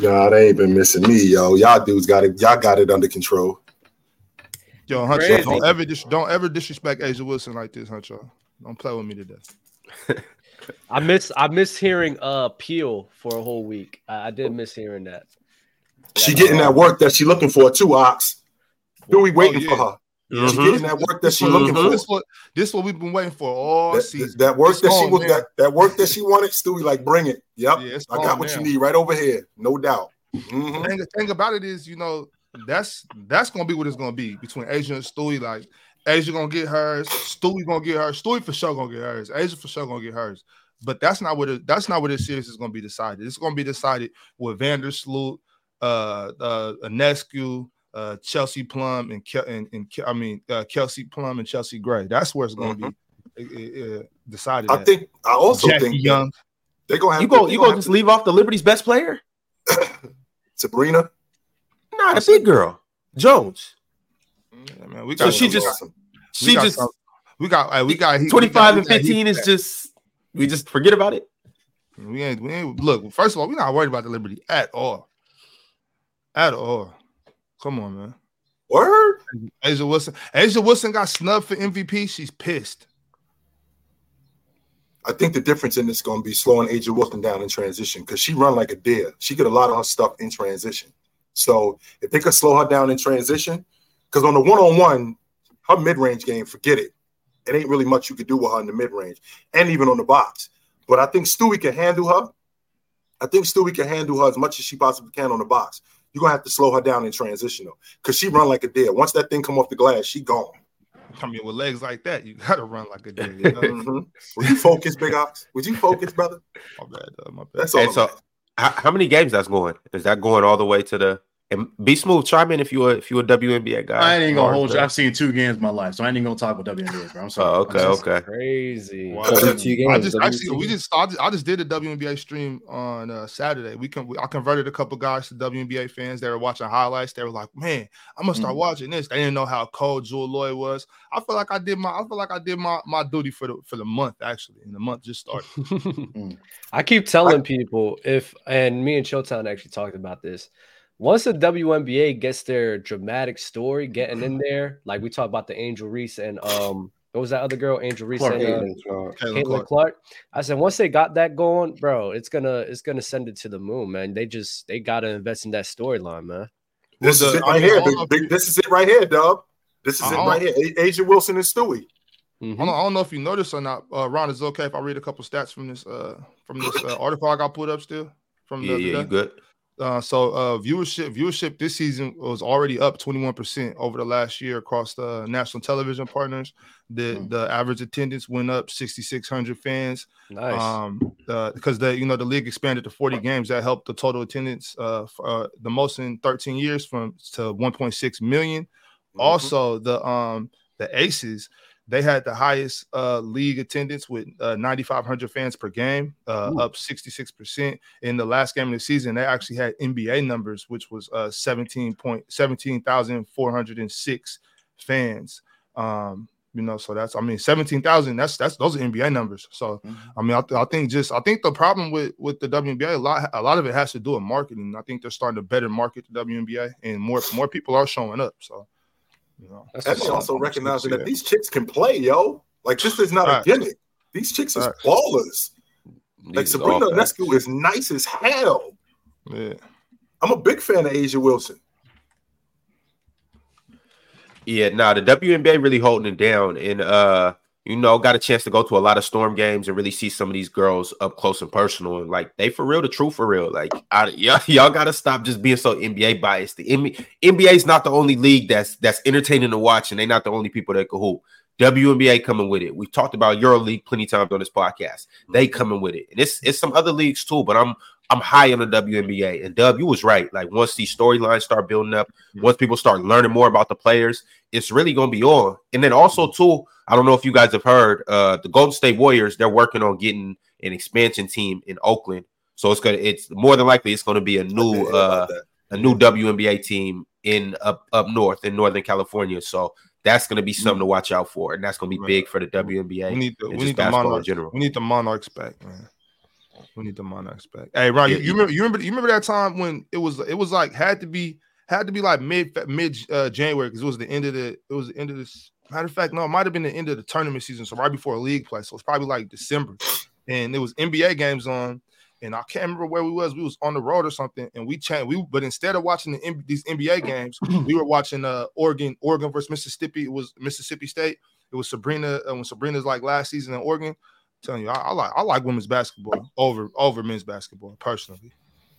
Nah, they ain't been missing me, yo. Y'all dudes got it. Y'all got it under control. Yo, Huncho, don't ever dis- don't ever disrespect A'ja Wilson like this, Huncho. Don't play with me today. I miss I miss hearing uh Peel for a whole week. I, I did miss hearing that. She getting that work that she looking for too, Ox. Who we waiting yeah. for her? She Mhm. getting that work that she This looking for. This what this what we've been waiting for all That, season. that work It's that she was now. that, that work that she wanted, Stewie, like bring it. Yep. Yeah, it's I got what now. you need right over here, no doubt. Mhm. The thing, the thing about it is, you know, that's that's gonna be what it's gonna be between A'ja and Stewie. Like A'ja gonna get hers, Stewie gonna get hers, Stewie for sure gonna get hers, A'ja for sure gonna get hers. But that's not what it, that's not what this series is gonna be decided. It's gonna be decided with Vandersloot, uh, uh, Ionescu, uh, Chelsea Plum, and, Kel- and, and Ke- I mean uh, Kelsey Plum and Chelsea Gray. That's where it's gonna be uh, uh, decided. Mm-hmm. I at. think I also Jackie think Young. they're gonna have You to- go they you gonna gonna just leave off the Liberty's best player? to- Sabrina. Nah, the big girl, Jones. Yeah, man, we got So got she just- got- She we just some- we got we got 25 and 15 is just we just forget about it. We ain't, we ain't look. First of all, we're not worried about the Liberty at all, at all. Come on, man. Word. A'ja Wilson. A'ja Wilson got snubbed for MVP. She's pissed. I think the difference in this is going to be slowing A'ja Wilson down in transition because she run like a deer. She get a lot of her stuff in transition. So if they could slow her down in transition, because on the one on one, her mid range game, forget it. It ain't really much you could do with her in the mid range and even on the box. But I think Stewie can handle her. I think Stewie can handle her as much as she possibly can on the box. You're gonna have to slow her down in transition though, because she run like a deer. Once that thing come off the glass, she gone. I mean, with legs like that, you gotta run like a deer. You know? Mhm. Would you focus, Big Ox? Would you focus, brother? my bad, uh, my bad. That's all. And so, how, how many games that's going? Is that going all the way to the? And be smooth. Chime in if you are if you a WNBA guy. I ain't even gonna hold you. I've seen two games in my life, so I ain't even gonna talk about WNBA, bro. I'm sorry. Oh, okay, I'm just- okay. Crazy. Wow. WT games, I just actually we just I just, I just did a WNBA stream on uh, Saturday. We can I converted a couple guys to WNBA fans. They were watching highlights. They were like, "Man, I'm gonna start Mhm. watching this." They didn't know how cold Jewell Loyd was. I feel like I did my I feel like I did my my duty for the for the month actually, and the month just started. I keep telling people if, and me and Showtime actually talked about this. Once the WNBA gets their dramatic story getting in there, like we talked about the Angel Reese and um, what was that other girl, Angel Reese Clark. and uh, Caitlin Clark. Caitlin Caitlin Clark. Clark. I said once they got that going, bro, it's gonna it's gonna send it to the moon, man. They just they gotta invest in that storyline, man. This Well, is it right here. I don't Big, this is it right here, Dub. This is I it right here. A- A'ja Wilson and Stewie. Mhm. I don't, I don't know if you noticed or not. Uh, Ron, is it okay if I read a couple stats from this uh from this uh, article I got put up still from the Yeah, other yeah, day? you good? Uh, so uh, viewership viewership this season was already up 21% over the last year across the national television partners. The Hmm. the average attendance went up 6,600 fans. Nice. Um, because the you know the league expanded to 40 games that helped the total attendance uh, f- uh the most in 13 years from to 1.6 million. Mm-hmm. Also, the um the Aces they had the highest uh league attendance with uh, 9,500 fans per game, uh, up 66%. In the last game of the season, they actually had NBA numbers, which was uh 17 point 17,406 fans. Um, you know, so that's I mean 17,000. That's that's those are NBA numbers. So I mean, I, th- I think just I think the problem with with the WNBA a lot a lot of it has to do with marketing. I think they're starting to better market the WNBA, and more more people are showing up. So, you know, That's And what's they up. also recognizing that these chicks can play, yo. Like this is not Facts. a gimmick. These chicks is Facts. ballers. Like These is Sabrina Ionescu is nice as hell. yeah. I'm a big fan of A'ja Wilson. Yeah, nah, the WNBA really holding it down, and uh, you know, got a chance to go to a lot of storm games and really see some of these girls up close and personal, and like they for real, the truth for real. Like, I, y'all, y'all got to stop just being so NBA biased. The NBA is not the only league that's that's entertaining to watch, and they're not the only people that can hoop. WNBA coming with it. We've talked about EuroLeague plenty times on this podcast. They coming with it, and it's it's some other leagues too. But I'm I'm high on the WNBA. And Dub, you was right. Like once these storylines start building up, once people start learning more about the players, it's really gonna be on. And then also too, I don't know if you guys have heard, uh, the Golden State Warriors they're working on getting an expansion team in Oakland. So it's gonna it's more than likely it's gonna be a new uh a new WNBA team in up up north in Northern California. So that's gonna be something to watch out for, and that's gonna be Right. big for the WNBA. We need the we need the monarchs. general. We need the monarchs back, man. We need the Monarchs back. Hey, Ron, Yeah, you, you yeah. remember you remember you remember that time when it was it was like had to be had to be like mid mid uh, January because it was the end of the it was the end of this. Matter of fact, no, it might have been the end of the tournament season, so right before league play. So it's probably like December, and it was NBA games on, and I can't remember where we was. We was on the road or something, and we changed. We but instead of watching the these NBA games, we were watching uh Oregon Oregon versus Mississippi. It was Mississippi State. It was Sabrina uh, when Sabrina's like last season in Oregon. Telling you, I, I like I like women's basketball over over men's basketball personally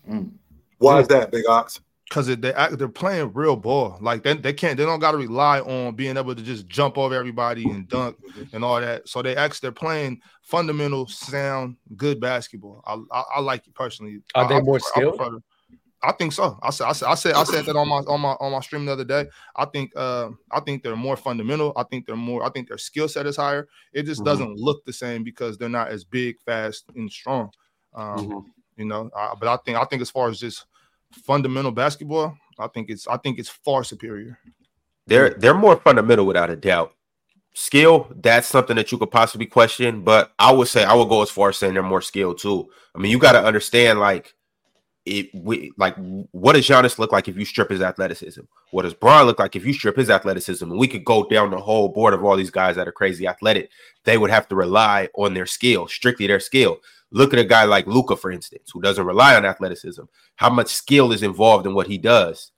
Mm. Why is that, Big Ox? because they act- they're playing real ball. Like they, they can't they don't got to rely on being able to just jump over everybody and dunk and all that. So they actually they're playing fundamental, sound, good basketball. I I, I like it personally. Are I- they I more I skilled? I think so. I said, I said, I said, I said that on my on my on my stream the other day. I think, uh, I think they're more fundamental. I think they're more. I think their skill set is higher. It just Mhm. doesn't look the same because they're not as big, fast, and strong. Um, Mhm. You know, uh, but I think I think as far as just fundamental basketball, I think it's I think it's far superior. They're they're more fundamental without a doubt. Skill, that's something that you could possibly question, but I would say I would go as far as saying they're more skilled too. I mean, you got to understand like it we, like what does Giannis look like if you strip his athleticism? What does Braun look like if you strip his athleticism? And we could go down the whole board of all these guys that are crazy athletic. They would have to rely on their skill, strictly their skill. Look at a guy like Luka, for instance, who doesn't rely on athleticism. How much skill is involved in what he does?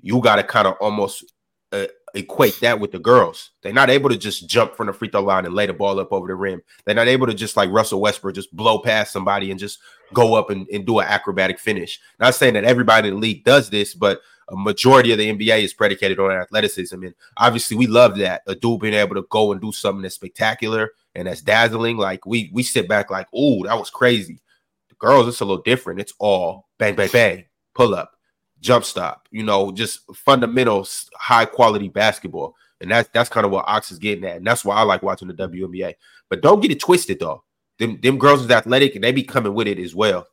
You got to kind of almost uh, equate that with the girls. They're not able to just jump from the free throw line and lay the ball up over the rim. They're not able to just like Russell Westbrook just blow past somebody and just go up and, and do an acrobatic finish. Not saying that everybody in the league does this, but a majority of the NBA is predicated on athleticism. And obviously we love that. A dude being able to go and do something that's spectacular and that's dazzling. Like we we sit back like, oh, that was crazy. The girls, it's a little different. It's all bang, bang, bang, pull up, jump stop, you know, just fundamental high quality basketball. And that's that's kind of what Ox is getting at. And that's why I like watching the WNBA. But don't get it twisted though. Them, them girls is athletic and they be coming with it as well.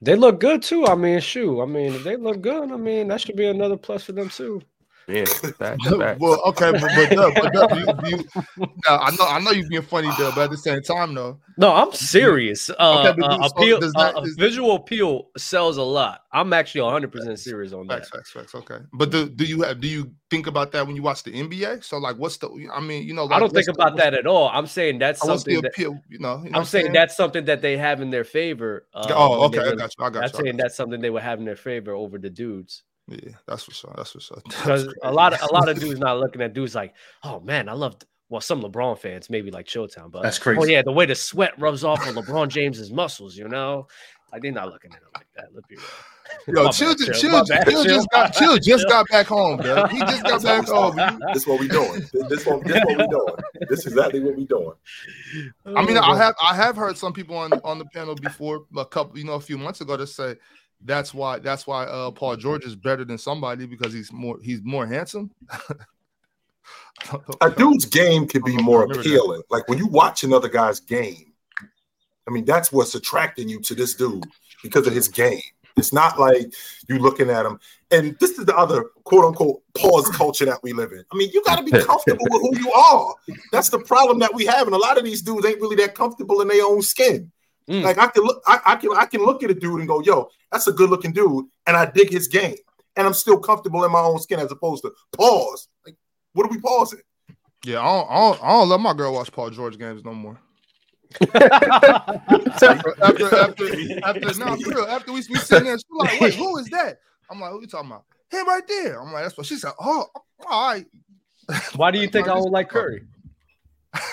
They look good too. I mean, shoot. I mean, if they look good, I mean, that should be another plus for them too. Yeah. facts, facts. well, okay, but but, Dub, but Dub, do you, do you, now, I know I know you're being funny, Dub, but at the same time, though, No, I'm serious. Uh, Okay, uh, do- so appeal, uh, that- uh, is- visual appeal sells a lot. I'm actually 100 percent serious on that. facts, facts, facts. Okay, but do, do you have do you think about that when you watch the NBA? So like, what's the? I mean, you know, I don't think the- about that at all. I'm saying that's what's- What's the something that appeal? You know, you know what I'm saying that's something that they have in their favor. Uh, Oh, okay, I were- got you. I got I'm you. I saying that's something they would have in their favor over the dudes. You. Yeah, that's for sure. That's for sure. Because a lot of a lot of dudes not looking at dudes like, oh man, I love. Well, some LeBron fans maybe like Chilltown, but That's oh, crazy. oh yeah, the way the sweat rubs off on LeBron James's muscles, you know, like they're not looking at it like that. Let's be real. Yo, My chill, bad, just, Chill. chill, chill, just got, chill, just got back home, bro. He just got That's how we back home. start. This what we doing. This what this what we doing. This is exactly what we doing. I mean, Oh, I have I have heard some people on on the panel before a couple, you know, a few months ago to say that's why that's why uh Paul George is better than somebody because he's more he's more handsome. A dude's game can be more remember that. appealing. Like when you watch another guy's game, I mean, that's what's attracting you to this dude because of his game. It's not like you looking at him. And this is the other quote unquote pause culture that we live in. I mean, you got to be comfortable with who you are. That's the problem that we have. And a lot of these dudes ain't really that comfortable in their own skin. Mm. Like I can look, I, I can I can look at a dude and go, yo, that's a good looking dude, and I dig his game. And I'm still comfortable in my own skin as opposed to pause. Like, what are we pausing? Yeah, I don't, I don't, I don't let my girl watch Paul George games no more. After after after, after no, for real, after we we sitting there, she's like, wait, who is that? I'm like, who you talking about? Him right there. I'm like, that's what she said. Oh, all right. Why do you think I don't like Curry?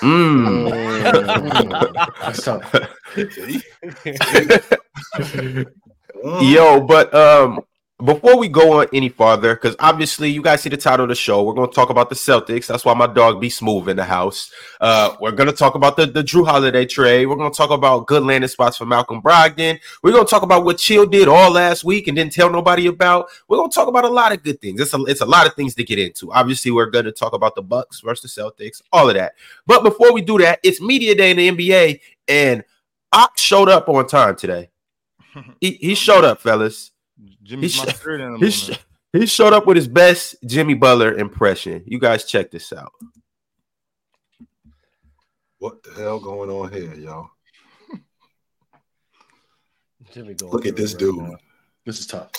Mm. That's tough. Mm. Yo, but um, before we go on any farther, because obviously you guys see the title of the show, we're going to talk about the Celtics. That's why my dog be smooth in the house. Uh, we're going to talk about the the Jrue Holiday trade. We're going to talk about good landing spots for Malcolm Brogdon. We're going to talk about what Chill did all last week and didn't tell nobody about. We're going to talk about a lot of good things. It's a it's a lot of things to get into. Obviously, we're going to talk about the Bucks versus the Celtics, all of that. But before we do that, it's media day in the NBA, and Ox showed up on time today. He, he showed up, fellas. Jimmy's He sh- He, sh- he showed up with his best Jimmy Butler impression. You guys check this out. What the hell going on here, y'all? Jimmy going Look at this it dude. now. This is tough.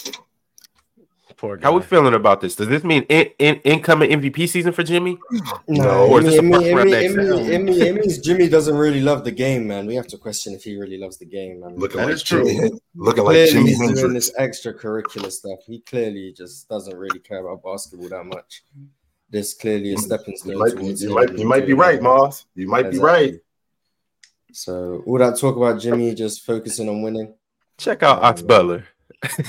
Poor guy. How we feeling about this? Does this mean in, in, incoming MVP season for Jimmy? No, or is this Emmy, first round Emmy. Emmy, Emmy, Emmy's Jimmy doesn't really love the game, man. We have to question if he really loves the game, man. Looking That like is true. Jimmy, Hen- looking like clearly Jimmy he's doing Hendrix. this extracurricular stuff. He clearly just doesn't really care about basketball that much. This clearly a stepping stone. You might, be, you, might, you might be right, that. Marz. You might be right. So all that talk about Jimmy just focusing on winning. Check out Ox Butler.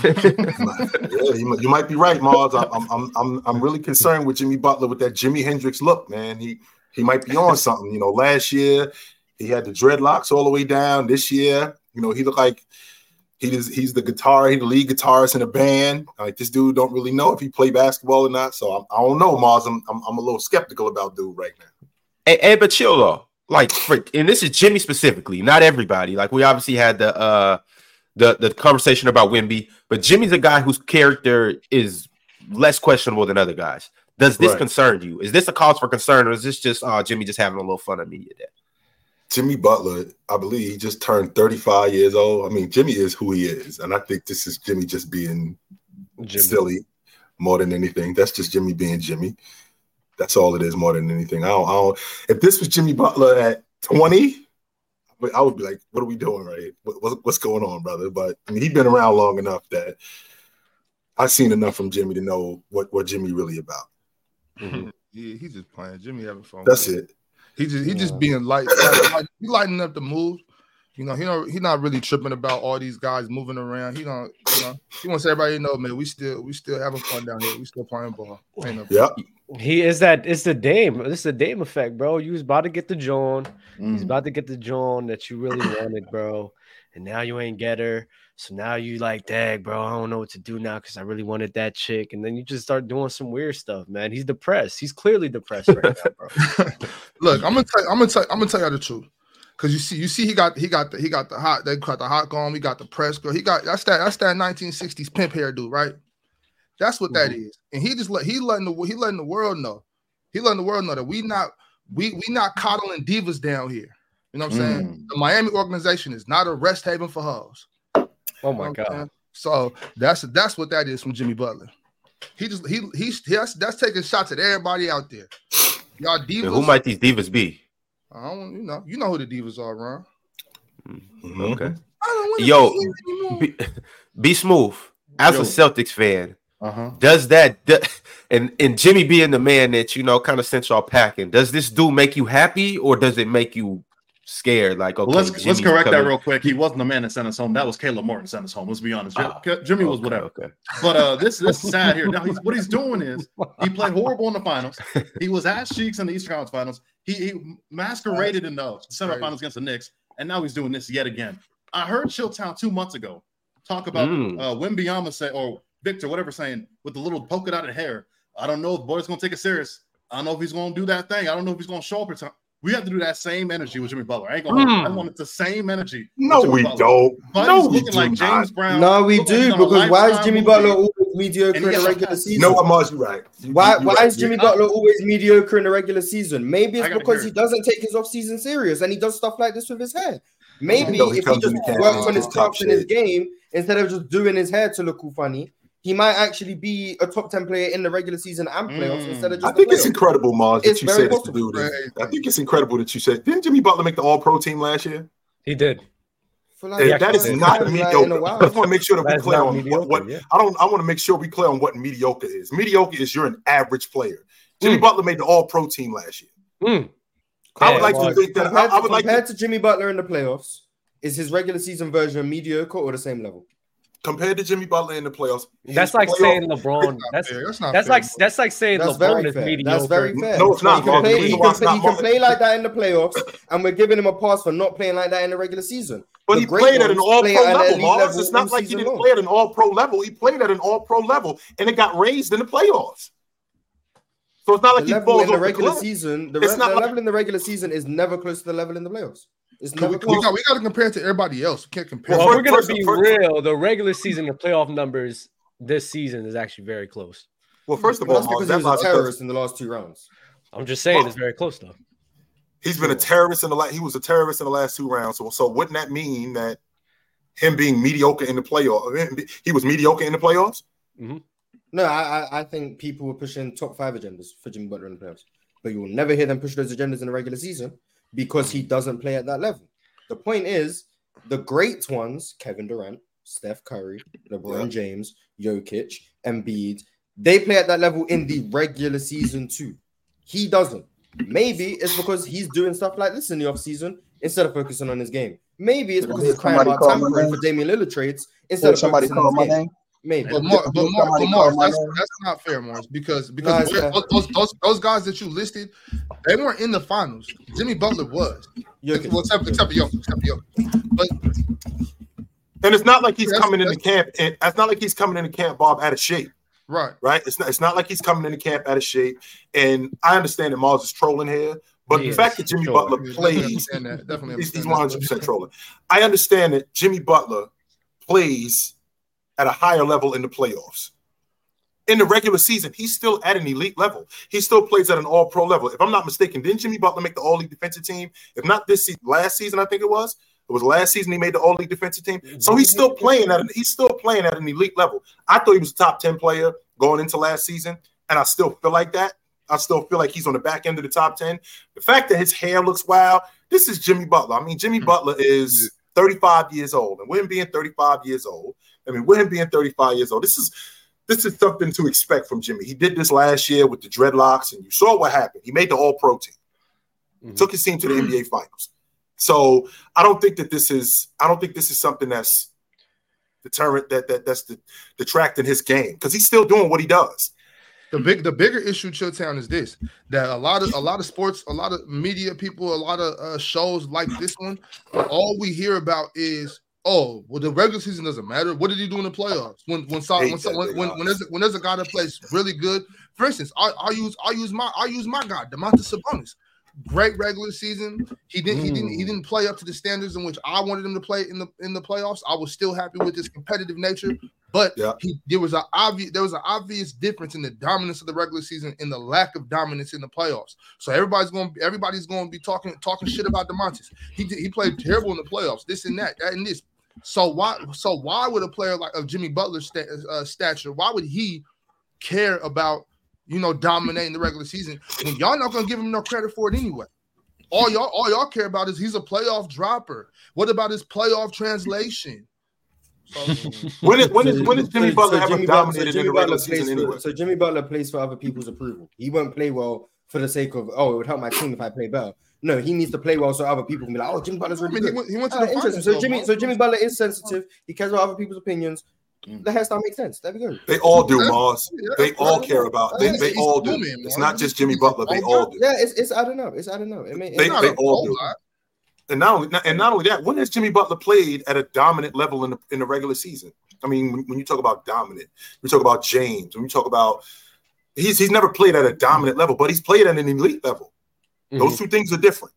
Yeah, you, might- you might be right, Marz. I'm, I'm, I'm, I'm, I'm really concerned with Jimmy Butler with that Jimi Hendrix look, man. He, he might be on something. You know, last year he had the dreadlocks all the way down. This year, you know, he looked like he is, he's the guitar, he the lead guitarist in a band. Like this dude don't really know if he play basketball or not. So I, I don't know, Marz. I'm, I'm, I'm a little skeptical about dude right now. Hey, hey, but chill though. Like, frick, and this is Jimmy specifically, not everybody. Like, we obviously had the uh the the conversation about Wimby, but Jimmy's a guy whose character is less questionable than other guys. Does this Right. concern you? Is this a cause for concern, or is this just uh Jimmy just having a little fun at media day? Jimmy Butler, I believe he just turned 35 years old. I mean, Jimmy is who he is, and I think this is Jimmy just being Jimmy. silly more than anything. That's just Jimmy being Jimmy. That's all it is more than anything. I don't, I don't if this was Jimmy Butler at 20, I would be like, what are we doing right? What, what- what's going on, brother? But I mean, he's been around long enough that I've seen enough from Jimmy to know what, what Jimmy really about. Mm-hmm. Yeah, he's just playing. Jimmy having fun. That's it. He just he just being light, light, light- he lightening up the move. You know, he don't he not really tripping about all these guys moving around. He don't, you know, he wants everybody to know, man, we still we still having fun down here. We still playing ball. Ain't no Yep. He is that. It's the Dame. This is the Dame effect, bro. You was about to get the John. He's Mm. about to get the John that you really wanted, bro. And now you ain't get her. So now you like, dang, bro, I don't know what to do now because I really wanted that chick. And then you just start doing some weird stuff, man. He's depressed. He's clearly depressed right now, bro. Look, I'm gonna tell I'm gonna tell I'm gonna tell you the truth. Cause you see, you see, he got he got the he got the hot they got the hot gone. He got the press girl. He got that's that that's that 1960s pimp hairdo, right? That's what that is. And he just let he letting the he letting the world know. He letting the world know that we not we we not coddling divas down here. You know what I'm saying? Mm. The Miami organization is not a rest haven for hoes. Oh You know my what god. So that's that's what that is from Jimmy Butler. He just he he's that's that's taking shots at everybody out there. Y'all And divas. who might these divas be? I don't you know you know who the divas are, Ron. Mhm. Okay. I don't want to Yo, be. Be, be smooth. As Yo. a Celtics fan, Uh-huh. does that and and Jimmy being the man that you know kind of sent y'all packing, does this do make you happy or does it make you scared? Like, okay, Well, let's let's Jimmy's correct that real quick. He wasn't the man that sent us home. That was Caleb Martin sent us home. Let's be honest. Ah, Jimmy was whatever. Okay. But uh, this this is sad here. Now he's what he's doing is he played horrible in the finals. He was ass cheeks in the Eastern Conference Finals. He, he masqueraded in the semifinals against the Knicks, and now he's doing this yet again. I heard Chilltown two months ago talk about Mm. uh, Wimbyama say or Victor, whatever, saying with the little polka dotted hair. I don't know if Boyd's gonna take it serious. I don't know if he's gonna do that thing. I don't know if he's gonna show up. Or something. We have to do that same energy with Jimmy Butler. I ain't gonna. I Mm. want it the same energy. No, we Butler. don't. Buddy's No, we looking do like not. James Brown. No, we do he's on a because why is Lifetime Jimmy movie. Butler always mediocre in the regular season? No, I'm asking right. Why, you're why right. is Jimmy You're- Butler always mediocre in the regular season? Maybe it's because hear he doesn't take his off season serious and he does stuff like this with his hair. Maybe he if he just the works on his to top craft and his game instead of just doing his hair to look all funny, he might actually be a top 10 player in the regular season and playoffs Mm. instead of just I the think it's incredible, Marz, that It's you said this to do this. I think it's incredible that you said. Didn't Jimmy Butler make the All Pro team last year? He did. For And Yeah, that is not like mediocre. I just want to make sure that we That's clear on mediocre, what, what yeah. I don't. I want to make sure we clear on what mediocre is. Mediocre is you're an average player. Jimmy Mm. Butler made the All Pro team last year. Mm. I would Yeah, like well, to think that. I, compared, I would like compared to to Jimmy Butler in the playoffs, is his regular season version mediocre or the same level? Compared to Jimmy Butler in the playoffs. That's like playoff- saying LeBron. Not That's fair. That's not that's like that's like saying That's LeBron very is fair. mediocre. That's very fair. No, it's not, He can, play, he, can play, he can play like that in the playoffs, and we're giving him a pass for not playing like that in the regular season. But The he played at an all pro level, Marz. level It's not like he didn't long. play at an all pro level. He played at an all pro level and it got raised in the playoffs. So it's not like The he level falls in the off the regular season, the, re- not the like- level in the regular season is never close to the level in the playoffs. It's We, never we close. got we got to compare it to everybody else. We can't compare. Well, Well, if we're gonna be first- real, the regular season and playoff numbers this season is actually very close. Well, first of Well, all, that's because he that's was a terrorist in the last two rounds. I'm just saying it's very close though. he's been a terrorist in the last. He was a terrorist in the last two rounds. So, so wouldn't that mean that him being mediocre in the playoff. He was mediocre in the playoffs. Mm-hmm. No, I, I I think people were pushing top five agendas for Jimmy Butler in the playoffs, but you will never hear them push those agendas in the regular season because he doesn't play at that level. The point is, the great ones, Kevin Durant, Steph Curry, LeBron Yeah. James, Jokic, Embiid, they play at that level in the regular season too. He doesn't. Maybe it's because he's doing stuff like this in the offseason instead of focusing on his game. Maybe it's because he's crying about tampering for Damian Lillard trades instead of somebody focusing call on my name? Maybe. But Mar, but, Mar, but Marz, that's, that's not fair, Marz, because because it's fair. those, those, those, those guys that you listed, they weren't in the finals. Jimmy Butler was, Jokic. well, except, except for Jokic, except for Jokic. But And it's not like he's coming into camp. And it's not like he's coming into camp, Bob, out of shape. right, right? It's not. It's not like he's coming into camp out of shape. And I understand that Marz is trolling here, but He the is, fact that Jimmy sure. Butler plays, understand that. Definitely he's, he's understand one that. hundred percent trolling. I understand that Jimmy Butler plays at a higher level in the playoffs. In the regular season, he's still at an elite level. He still plays at an all pro level. If I'm not mistaken, didn't Jimmy Butler make the all league defensive team? If not this season, last season, I think it was. It was last season he made the all league defensive team. So he's still playing at an, he's still playing at an elite level. I thought he was a top 10 player going into last season, and I still feel like that. I still feel like he's on the back end of the top 10. The fact that his hair looks wild, this is Jimmy Butler. I mean, Jimmy mm-hmm. Butler is 35 years old, and with him being 35 years old, I mean, with him being 35 years old, this is this is something to expect from Jimmy. He did this last year with the dreadlocks, and you saw what happened. He made the All Pro team, Mhm. took his team to the NBA Finals. So I don't think that this is I don't think this is something that's deterrent that that that's the, detracting his game because he's still doing what he does. the big the bigger issue Chilltown is this that a lot of a lot of sports a lot of media people a lot of uh, shows like this one all we hear about is oh well the regular season doesn't matter what did he do in the playoffs when when when, when, when, when there's a, when there's a guy that plays really good for instance I I use I use my I use my guy Domantas Sabonis great regular season he didn't he didn't he Mm. didn't play up to the standards in which I wanted him to play in the in the playoffs I was still happy with his competitive nature but Yeah. he there was an obvious there was an obvious difference in the dominance of the regular season and the lack of dominance in the playoffs. So everybody's going everybody's going to be talking talking shit about Domantas. He did, he played terrible in the playoffs. This and that, that and this. So why so why would a player like of Jimmy Butler's sta- uh, stature why would he care about you know dominating the regular season when y'all not going to give him no credit for it anyway? All y'all all y'all care about is he's a playoff dropper. What about his playoff translation? So, When is when is when is So- Jimmy so Butler ever Jimmy Butler- so dominated in the regular Butler season plays for- anyway? So Jimmy Butler plays for other people's approval. He won't play well for the sake of oh, it would help my team if I play better. No, he needs to play well so other people can be like, oh, Jimmy Butler's I really mean, he good. went, he went to Ah, the interesting. finals. So Jimmy, so Jimmy Butler is sensitive. He cares about other people's opinions. The hairstyle makes sense. There we go. They all do, Yeah. Marz. They all care about. They, they all do. It's not just Jimmy Butler. They all do. Yeah, it's it's adding up. It's adding up. It may, They- it- Not they a all do. lot. And not only and not only that, when has Jimmy Butler played at a dominant level in the in the regular season? I mean, when, when you talk about dominant, we talk about James. When we talk about he's he's never played at a dominant level, but he's played at an elite level. Those two things are different.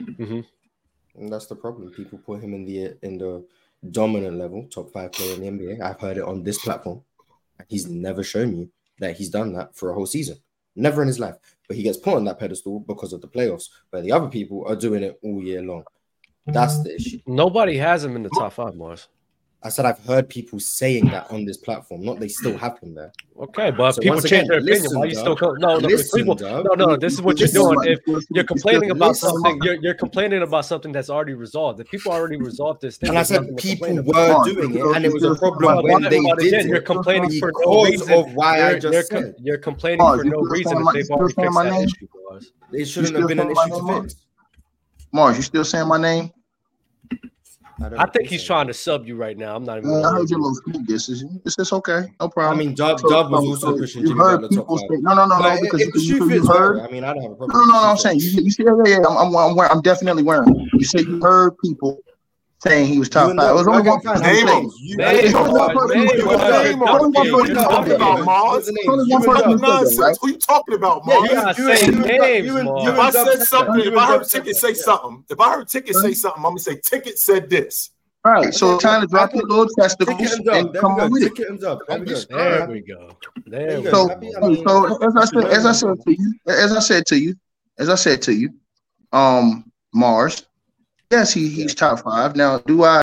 Mhm. And that's the problem. People put him in the in the dominant level, top five player in the NBA. I've heard it on this platform. He's never shown me that he's done that for a whole season. Never in his life. But he gets put on that pedestal because of the playoffs. where the other people are doing it all year long. That's the issue. Nobody has him in the top five, Marz. I said I've heard people saying that on this platform, not they still have him there. Okay, but So people change again, their opinion. listen, Why you still co- no no Listen, people Doug. no no this is what you're Listen, doing. If you're complaining about listen. something, you're, you're complaining about something that's already resolved. If people already resolved this thing, And I said people were about. about. doing it, and it was a problem when why- they did again, you're complaining for no reason. of why I You're, just you're, said. com- you're complaining Marz, for no reason if they've already fixed that issue. Marz. It shouldn't have been an saying my issue to fix. Marz, you still saying my name? Don't I think he's so. trying to sub you right now. I'm not even. Man, I gonna heard your lie. little sneak disses. It's just okay. No problem. I problem. mean, Dub, So- Dub was so- also so pushing you Jimmy heard Butler people say no, no, no, no, because if you, you, you heard. bro, I mean, I don't have a No, problem. no, no, no. I'm with the shoe saying you, you see, yeah, yeah, I'm, I'm, I'm, wearing, I'm definitely wearing. You say you heard people saying he was You top five. It was only one fine, person. I'm Name him. you- Name you him, and Dub- Marz, you name and him, Dub- Marz. you and Name Dub- him. you What are and talking about, Marz? Only you one person Dub- said that, nonsense? Who you talking about, Marz? You're not you saying you and names, you and- Marz. you If I Dub said something, if I heard Ticket say something, if I heard Ticket say something, I'm gonna say Ticket said this. All right, so Okay, time to drop okay. your little testicles Ticket and and There come on go. with it. Ticket and Dub. There we go. There we go. There There you we go. go. So, Happy? I mean, so as I said, as I said to you, as I said to you, as I said to you, um, Marz, Yes, he, he's top five. Now, do I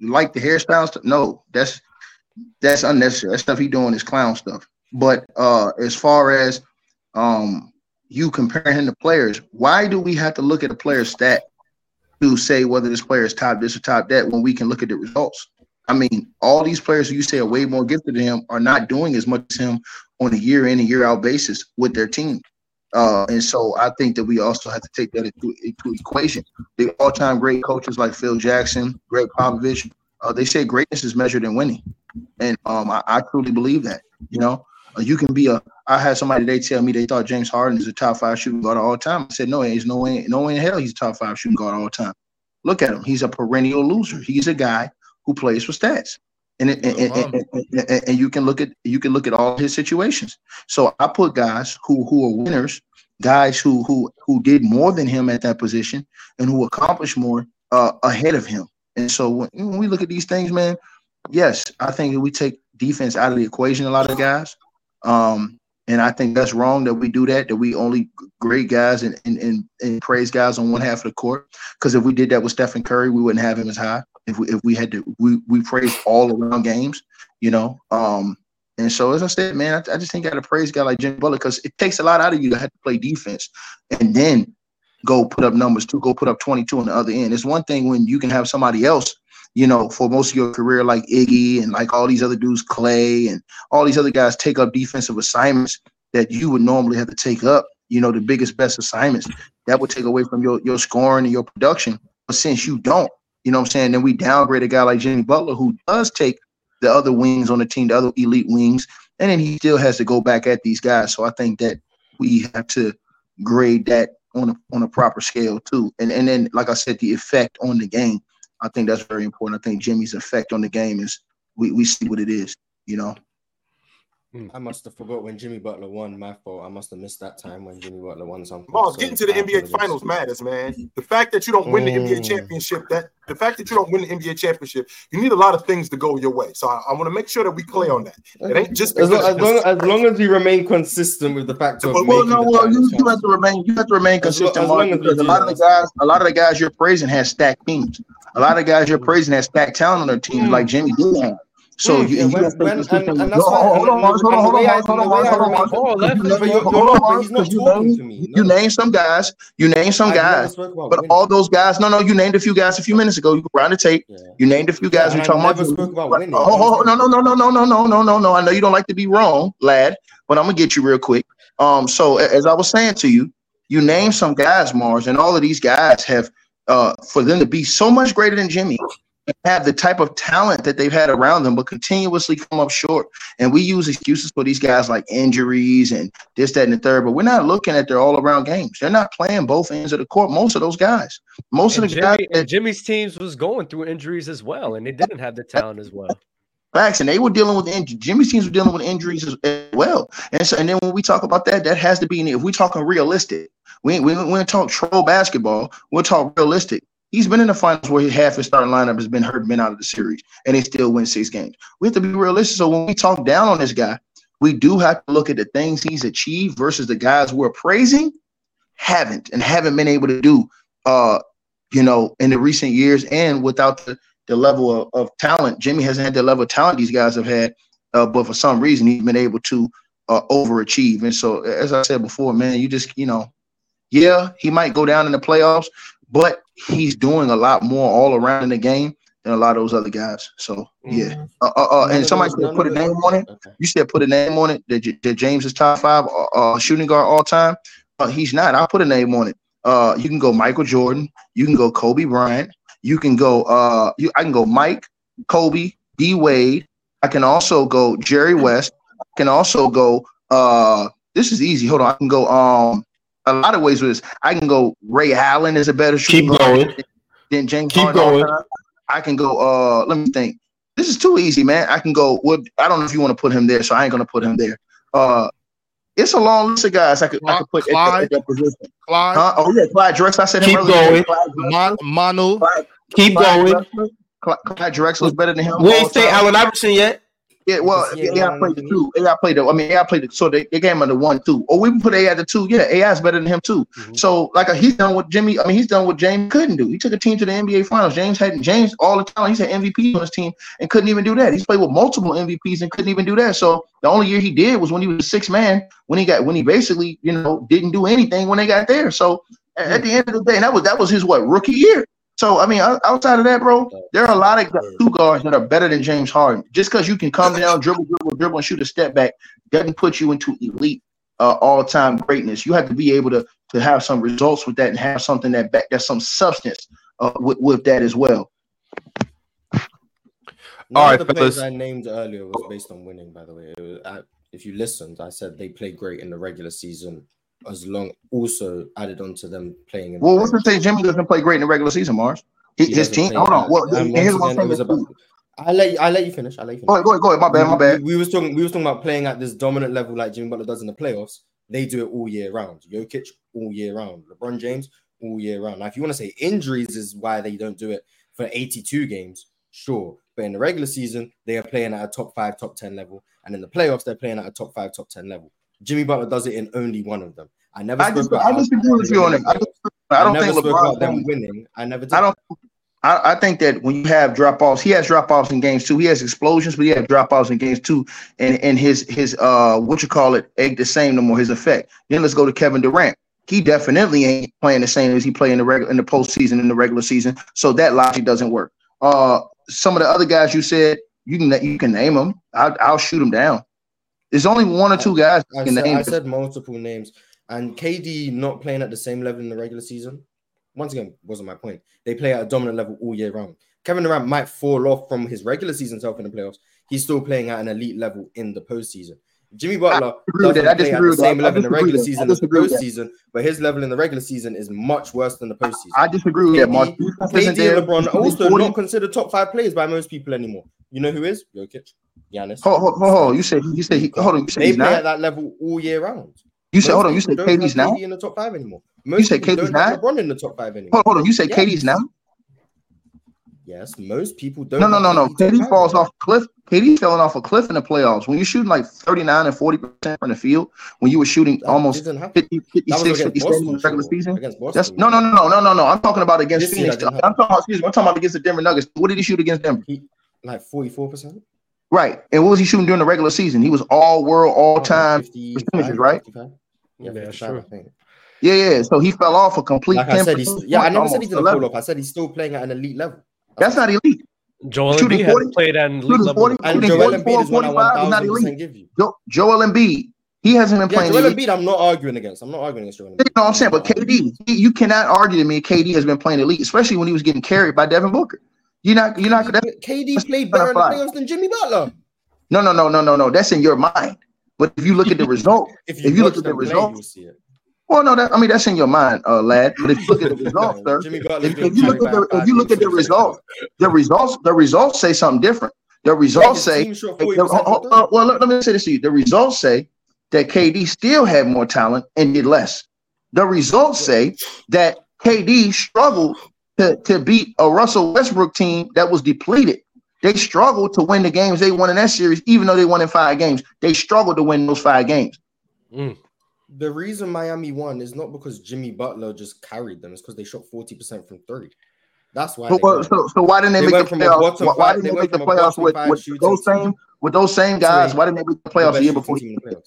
like the hairstyles? No, that's that's unnecessary. That stuff he doing is clown stuff. But uh as far as um you comparing him to players, why do we have to look at a player's stat to say whether this player is top this or top that when we can look at the results? I mean, all these players who you say are way more gifted than him are not doing as much as him on a year in and year out basis with their team. Uh, and so I think that we also have to take that into, into equation. The all-time great coaches like Phil Jackson, Gregg Popovich, uh, they say greatness is measured in winning, and um, I, I truly believe that. You know, uh, you can be a. I had somebody they tell me they thought James Harden is a top five shooting guard all time. I said no, he's no way, no way in hell he's a top five shooting guard all time. Look at him; he's a perennial loser. He's a guy who plays for stats. And, it, and, and, and, you can look at you can look at all his situations. So I put guys who who are winners, guys who who who did more than him at that position, and who accomplished more uh, ahead of him. And so when, when we look at these things, man, yes, I think we take defense out of the equation. A lot of guys, um, and I think that's wrong that we do that. That we only grade guys and and, and, and praise guys on one half of the court. Because if we did that with Stephen Curry, we wouldn't have him as high. If we if we had to, we we praise all around games, you know. Um, and so as I said, man, I, I just think I got to praise guy like Jim Butler because it takes a lot out of you to have to play defense, and then go put up numbers to go put up 22 on the other end. It's one thing when you can have somebody else, you know, for most of your career, like Iggy and like all these other dudes, Clay and all these other guys take up defensive assignments that you would normally have to take up, you know, the biggest, best assignments that would take away from your, your scoring and your production. But since you don't, you know what I'm saying, then we downgrade a guy like Jimmy Butler who does take the other wings on the team, the other elite wings, and then he still has to go back at these guys. So I think that we have to grade that on a on a proper scale too. And and then like I said, the effect on the game. I think that's very important. I think Jimmy's effect on the game is we, we see what it is, you know. I must have forgot when Jimmy Butler won. My fault. I must have missed that time when Jimmy Butler won something. Marz, So getting to the NBA apologize. finals matters, man. The fact that you don't win the NBA Mm. championship, that the fact that you don't win the NBA championship, you need a lot of things to go your way. So I, I want to make sure that we clear on that. It ain't just as long, as, long, as long as you remain consistent with the fact of Well, Well, no, well, you, you have to remain you have to remain As lo- consistent, as Mark, long as because a do lot of the guys, a lot of the guys you're praising have stacked teams. A lot of guys you're praising have stacked talent on their teams, like Jimmy did have. So Mm, you, yeah, you when- when- and- and that's fine. hold on, hold on, hold on, way I- Marz, hold on, and the way Marz, I hold on. Hold on, You name- you're, hold on, not, but Marz, he's not because you name- to me. You No. name some guys. You name some guys. But all those guys, no, no, you named a few guys a few minutes ago. You round the tape. You named a few guys. we talking about. spoke about Right. winning. Oh, oh, oh, no, no, no, no, no, no, no, no, no, no. I know you don't like to be wrong, lad, but I'm gonna get you real quick. Um, so as I was saying to you, you name some guys, Marz, and all of these guys have, uh, for them to be so much greater than Jimmy, have the type of talent that they've had around them, but continuously come up short. And we use excuses for these guys like injuries and this, that, and the third, but we're not looking at their all-around games. They're not playing both ends of the court. Most of those guys, most And of the guys that Jimmy's teams was going through injuries as well, and they didn't have the talent as well. Facts, and they were dealing with injuries. Jimmy's teams were dealing with injuries as well. And so, and then when we talk about that, that has to be if we're talking realistic. We we we talk troll basketball. We'll talk realistic. He's been in the finals where half his starting lineup has been hurt, been out of the series, and they still win six games. We have to be realistic. So when we talk down on this guy, we do have to look at the things he's achieved versus the guys we're praising haven't and haven't been able to do. Uh, you know, in the recent years, and without the the level of, of talent. Jimmy hasn't had the level of talent these guys have had, uh, but for some reason he's been able to uh, overachieve. And so, as I said before, man, you just you know, yeah, he might go down in the playoffs, but he's doing a lot more all around in the game than a lot of those other guys. So yeah, uh, uh, uh, and somebody said put a name on it. Okay. You said put a name on it that, that James is top five uh, uh, shooting guard all time. Uh, he's not. I'll put a name on it. Uh, you can go Michael Jordan. You can go Kobe Bryant. You can go. Uh, you, I can go Mike, Kobe, D Wade. I can also go Jerry West. I can also go. Uh, this is easy. Hold on. I can go. Um, a lot of ways with this. I can go. Ray Allen is a better shooting Keep going. than James Keep Harden all going. I can go. Uh, let me think. This is too easy, man. I can go. What I don't know if you want to put him there, so I ain't gonna put him there. Uh, it's a long list of guys I could I could put at, that- at that position. Clyde, Huh? Oh yeah, Clyde Drexler. I said him Keep earlier. going. Clyde Drexler. Mon- Manu, Clyde, Keep Clyde going. Drexler. Clyde, Clyde Drexler's better than him. We all ain't say time. Allen Iverson yet. Yeah, well, he AI played the two. AI played the. I mean, AI played the. So they, they gave him the one two. Or we can put AI at the two. Yeah, AI is better than him too. Mhm. So like uh, he's done what Jimmy. I mean, he's done what James couldn't do. He took a team to the NBA Finals. James had James all the time. He's had MVP on his team and couldn't even do that. He's played with multiple MVPs and couldn't even do that. So the only year he did was when he was a six man. When he got when he basically you know didn't do anything when they got there. So at the end of the day, that was that was his what rookie year. So I mean, outside of that, bro, there are a lot of two guards that are better than James Harden. Just because you can come down, dribble, dribble, dribble, and shoot a step back doesn't put you into elite, uh, all-time greatness. You have to be able to to have some results with that and have something that back that's some substance uh, with, with that as well. None All of right, the players. I named earlier was based on winning. By the way, It was- I- if you listened, I said they played great in the regular season. As long, also added on to them playing. Well, what's to say Jimmy doesn't play great in the regular season, Marz? He, He his team. Hold on. Well, And here's one again, it thing. was about. I let you, I let you finish. I let you finish. Go ahead, go ahead, go ahead. My bad, my bad. we, we was talking. We was talking about playing at this dominant level like Jimmy Butler does in the playoffs. They do it all year round. Jokic all year round. LeBron James all year round. Now, if you want to say injuries is why they don't do it for 82 games, sure. But in the regular season, they are playing at a top five, top 10 level. And in the playoffs, they're playing at a top five, top 10 level. Jimmy Butler does it in only one of them. I never I spoke just, about I disagree with you on it. I, disagree. I don't never think spoke LeBron about them winning. I never. I don't. I, I think that when you have drop offs, he has drop offs in games too. He has explosions, but he has drop offs in games too. And and his his uh what you call it ain't the same no more. His effect. Then let's go to Kevin Durant. He definitely ain't playing the same as he played in the regular in the postseason in the regular season. So that logic doesn't work. Uh, some of the other guys you said you can you can name them. I'll, I'll shoot them down. There's only one or two guys I can said. I said multiple names, and KD not playing at the same level in the regular season. Once again, wasn't my point. They play at a dominant level all year round. Kevin Durant might fall off from his regular season self in the playoffs. He's still playing at an elite level in the postseason. Jimmy Butler doesn't that. Play at the with that. same level in the regular that. Season as the disagree with that. postseason, but his level in the regular season is much worse than the postseason. I disagree with that, Mark. KD, KD and LeBron also 40. not considered top five players by most people anymore. You know who is? Jokic, Giannis. Hold, hold, hold, hold. You said you said he, hold on. You said They he's play not. at that level all year round. You said Most hold on. You said KD's now. In the top five anymore. Most said KD's don't have now? LeBron in the top five anymore. Hold, hold on. You said Yes. KD's now. Yes, most people don't. No, no, no, no. KD top KD five falls off cliff. KD's falling off a cliff in the playoffs. When you're shooting like 39 and 40 percent from the field, when you were shooting That almost 50, That 56, against 57 in the regular season. That's no, no, no, no, no, no, no. I'm talking about against This Phoenix. I'm talking about, excuse me. I'm talking about against the Denver Nuggets. What did he shoot against Denver? Like forty-four percent. Right. And what was he shooting during the regular season? He was all world, all time. percentages, right? Yeah, Yeah, 55, sure. Yeah, yeah. So he fell off a complete. Like I said, he's yeah. I never said he didn't 11. fall off. I said he's still playing at an elite level. That's not elite. Joel Shooting Embiid 40 has played at an elite shooting level. 40 And Joel 44, Embiid is one I 45 one is not thousand elite. percent give you. Jo- Joel Embiid, he hasn't been Yeah, playing Joel elite. Embiid, I'm not arguing against. I'm not arguing against Joel Embiid. what I'm saying, but KD, you cannot argue to me KD has been playing elite, especially when he was getting carried by Devin Booker. You're not, you're not. That, KD played better in the playoffs than Jimmy Butler. no, no, no, no, no, no. That's in your mind. But if you look at the result, If If you look at the them play, results- you'll see it. well, no, that I mean that's in your mind, uh, lad. But if you look at the results, No, sir, if, if you look at the if you look at the results, the results, the results say something different. The results say the- 40% the- from three. oh, well, let, let me say this to you. The results say that KD still had more talent and did less. The results say that KD struggled to, to beat a Russell Westbrook team that was depleted. They struggled to win the games they won in that series, even though they won in five games. They struggled to win those five games. Mm. The reason Miami won is not because Jimmy Butler just carried them; it's because they shot forty percent from three. That's why. So, they so, so why didn't they, They make the playoffs? Why, why didn't they they make the playoffs with, with those same with those same guys? Why didn't they make the The playoffs best the year shooting before?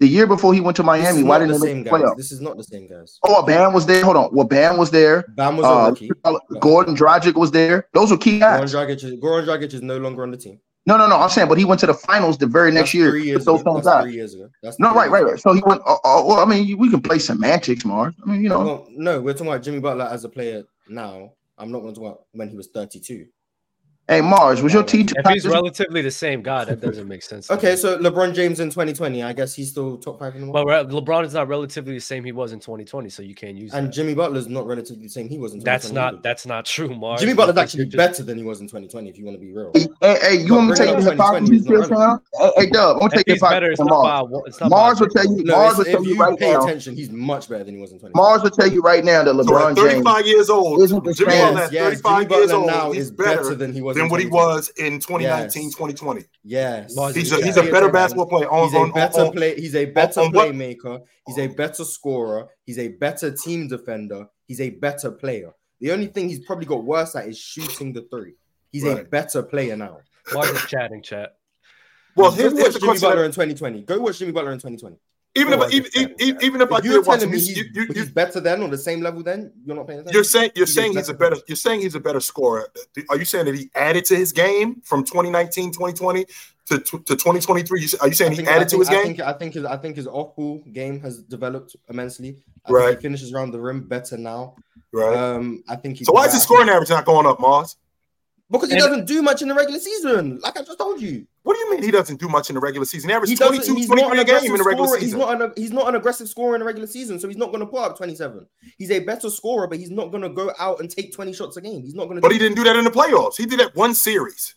The year before he went to Miami, why not the didn't they same make the? This is not the same guys. Oh, Bam was there. Hold on. Well, Bam was there. Bam was a Uh, rookie. Goran Dragic was there. Those were key guys. Dragic, is, Dragic is no longer on the team. No, no, no. I'm saying, but he went to the finals the very next year three with years those ago. That's three years ago. That's No, right, right, right. So he went. Uh, uh, well, I mean, we can play semantics, Marz. I mean, you know. Well, no, we're talking about Jimmy Butler as a player now. I'm not going to talk about when he was 32. Hey, Marz, was your T two? If he's relatively the same guy, that doesn't make sense. Okay, me. so LeBron James in 2020, I guess he's still top five in the world. but LeBron is not relatively the same he was in 2020, so you can't use And that. Jimmy Butler's not relatively the same he was in 2020. That's not either. that's not true, Marz. Jimmy Butler's actually just- better than he was in 2020, if you want to be real. Hey, hey, hey, you But want me to tell you the up 2020 hypocrisy is not? Hey, hey, Dub, I'm gonna take the he's better, hypocrisy from Marz. by it's not Marz will tell you. No, Marz will tell if you you right pay now. attention, he's much better than he was in 2020. Marz will tell you right now that LeBron at James. 35 years old, Isn't the Jimmy same- Butler 35 years old, now is better better than he was than what he was in 2019, Yes. 2020. Yes, He's is a, he's a better basketball player. On, He's a better on, on, play. He's a better on playmaker. He's a better scorer. He's a better team defender. He's a better player. The only thing he's probably got worse at is shooting the three. He's a better player now. Why is chatting, chat. well, Go here's, watch the Jimmy question. Butler in 2020. Go watch Jimmy Butler in 2020. Even Go if even, watch even, even if I If you're did watch telling him, me you, he's, you, you, you, he's better than on the same level, then you're not paying attention. You're saying you're He's a saying he's a better better you're saying he's a better scorer. Are you saying that he added to his game from 2019, 2020 to, to, to 2023? Are you saying I he added I to his I game? think, I think his I think his off ball game has developed immensely. I Right. think he finishes around the rim better now. right. Um, I think he so why is his scoring average not going up, Marz? Because he And- doesn't do much in the regular season, like I just told you. What do you mean he doesn't do much in the regular season? He He averages doesn't. 22, He's not an 23 a aggressive game in the regular scorer. He's season. not an. He's not an aggressive scorer in the regular season, so he's not going to put up 27. He's a better scorer, but he's not going to go out and take 20 shots a game. He's not going to. But he didn't do that in the playoffs. He did that one series.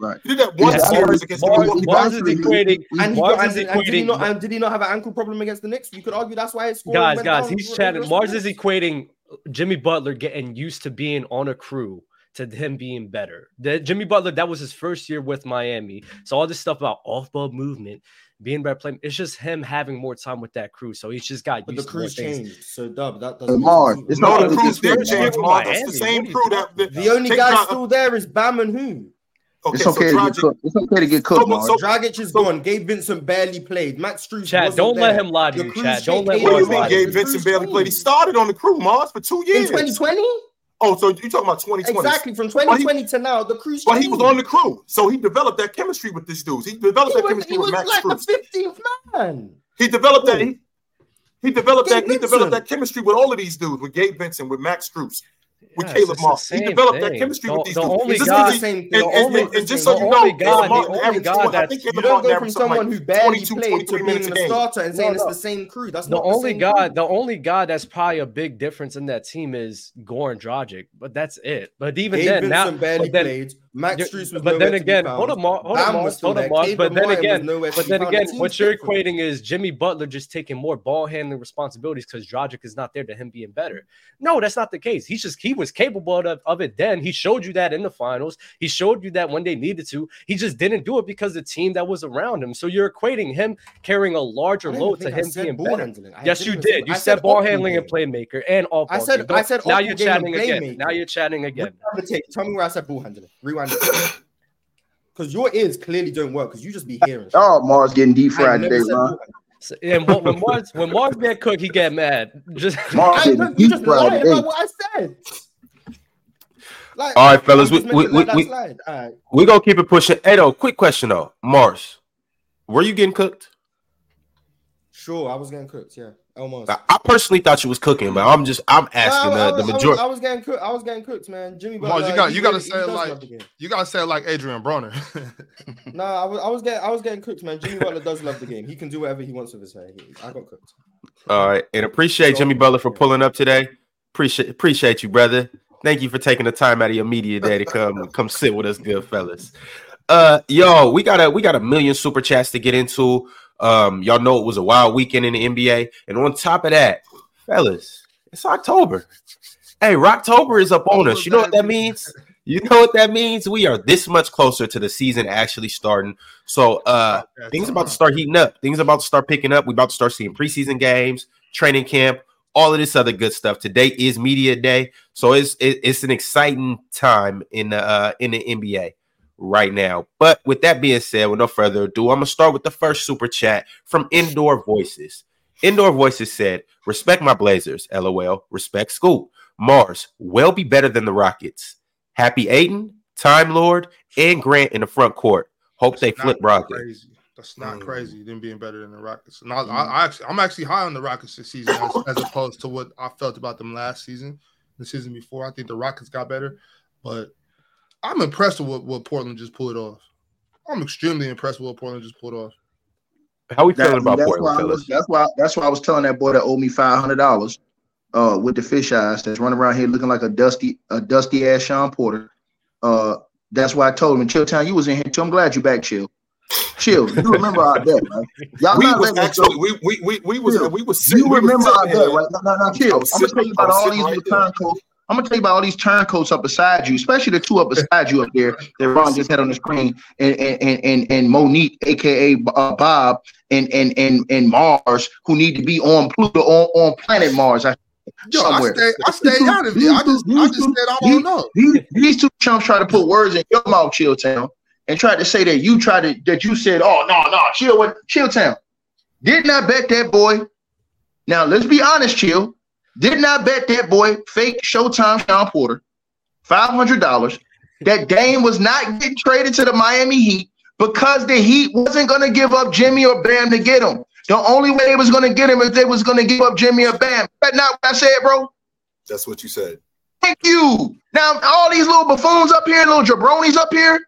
Right. He did that one Yeah, series Marz- against the Marz, Milwaukee Marz is Bucks. equating. And, he Marz got, is and, and did he equating. not? And did he not have an ankle problem against the Knicks? You could argue that's why his score. guys, went guys, down he's chatting. Marz is equating Jimmy Butler getting used to being on a crew to him being better. The Jimmy Butler, that was his first year with Miami. So all this stuff about off-ball movement, being better playing, it's just him having more time with that crew. So he's just got But the used to crew's things. changed. So Dub, that doesn't. Marz, it's No, not the really crews just did good, change, man. That's the same what are you crew that. talking that The only guy Dra- still there is Bam and who? Okay, It's so okay to get Dragic, cooked. It's okay to get cooked, So- so- Dragic is so- gone. Gabe Vincent barely played. Max Strus. Chat, wasn't don't let him lie to The you, crew's chat. Don't let changed. what do you mean lie Gabe. Vincent barely played? He started on the crew, Marz, for two years. in years. 2020. Oh, so you're talking about 2020. Exactly from 2020 to now, the crew's But he was on the crew, so he developed that chemistry with this dude. He developed He that was, chemistry he with was Max like Strus. the 15th man. He developed that. He, he developed Gabe that. He developed that chemistry with all of these dudes, with Gabe Vincent, with Max Strus, with Yes, Caleb Moss. He developed that chemistry The- with these the dudes. only Just guy- because the same and, thing. and- and- and just so you know, guy- Caleb the Martin only averaged 20 I that's- think You Caleb don't Martin go from averaged someone like who barely 22, played to being a starter and saying No, it's the same crew. That's The only the guy, crew. the only guy that's probably a big difference in that team is Goran Dragic, but that's it. But even Gabe then, now, but then, played. Max Strus was but then nowhere to be again, hold on, Mar- hold on, hold on. But then again, but then again, what you're equating is Jimmy Butler just taking more ball handling responsibilities because Dragic is not there to him being better. No, that's not the case. He's just he was capable of, of it then. He showed you that in the finals. He showed you that when they needed to. He just didn't do it because the team that was around him. So you're equating him carrying a larger load to I him being better. handling. Yes, you did. You I said ball handling and playmaker and off. I said- I said now you're chatting again. Now you're chatting again. Rewind the tape. Tell me where I said ball handling. Rewind it. Because your ears clearly don't work because you just be hearing. shit. Oh, Marz getting deep fried today, man. So- and when, when Marz when Marz get cooked, he get mad. Just Marz I you deep just fried lied today. about what I said. Like, All right, fellas, I'm we- meant we- let we- slide. We gonna keep it pushing. Edo, quick question though, Marz, were you getting cooked? Sure, I was getting cooked. Yeah, almost. I, I personally thought you was cooking, but I'm just I'm asking No, I, the, was, the I was- majority. I was getting cooked. I was getting cooked, man. Jimmy Marz, Butler. you got- you gotta say it like- love the game. You gotta say it like Adrien Broner. No, I was, I was getting, I was getting cooked, man. Jimmy Butler does love the game. He can do whatever he wants with his hair. He, I got cooked. All right, and appreciate Jimmy Butler for pulling up today. Appreciate appreciate you, brother. Thank you for taking the time out of your media day to come come sit with us, good fellas. Uh, yo, we got a we got a million super chats to get into. Um, y'all know it was a wild weekend in the NBA, and on top of that, fellas, it's October. Hey, Rocktober is up on us. You know what that means? You know what that means? We are this much closer to the season actually starting. So, uh, things about to start heating up. Things about to start picking up. We about to start seeing preseason games, training camp, all of this other good stuff. Today is media day, so it's it, it's an exciting time in the uh, in the NBA right now. But with that being said, with no further ado, I'm gonna start with the first super chat from Indoor Voices. Indoor Voices said, "Respect my Blazers, lol. Respect Scoot. Mars will be better than the Rockets. Happy Ayton, Time Lord, and Grant in the front court. Hope they flip Rockets." Crazy. That's not Mm. crazy. Them being better than the Rockets. And I, I, I actually, I'm actually high on the Rockets this season as, as opposed to what I felt about them last season, the season before. I think the Rockets got better, but I'm impressed with what, what Portland just pulled off. I'm extremely impressed with what Portland just pulled off. How we That- feeling about that's Portland, why was, that's why that's why I was telling that boy that owed me five hundred dollars, uh, with the fish eyes that's running around here looking like a dusty a dusty ass Sean Porter. Uh, that's why I told him, Chill Town, you was in here too. I'm glad you back, Chill. Chill. You remember our bet, right? Y'all we not was actually we we we, we was Chill. we was You sitting, we was remember our sitting bet, right? No, no, no, chill. I I'm was gonna tell you about all these right little turncoats I'm gonna tell you about all these turncoats up beside you, especially the two up beside you up there that Ron just had on the screen, and and and and Monique, aka uh, Bob, and and and and Marz, who need to be on Pluto on, on planet Mars. I, Yo, I somewhere. stay, I stay out of it. I just, I just said I don't know. These, these two chumps try to put words in your mouth, Chill Town, and tried to say that you tried to that you said, "Oh no, no, Chill, what Chill Town." Did not bet that boy. Now let's be honest, Chill. Did not bet that boy fake Showtime Sean Porter five hundred dollars. That Dame was not getting traded to the Miami Heat because the Heat wasn't going to give up Jimmy or Bam to get him. The only way they was going to get him is they was going to give up Jimmy or Bam. That not what I said, bro. That's what you said. Thank you. Now all these little buffoons up here, little jabronis up here.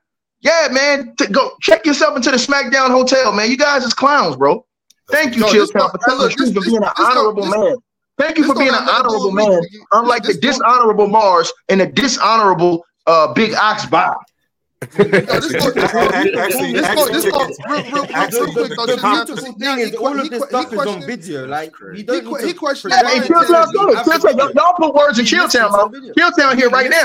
Yeah, man. t- go check yourself into the SmackDown Hotel, man. You guys is clowns, bro. Thank you, Yo, Chill Town, for telling look, the truth this- for being an honorable this- man. Thank you this for being an honorable man, unlike this the dishonorable Marz and the dishonorable uh, Big Ox Bob. this is on video. Like he doesn't y'all put words in Killtown mouth. Killtown here right now.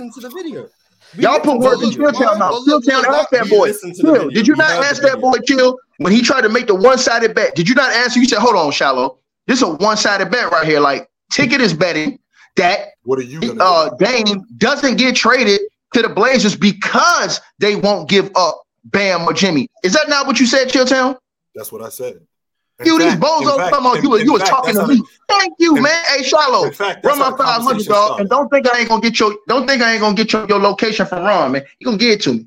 Y'all put words in Killtown mouth. Killtown asked that boy. Kill. Did you not ask that boy chill when he tried to make the one-sided bet? Did you not answer? You said, "Hold on, shallow." This is a one-sided bet right here. Like ticket is betting that What are you gonna uh? Dame doesn't get traded to the Blazers because they won't give up Bam or Jimmy. Is that not what you said, Chilltown? That's what I said. In You these fact- bozos in fact- come on. in- You, in you was talking to me. Thank you, in- man. Hey, Shallow, fact, run my five hundred, dog, and don't think I ain't gonna get your. Don't think I ain't gonna get your, your location from Ron, man. You gonna get it to me.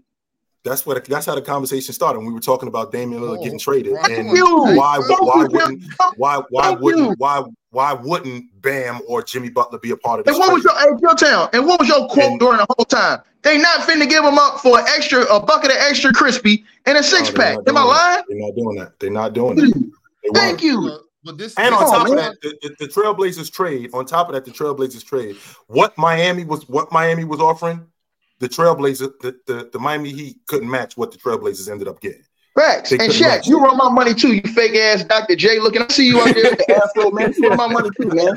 That's what. That's how the conversation started. When We were talking about Damian Lillard Oh, getting traded, and come why? Why wouldn't? Why? Why Thank wouldn't? you. Why? Why wouldn't Bam or Jimmy Butler be a part of this? And what was trade? your hey, Chilltown? And what was your quote And- during the whole time? They not finna give them up for an extra a bucket of extra crispy and a six no, pack. Am I doing lying? They're not doing that. They're not doing that. Thank you. But this, And on this- top of man. that, the, the, the Trailblazers trade. On top of that, the Trailblazers trade. What Miami was, what Miami was offering, the Trailblazers, the, the, the Miami Heat couldn't match what the Trailblazers ended up getting. Facts. They And couldn't Shaq, you run my money too, you fake ass Dr. J looking. I see you out there with the afro, man. You run my money too, man.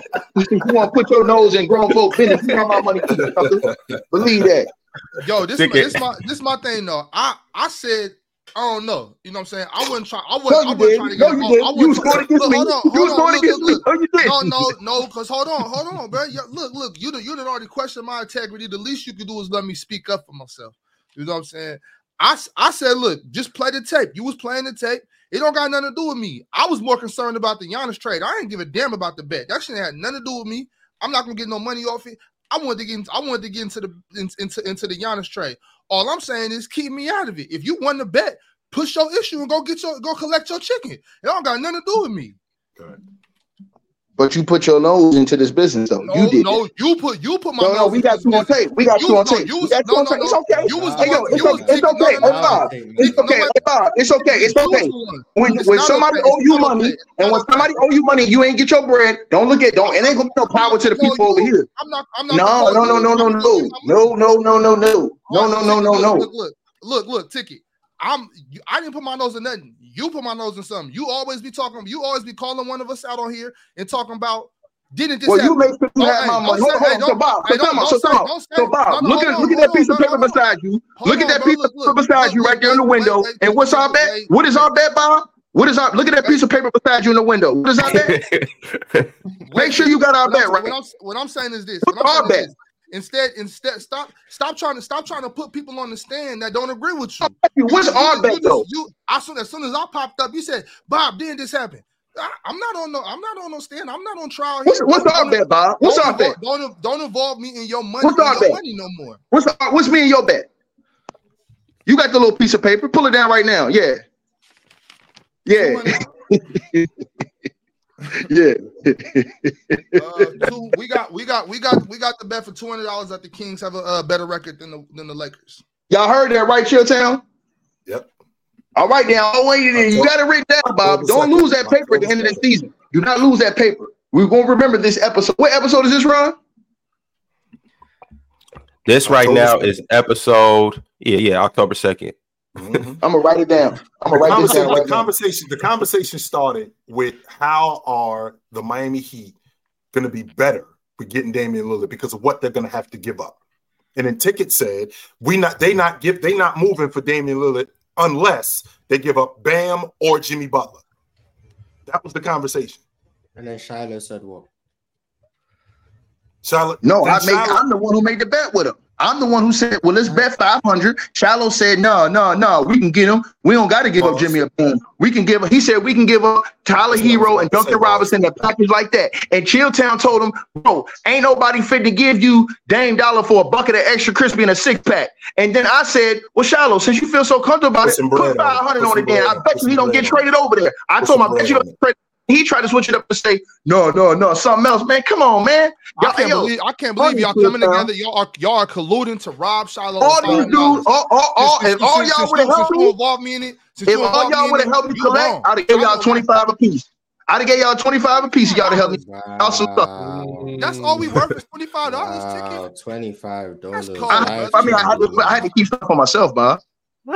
You want to put your nose in grown folk business. You run my money too. sucker. Believe that. Yo, this, Stick my, it. this my this my thing though. I I said I don't know. You know what I'm saying? I wasn't trying. I No, wasn't. I you did. trying to No, get. you I did. You was going against look, me. Hold on, You was going against me. No, you did. No, no, no. Because hold on, hold on, bro. Yeah, look, look. You you done already questioned my integrity. The least you could do is let me speak up for myself. You know what I'm saying? I I said, look, just play the tape. You was playing the tape. It don't got nothing to do with me. I was more concerned about the Giannis trade. I didn't give a damn about the bet. That shit had nothing to do with me. I'm not gonna get no money off it. I wanted to get. In, I wanted to get into the in- into into the Giannis trade. All I'm saying is keep me out of it. If you won the bet, push your issue and go get your go collect your chicken. It don't got nothing to do with me. But you put your nose into this business, though. No, you did. no, you put you put my. No, no, we got two on tape. We got You- two on no, tape. you was- no, no. It's okay. You was Hey, yo, it's you okay. was It's okay. no, no, no, no. It's okay. Hey, Bob. It's okay. It's okay. When, when somebody owe you money, and when somebody owe you money, you ain't get your bread. Don't look at. Don't. It ain't gonna be no power to the people over here. I'm not. I'm not. No, no, no, no, no, no, no, no, no, no, no, no, no, no, no, no, no. Look, look, look, ticket. I'm. I didn't put my nose in nothing. You put my nose in something. You always be talking. You always be calling one of us out on here and talking about. Didn't this Well, you make sure you Don't- have hey, my money. Hold on, hold on. So Bob, so don't- time out. don't So say- time out. don't say- So Bob, no, no, look at look at that piece of paper no, no. beside you. Look at that piece of paper beside you right there in the window. And what's wait, our bet? What is wait. our bet, Bob? What is our? Look at that piece of paper beside you in the window. What is our bet? Make sure you got our What bet right. what, I'm, what I'm saying is this. What's What our bet? Instead, instead, stop, stop trying to stop trying to put people on the stand that don't agree with you. What's our bet you though? You, as soon as soon as I popped up, you said, "Bob, didn't this happen?" I, I'm not on no. I'm not on no stand. I'm not on trial here. What's, what's Don't- our bet, Bob? What's our bet? Don't don't involve me in your money. What's in our bet? money no more. What's our, what's me and your bet? You got the little piece of paper. Pull it down right now. Yeah. Yeah. Yeah. Uh, two, we got we got we got we got the bet for two hundred dollars that the Kings have a, uh better record than the than the Lakers. Y'all heard that, right, Chilltown? Yep. All right, now. Oh, wait, you got it written down, Bob. Don't lose that paper at the end of the season. Do not lose that paper. We're going to remember this episode. What episode is this, Ron? This right October now second. is episode. Yeah, yeah, October second. Mhm. I'm going to write it down. I'm going to The write this conversation, down the right now. conversation, the conversation started with how are the Miami Heat going to be better with getting Damian Lillard because of what they're going to have to give up. And then Ticket said, "We not they not give they not moving for Damian Lillard unless they give up Bam or Jimmy Butler." That was the conversation. And then Shiloh said what? Charlotte, No, I made. Charlotte- I'm the one who made the bet with him. I'm the one who said, "Well, let's bet 500." Shallow said, "No, no, no. We can get him. We don't got to give up Jimmy a pen. We can give. Him He said we can give up Tyler That's what I Herro and Duncan. Robinson a package like that." And Chilltown told him, "Bro, ain't nobody fit to give you Dame Dolla for a bucket of extra crispy and a six pack." And then I said, "Well, Shallow, since you feel so comfortable about Put it, put bread on it. 500 on it. Then I bet you he don't get traded over there." I told him, "I bet you don't get traded." He tried to switch it up and say, "No, no, no, something else, man. Come on, man." I Y'all- can't yo, believe I can't believe y'all coming dudes, together. Y'all are y'all are colluding to rob Shiloh. all of these dudes, all, all, all, Since- if all since- y'all would have helped me, involved me in it, if all involved y'all me would in have helped me collect, wrong. I'd have gave y'all Shiloh 25 apiece. I'd have gave y'all 25 apiece. Y'all to help me. Wow. Also, look, That's all we worth is twenty five dollars Wow, ticket. twenty-five dollars. That's cold, I, I mean, I had, to, I had to keep stuff for myself, Bob.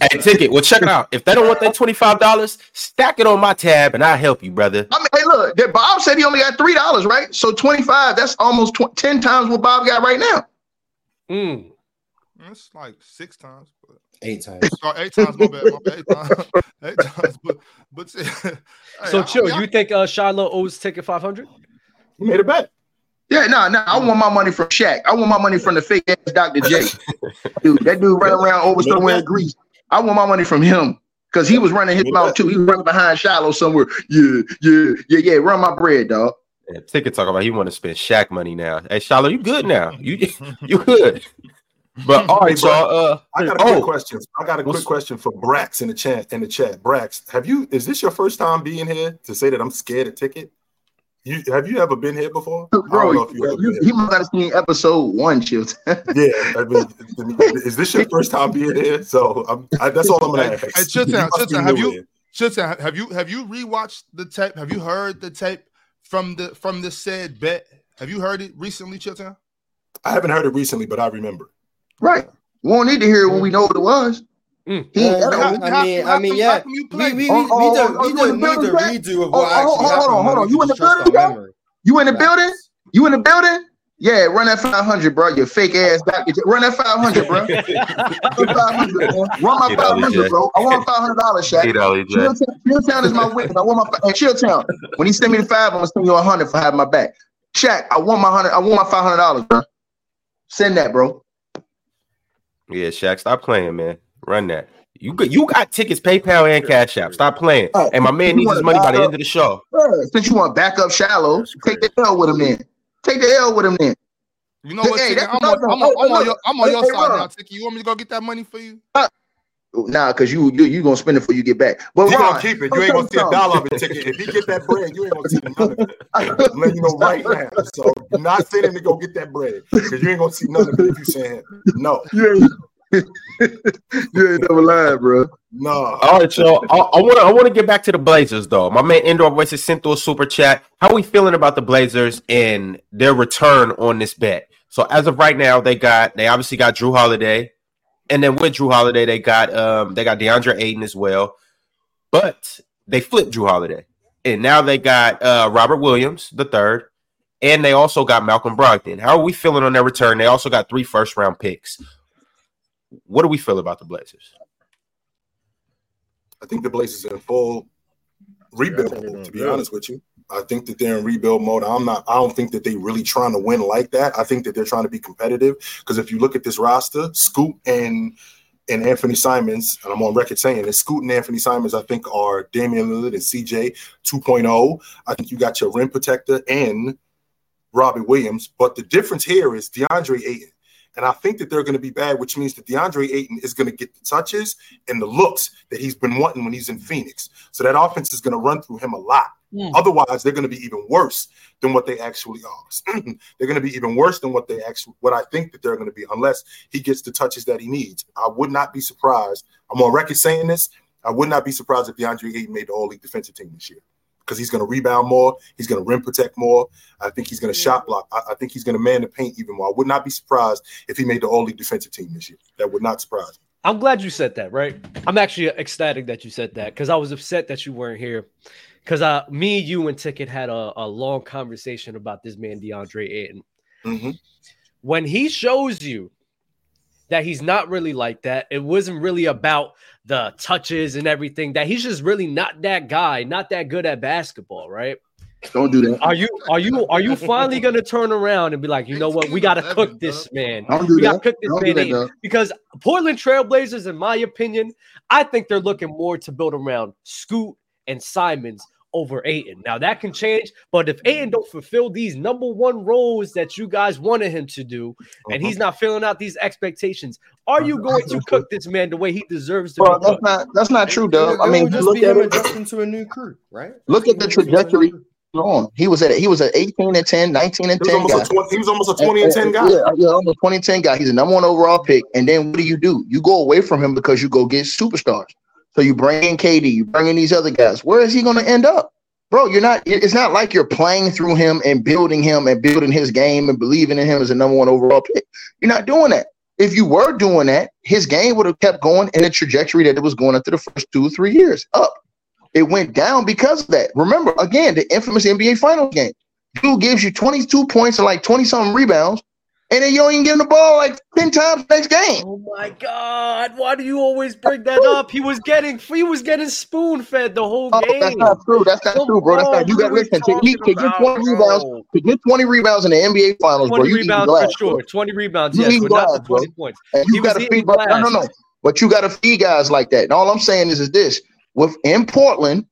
Hey, ticket. Well, check it out. If they don't want that twenty five dollars, stack it on my tab, and I'll help you, brother. I mean, hey, look, that Bob said he only got three dollars, right? So 25, that's almost tw- 10 times what Bob got right now. Mm. It's like six times. But, Eight times. or eight times. My bad. My bad. Eight times. Eight times. But but hey, So I- chill. I- You think uh Shiloh owes ticket five hundred? He made a bet. Yeah, no, no, I want my money from Shaq. I want my money from the fake ass Dr. J. dude, that dude running around over somewhere in Greece. I want my money from him because he was running his mouth too. He was running behind Shiloh somewhere. Yeah, yeah, yeah, yeah. Run my bread, dog. Yeah, ticket talk about he want to spend Shaq money now. Hey, Shiloh, you good now? You you good? But all right, y'all. Uh, I got a oh, quick question. I got a quick question for Brax in the chat. In the chat, Brax, have you? Is this your first time being here to say that I'm scared of ticket? You have you ever been here before? I don't know Bro, if you ever you, been he must have seen episode one, chill. here. Yeah, I mean, is this your first time being here? So I'm, I, that's all I'm gonna Hey, ask. hey, Chilltown, You must be Chilltown, have new you- here. Chilltown, have you have you rewatched the tape? Have you heard the tape from the from the said bet? Have you heard it recently, Chilltown? I haven't heard it recently, but I remember. right. We won't need to hear it when we know what it was. Mm. He ain't I no- mean, I mean, I mean, yeah. you We, we, we, Oh, we oh, don't, oh, we you don't in the need a building, redo of Oh, what oh, actually hold on, happened. hold man. on. You can in the building, our Jack? memory. You in the building? You in the building? Yeah, run that 500, bro. You fake ass back. Run that 500, bro. Run 500, man. Run my Get out of 500, bro. I want 500 dollars, Shaq. Chilltown, Chilltown is my witness. I want my and Chilltown. When he send me the five, I'm gonna send you a hundred for having my back. Shaq, I want my hundred. I want my five hundred dollars, bro. Send that, bro. yeah, Shaq, stop playing, man. Run that. You got you got tickets, PayPal and Cash App. Stop playing. Oh, And my man needs his money by the back end of the show. Yeah, Since you want back up shallow, take the L with him then. Take the L with him then. You know what? Hey, Ticket? I'm, on, another- I'm, on, I'm, on your, I'm on hey, your side Ron. now, Ticket. You want me to go get that money for you? Uh, nah, cause you you you gonna spend it before you get back. But You gonna keep it. You ain't gonna see a dollar of it ticket. If he get that bread, you ain't gonna see none of it. I'm letting you know right now. So you're not saying him to go get that bread because you ain't gonna see none of it if you send him. no, you ain't, you ain't never lied, bro. no. All right, y'all. I want to I want to get back to the Blazers though. My man Indoor Voices sent through a super chat. How we feeling about the Blazers and their return on this bet? So as of right now, they got they obviously got Jrue Holiday, and then with Jrue Holiday, they got um they got DeAndre Ayton as well, but they flipped Jrue Holiday, and now they got uh Robert Williams the third, and they also got Malcolm Brogdon. How are we feeling on their return? They also got three first round picks. What do we feel about the Blazers? I think the Blazers are in full rebuild Yeah, I think they're mode. To be honest with you, I think that they're in rebuild mode. I'm not. I don't think that they really trying to win like that. I think that they're trying to be competitive. Because if you look at this roster, Scoot and and Anthony Simons, and I'm on record saying this, Scoot and Anthony Simons, I think are Damian Lillard and CJ 2.0. I think you got your rim protector and Robbie Williams. But the difference here is DeAndre Ayton. And I think that they're going to be bad, which means that DeAndre Ayton is going to get the touches and the looks that he's been wanting when he's in Phoenix. So that offense is going to run through him a lot. Otherwise, they're going to be even worse than what they actually are. they're going to be even worse than what they actually, what I think that they're going to be, unless he gets the touches that he needs. I would not be surprised. I'm on record saying this. I would not be surprised if DeAndre Ayton made the All League defensive team this year because he's going to rebound more. He's going to rim protect more. I think he's going to shot block. I, I think he's going to man the paint even more. I would not be surprised if he made the All League defensive team this year. That would not surprise me. I'm glad you said that, right? I'm actually ecstatic that you said that because I was upset that you weren't here. Because uh, me, you, and Ticket had a, a long conversation about this man, DeAndre Ayton. Mm-hmm. When he shows you that he's not really like that, it wasn't really about the touches and everything, that he's just really not that guy, not that good at basketball, right? Don't do that. Are you are you are you finally gonna turn around and be like, you know what, we gotta cook this man. Don't do We gotta that. cook this Don't man that, because Portland Trailblazers, in my opinion, I think they're looking more to build around Scoot and Simons over Ayton. Now that can change, but if Ayton don't fulfill these number one roles that you guys wanted him to do, and Uh-huh. he's not filling out these expectations, are you going to cook this man the way he deserves to Bro, be that's cooked? not that's not true, Doug. I mean, just look be at him adjusting to a new crew, right? Look at the trajectory. On. He was at he was at 18 and 10, 19 and 10 guy. 20, he was almost a 20 and 10 guy. Yeah, yeah, almost 20 and 10 guy. He's a number one overall pick. And then what do you do? You go away from him because you go get superstars. So you bring in KD, you bring in these other guys. Where is he going to end up? Bro, you're not, it's not like you're playing through him and building him and building his game and believing in him as a number one overall pick. You're not doing that. If you were doing that, his game would have kept going in the trajectory that it was going after the first two or three years up. It went down because of that. Remember, again, the infamous NBA Finals game. Dude gives you 22 points and like 20 something rebounds, and then you don't even give him the ball like 10 times next game. Oh my god, why do you always bring that up? He was getting he was getting spoon fed the whole Oh, game. that's not true. That's not Come true, bro. That's not you got what are listen to, he, to get about, 20 rebounds, bro? to get 20 rebounds in the NBA finals, bro. 20 You rebounds glass, for sure. bro. 20 rebounds, You yes, but not the glass, bro. 20 points. And you was got to eating feed, no, no, no. But you got to feed guys like that. And all I'm saying is, is this: with in Portland,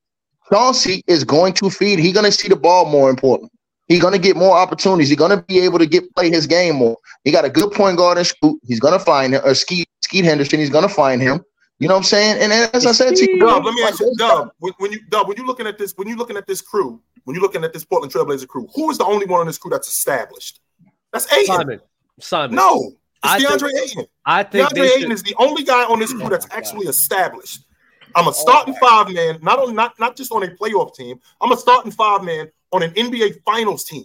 Chauncey is going to feed. He's going to see the ball more in Portland. He's going to get more opportunities. He's going to be able to get play his game more. He got a good point guard in Scoot. He's going to find him. Or Skeet, Skeet Henderson. He's going to find him. You know what I'm saying? And as I said to you, Dub, let me ask you, Dub, when, when you Dub, when you looking at this, when you looking at this crew, when you looking at this Portland Trailblazer crew, who is the only one on this crew that's established? That's Ayton. Simon. Simon. No, I it's think- DeAndre Ayton. I think DeAndre they Ayton should, is the only guy on this crew that's Oh actually established. I'm a oh starting five man, not on not not just on a playoff team. I'm a starting five man on an NBA Finals team.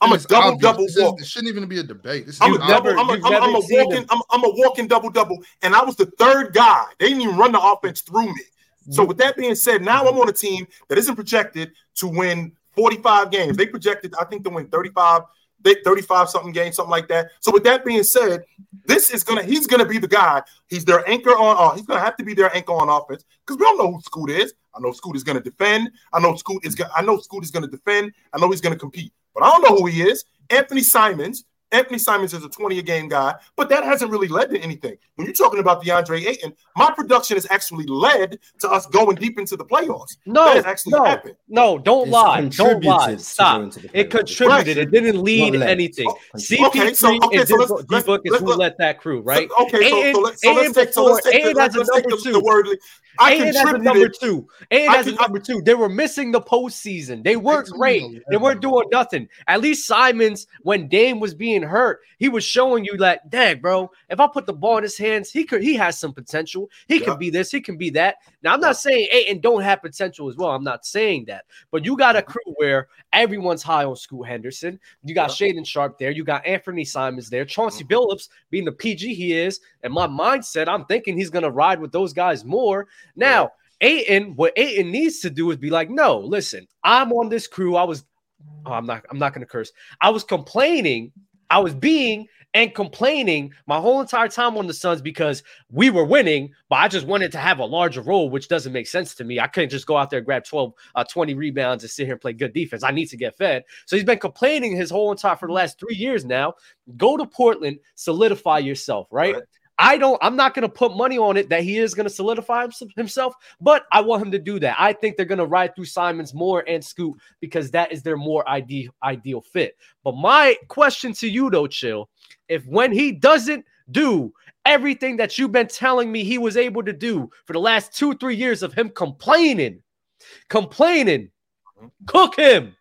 I'm a double obvious. double This is- It shouldn't even be a debate. This is I'm a double. never- I'm a, you've I'm, a- I'm never a walking. I'm, I'm a walking double double, and I was the third guy. They didn't even run the offense through me. So with that being said, now I'm on a team that isn't projected to win 45 games. They projected, I think, to win 35, 35 something games, something like that. So with that being said, this is gonna he's gonna be the guy. He's their anchor on. Uh, he's gonna have to be their anchor on offense because we don't know who Scoot is. I know Scoot is gonna defend. I know Scoot is. Gonna, I know Scoot is gonna defend. I know he's gonna compete, but I don't know who he is. Anthony Simons. Anthony Simons is a 20 a game guy, but that hasn't really led to anything. When you're talking about DeAndre Ayton, my production has actually led to us going deep into the playoffs. no, that has actually no, happened. no, don't It's lie, don't lie, stop. going to the It playoffs. contributed. It didn't lead Not led. anything. Oh, CP3 okay, so- okay, and so let's- D-Book let's- D-Book is let's- who led that crew, right? So, okay, so, so, let's, so let's take so let's take the, Ayton let's, a let's take the, the word. I And as a number two, and I as a can- number two, they were missing the postseason. They weren't great. They weren't doing nothing. At least Simons, when Dame was being hurt, he was showing you that, dang, bro, if I put the ball in his hands, he could he has some potential. He Yeah. can be this, he can be that. Now, I'm not saying Ayton don't have potential as well. I'm not saying that. But you got a crew where everyone's high on Scoot Henderson. You got Shaedon Sharpe there. You got Anthony Simons there. Chauncey Mm-hmm. Billups being the PG he is. And my mindset, I'm thinking he's gonna ride with those guys more. Now, Ayton, what Ayton needs to do is be like, no, listen, I'm on this crew. I was, oh, I'm not, I'm not gonna curse. I was complaining, I was being and complaining my whole entire time on the Suns because we were winning, but I just wanted to have a larger role, which doesn't make sense to me. I couldn't just go out there, grab 12, uh, 20 rebounds and sit here and play good defense. I need to get fed. So he's been complaining his whole entire for the last three years now. Go to Portland, solidify yourself, right? Right. I don't, I'm not going to put money on it that he is going to solidify himself, but I want him to do that. I think they're going to ride through Simons more and Scoot because that is their more ideal, ideal fit. But my question to you, though, Chill, if when he doesn't do everything that you've been telling me he was able to do for the last two, three years of him complaining, complaining, mm-hmm. cook him,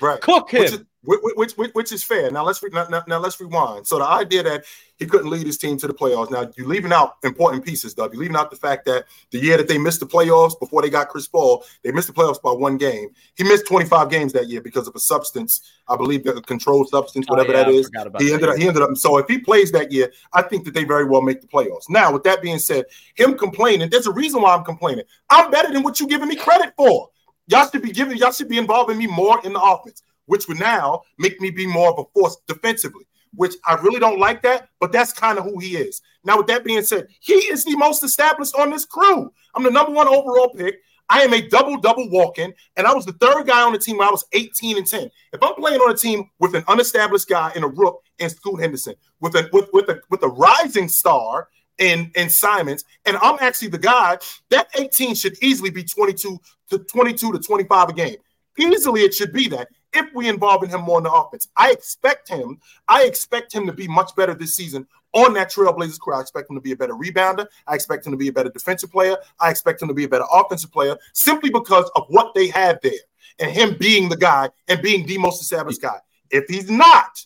Right. cook him. Which, which, which, is fair. Now let's re, now, now, let's rewind. So the idea that he couldn't lead his team to the playoffs. Now you're leaving out important pieces, Dub. You're leaving out the fact that the year that they missed the playoffs before they got Chris Paul, they missed the playoffs by one game. He missed 25 games that year because of a substance, I believe, a controlled substance, Oh, whatever yeah, that is. He that, ended up. He ended up. So if he plays that year, I think that they very well make the playoffs. Now, with that being said, him complaining, there's a reason why I'm complaining. I'm better than what you're giving me credit for. Y'all should be giving. Y'all should be involving me more in the offense, which would now make me be more of a force defensively. Which I really don't like that, but that's kind of who he is. Now, with that being said, he is the most established on this crew. I'm the number one overall pick. I am a double double walking, and I was the third guy on the team when I was 18 and 10. If I'm playing on a team with an unestablished guy in a rook and Scoot Henderson, with a with with a with a rising star in in Simons, and I'm actually the guy, that 18 should easily be 22 to 22 to 25 a game. Easily, it should be that if we involve in him more in the offense. I expect him. I expect him to be much better this season on that Trailblazers crew. I expect him to be a better rebounder. I expect him to be a better defensive player. I expect him to be a better offensive player simply because of what they have there and him being the guy and being the most established guy. If he's not,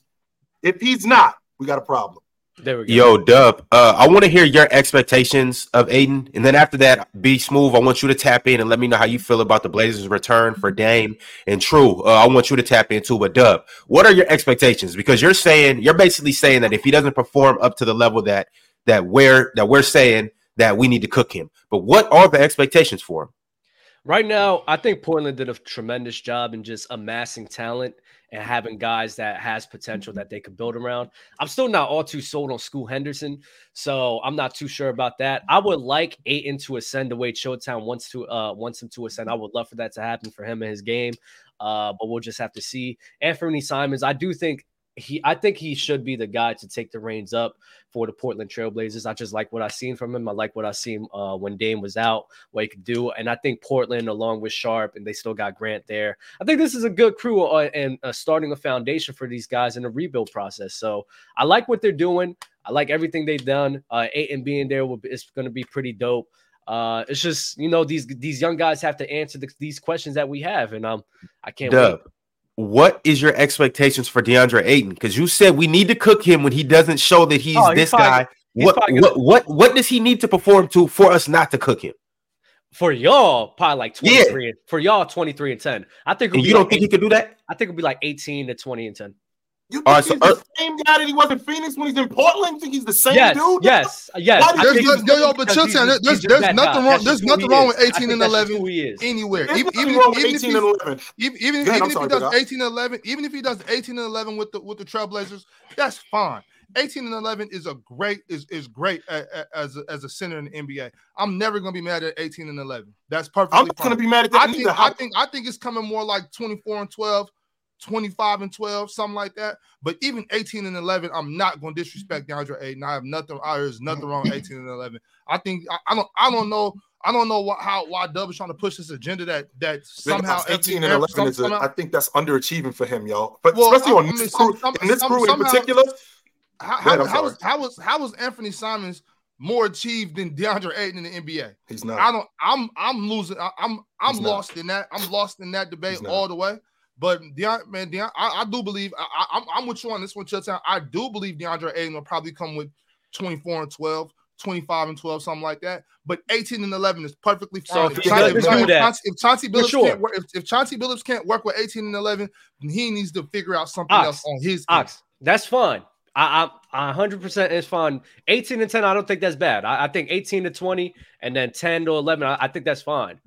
if he's not, we got a problem. There we go. Yo, Dub, uh, I want to hear your expectations of Ayton, and then after that, be smooth. I want you to tap in and let me know how you feel about the Blazers' return for Dame and Jrue. Uh, I want you to tap in too. But Dub, what are your expectations? Because you're saying you're basically saying that if he doesn't perform up to the level that that we're that we're saying that we need to cook him. But what are the expectations for him? Right now, I think Portland did a tremendous job in just amassing talent and having guys that has potential that they could build around. I'm still not all too sold on Scoot Henderson, so I'm not too sure about that. I would like Ayton to ascend the way Showtime wants to uh wants him to ascend. I would love for that to happen for him and his game. Uh, but we'll just have to see. Anthony Simons, I do think he I think he should be the guy to take the reins up for the Portland Trailblazers. I just like what I've seen from him. I like what I seen uh, when Dame was out, what he could do. And I think Portland, along with Sharpe, and they still got Grant there. I think this is a good crew uh, and uh, starting a foundation for these guys in the rebuild process. So I like what they're doing. I like everything they've done. Uh, Ayton being there will be, it's going to be pretty dope. Uh, it's just you know these these young guys have to answer the, these questions that we have, and um, I can't Dub, wait. What is your expectations for DeAndre Ayton? Because you said we need to cook him when he doesn't show that he's Oh, he's this probably- guy. he's What, what what what does he need to perform to for us not to cook him? For y'all, probably like Yeah. 23. and- For y'all, 23 and 10. I think And you don't like think he eight- could do that? I think it'll be like 18 to 20 and 10. You think All right, so he's the Earth- same guy that he was in Phoenix when he's in Portland? You think he's the same Yes, dude? yes, yes. Why There's think no, yo, yo, but chill, he's town. There's there's nothing wrong. There's nothing wrong with 18 think and that's 11 who he is. anywhere. Even, even, if, with even if 18 and 11. even, even, ahead, even if sorry, he does 18 and 11, even if he does 18 and 11 with the with the Trailblazers, that's fine. 18 and 11 is a great is is great a- a- as a, as a center in the NBA. I'm never gonna be mad at 18 and 11. That's perfectly I'm not fine. gonna be mad at that. I that think either. I think I think it's coming more like 24 and 12, 25 and 12, something like that. But even 18 and 11, I'm not going to disrespect DeAndre Ayton. I have nothing. I, there's nothing wrong with 18 and 11. I think I, I don't I don't know I don't know what how why Dub is trying to push this agenda that that somehow 18 and Anthony- 11 is a, somehow- I think that's underachieving for him, y'all. But Well, especially on I this mean, crew, some- some- in this some- crew in particular, how, how, I'm how was how was how was Anthony Simons more achieved than DeAndre Ayton in the NBA? he's not. I don't. I'm. I'm losing. I, I'm. I'm lost in that. I'm lost in that debate all the way. But Deion, man, Deion, I, I do believe. I, I, I'm- I'm with you on this one, Chilltown. I do believe DeAndre Ayton will probably come with 24 and 12, 25 and 12, something like that. But 18 and 11 is perfectly So fine. if if, Chauncey, if, Chauncey- if Chauncey Billups sure. can't work, if, if Chauncey Billups can't work with 18 and 11, then he needs to figure out something Ox, else on his end. Ox, that's fine. I, I, I 100% is fine. 18 and 10, I don't think that's bad. I, I think 18 to 20 and then 10 to 11, I, I think that's fine.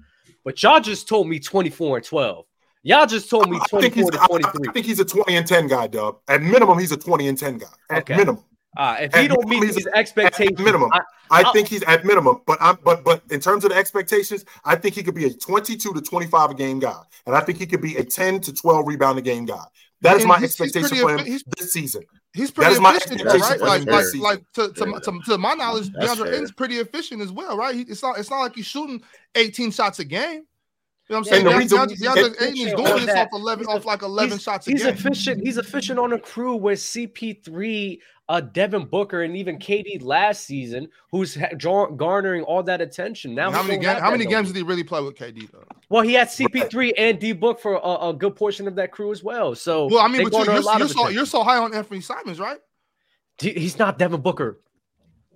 But y'all just told me 24 and 12. Y'all just told me I think, he's, 24 to I, 23. I think he's a 20 and 10 guy, Dub. At minimum, he's a 20 and 10 guy. At Okay. minimum. Uh, if he at don't meet minimum, these he's- expectations, minimum. I, I think he's at minimum, but I'm but but in terms of the expectations, I think he could be a 22 to 25 a game guy, and I think he could be a 10 to 12 rebound a game guy. That is And my he's- he's expectation pretty for him he's- this season. He's pretty is my efficient, though, expectation right? for Like, him like, like to, to, my- to, to my knowledge, That's DeAndre fair. Ayton's pretty efficient as well, right? He, it's not it's not like he's shooting 18 shots a game. You know what I'm saying? and the DeAndre- DeAndre, Ayton is doing this off eleven, he's off like eleven he's, shots a he's game. efficient. He's efficient on a crew with CP3, uh, Devin Booker, and even KD last season, who's ha- garnering all that attention. Now, how many don't games? How many games more. did he really play with KD though? Well, he had CP3 and D Book for a, a good portion of that crew as well. So, Well, I mean, but you, garner you're, you're so you're so high on Anthony Simons, right? He- he's not Devin Booker.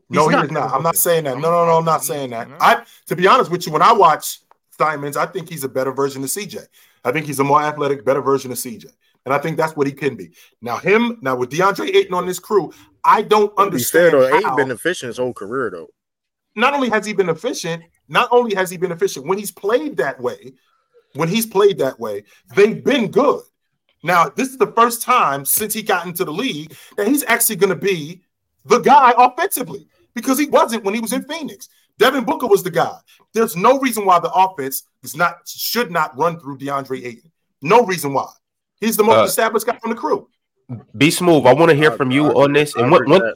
No, He's he not is not. Devin I'm not saying that. No, no, no, I'm not saying that. I, to be honest with you, when I watch Simons, I think he's a better version of CJ. I think he's a more athletic, better version of CJ, and I think that's what he can be. Now, him now with DeAndre Ayton on this crew, I don't understand. Ayton how- been efficient his whole career though. not only has he been efficient, not only has he been efficient when he's played that way, when he's played that way, they've been good. Now, this is the first time since he got into the league that he's actually going to be the guy offensively because he wasn't when he was in Phoenix. Devin Booker was the guy. There's no reason why the offense is not should not run through DeAndre Ayton. No reason why. He's the most Uh, established guy on the crew. Be smooth. I want to hear from you I on this. And one, one,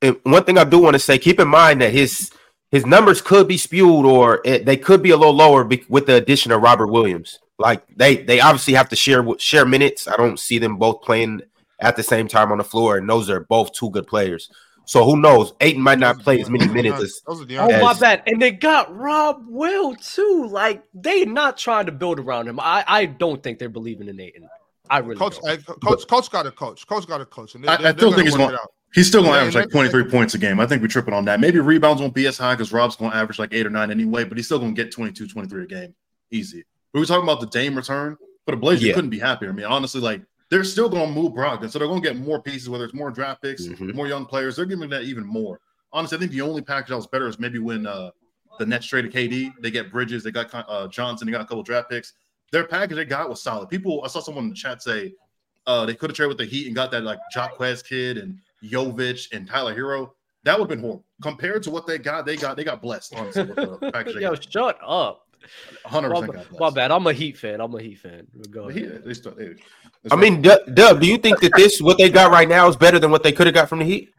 and one thing I do want to say, keep in mind that his his numbers could be spewed or it, they could be a little lower be, with the addition of Robert Williams. Like they they obviously have to share share minutes. I don't see them both playing at the same time on the floor, and those are both two good players. So who knows? Ayton might not play as many minutes as Oh my bad. And they got Rob Will too. Like they not trying to build around him. I, I don't think they're believing in Ayton. I really Coach, don't. hey, coach, coach got a coach. Coach got a coach. And they- I- they- I still think he's going- He's still going to Yeah, average like 23 points a game. I think we're tripping on that. Maybe rebounds won't be as high because Rob's going to average like eight or nine anyway, but he's still going to get 22, 23 a game. Easy. We were talking about the Dame return, but the Blazers Yeah. couldn't be happier. I mean, honestly, like they're still going to move Brogdon. So they're going to get more pieces, whether it's more draft picks, Mhm. more young players. They're giving that even more. Honestly, I think the only package that was better is maybe when uh, the Nets traded KD. They get Bridges, they got uh, Johnson, they got a couple draft picks. Their package they got was solid. People, I saw someone in the chat say uh, they could have traded with the Heat and got that like Jaquez kid and Jovic and Tyler Herro. That would have been horrible compared to what they got. They got they got blessed. Honestly, with the package Yo, got. shut up. 100 My, percent my bad. I'm a Heat fan. I'm a Heat fan. Go But he- ahead. they still- they- I mean, Dub, Dub, do you think that this what they got right now is better than what they could have got from the Heat?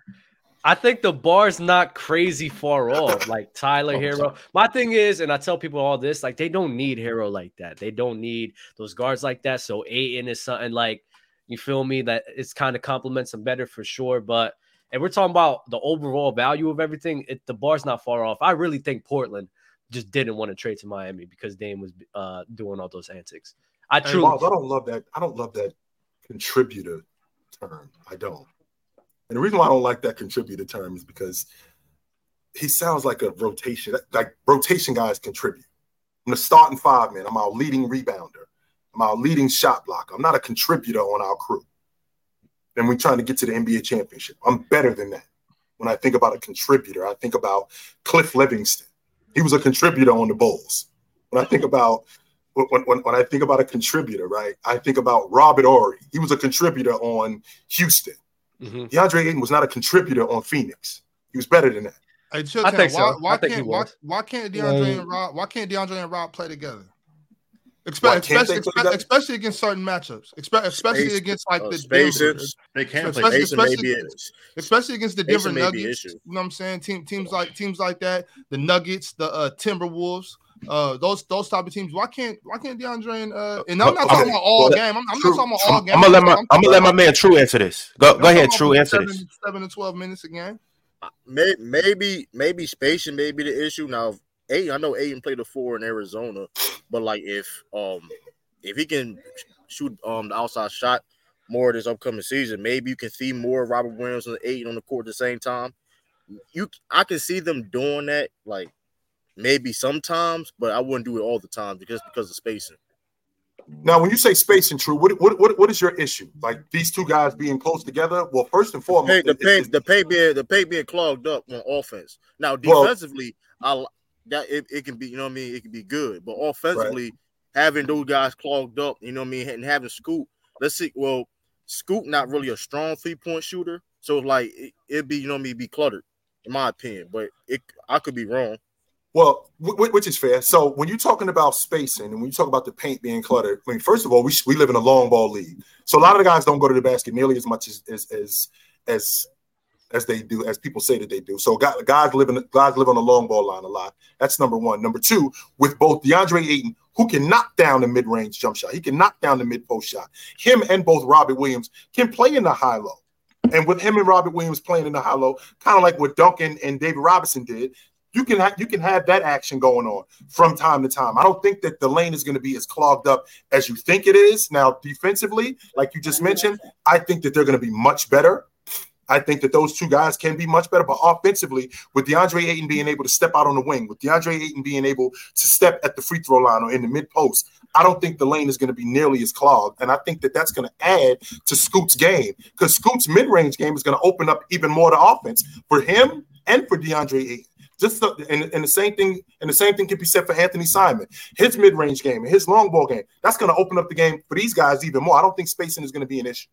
I think the bar's not crazy far off. Like Tyler Oh, Herro. sorry. My thing is, and I tell people all this, like they don't need Herro like that. They don't need those guards like that. So Ayton is something like you feel me that it's kind of complements them better for sure. But and we're talking about the overall value of everything, it, the bar's not far off. I really think Portland just didn't want to trade to Miami because Dame was uh, doing all those antics. I truly Miles, I don't love that. I don't love that contributor term. I don't. And the reason why I don't like that contributor term is because he sounds like a rotation. Like rotation guys contribute. I'm the starting five man. I'm our leading rebounder. I'm our leading shot blocker. I'm not a contributor on our crew. And we're trying to get to the NBA championship. I'm better than that. When I think about a contributor, I think about Cliff Livingston. He was a contributor on the Bulls. When I think about when, when, when I think about a contributor, right, I think about Robert Horry. He was a contributor on Houston. Mhm. DeAndre Ayton was not a contributor on Phoenix. He was better than that. Hey, chill I think why, so. Why I think can't why, was. why can't DeAndre Right. and Rob why can't DeAndre and Rob play together? Why Espe- Especially, they play espe- together? especially against certain matchups, Espe- especially Space- against like uh, the spaces. Denver, They can Especially- play. Spacing especially- be especially against the Denver Spacing may be an Nuggets. You know what I'm saying? Team, teams like teams like that, the Nuggets, the uh, Timberwolves, uh, those those type of teams. Why can't why can't DeAndre and uh, and I'm not talking about all well, game. I'm, I'm not talking about true. all I'm game. gonna let my talking I'm gonna let my man True answer this. Go go ahead, True. Answer seven, this. Seven to twelve minutes a game. May, maybe maybe spacing may be the issue. Now, A I know Ayton played the four in Arizona, but like if um if he can shoot um the outside shot more this upcoming season, maybe you can see more Robert Williams and Ayton on the court at the same time. You I can see them doing that like maybe sometimes, but I wouldn't do it all the time because because of spacing. Now, when you say spacing, true, what, what what what is your issue? Like these two guys being close together? Well, first and foremost, the pay it- the pay being the pay being clogged up on offense. Now Well- defensively, I li- that it, it can be you know what I mean it can be good, but offensively having those guys clogged up, you know what I mean, and having Scoot. Let's see. Well, Scoot not really a strong three point shooter, so like it, it'd be you know what I mean be cluttered in my opinion, but it I could be wrong. Well, wh- wh- which is fair. So when you're talking about spacing and when you talk about the paint being cluttered, I mean, first of all, we, we live in a long ball league, so a lot of the guys don't go to the basket nearly as much as as as as, as they do as people say that they do. So guys, guys live in guys live on the long ball line a lot. That's number one. Number two, with both DeAndre Ayton, who can knock down the mid-range jump shot. He can knock down the mid-post shot. Him and both Robert Williams can play in the high low. And with him and Robert Williams playing in the high low, kind of like what Duncan and David Robinson did, you can have you can have that action going on from time to time. I don't think that the lane is going to be as clogged up as you think it is. Now, defensively, like you just mentioned, I think that they're going to be much better. I think that those two guys can be much better, but offensively, with DeAndre Ayton being able to step out on the wing, with DeAndre Ayton being able to step at the free throw line or in the mid post, I don't think the lane is going to be nearly as clogged. And I think that that's going to add to Scoot's game because Scoot's mid range game is going to open up even more to offense for him and for DeAndre Ayton. Just and, and the same thing, and the same thing can be said for Anthony Simon. His mid-range game and his long ball game, that's going to open up the game for these guys even more. I don't think spacing is going to be an issue.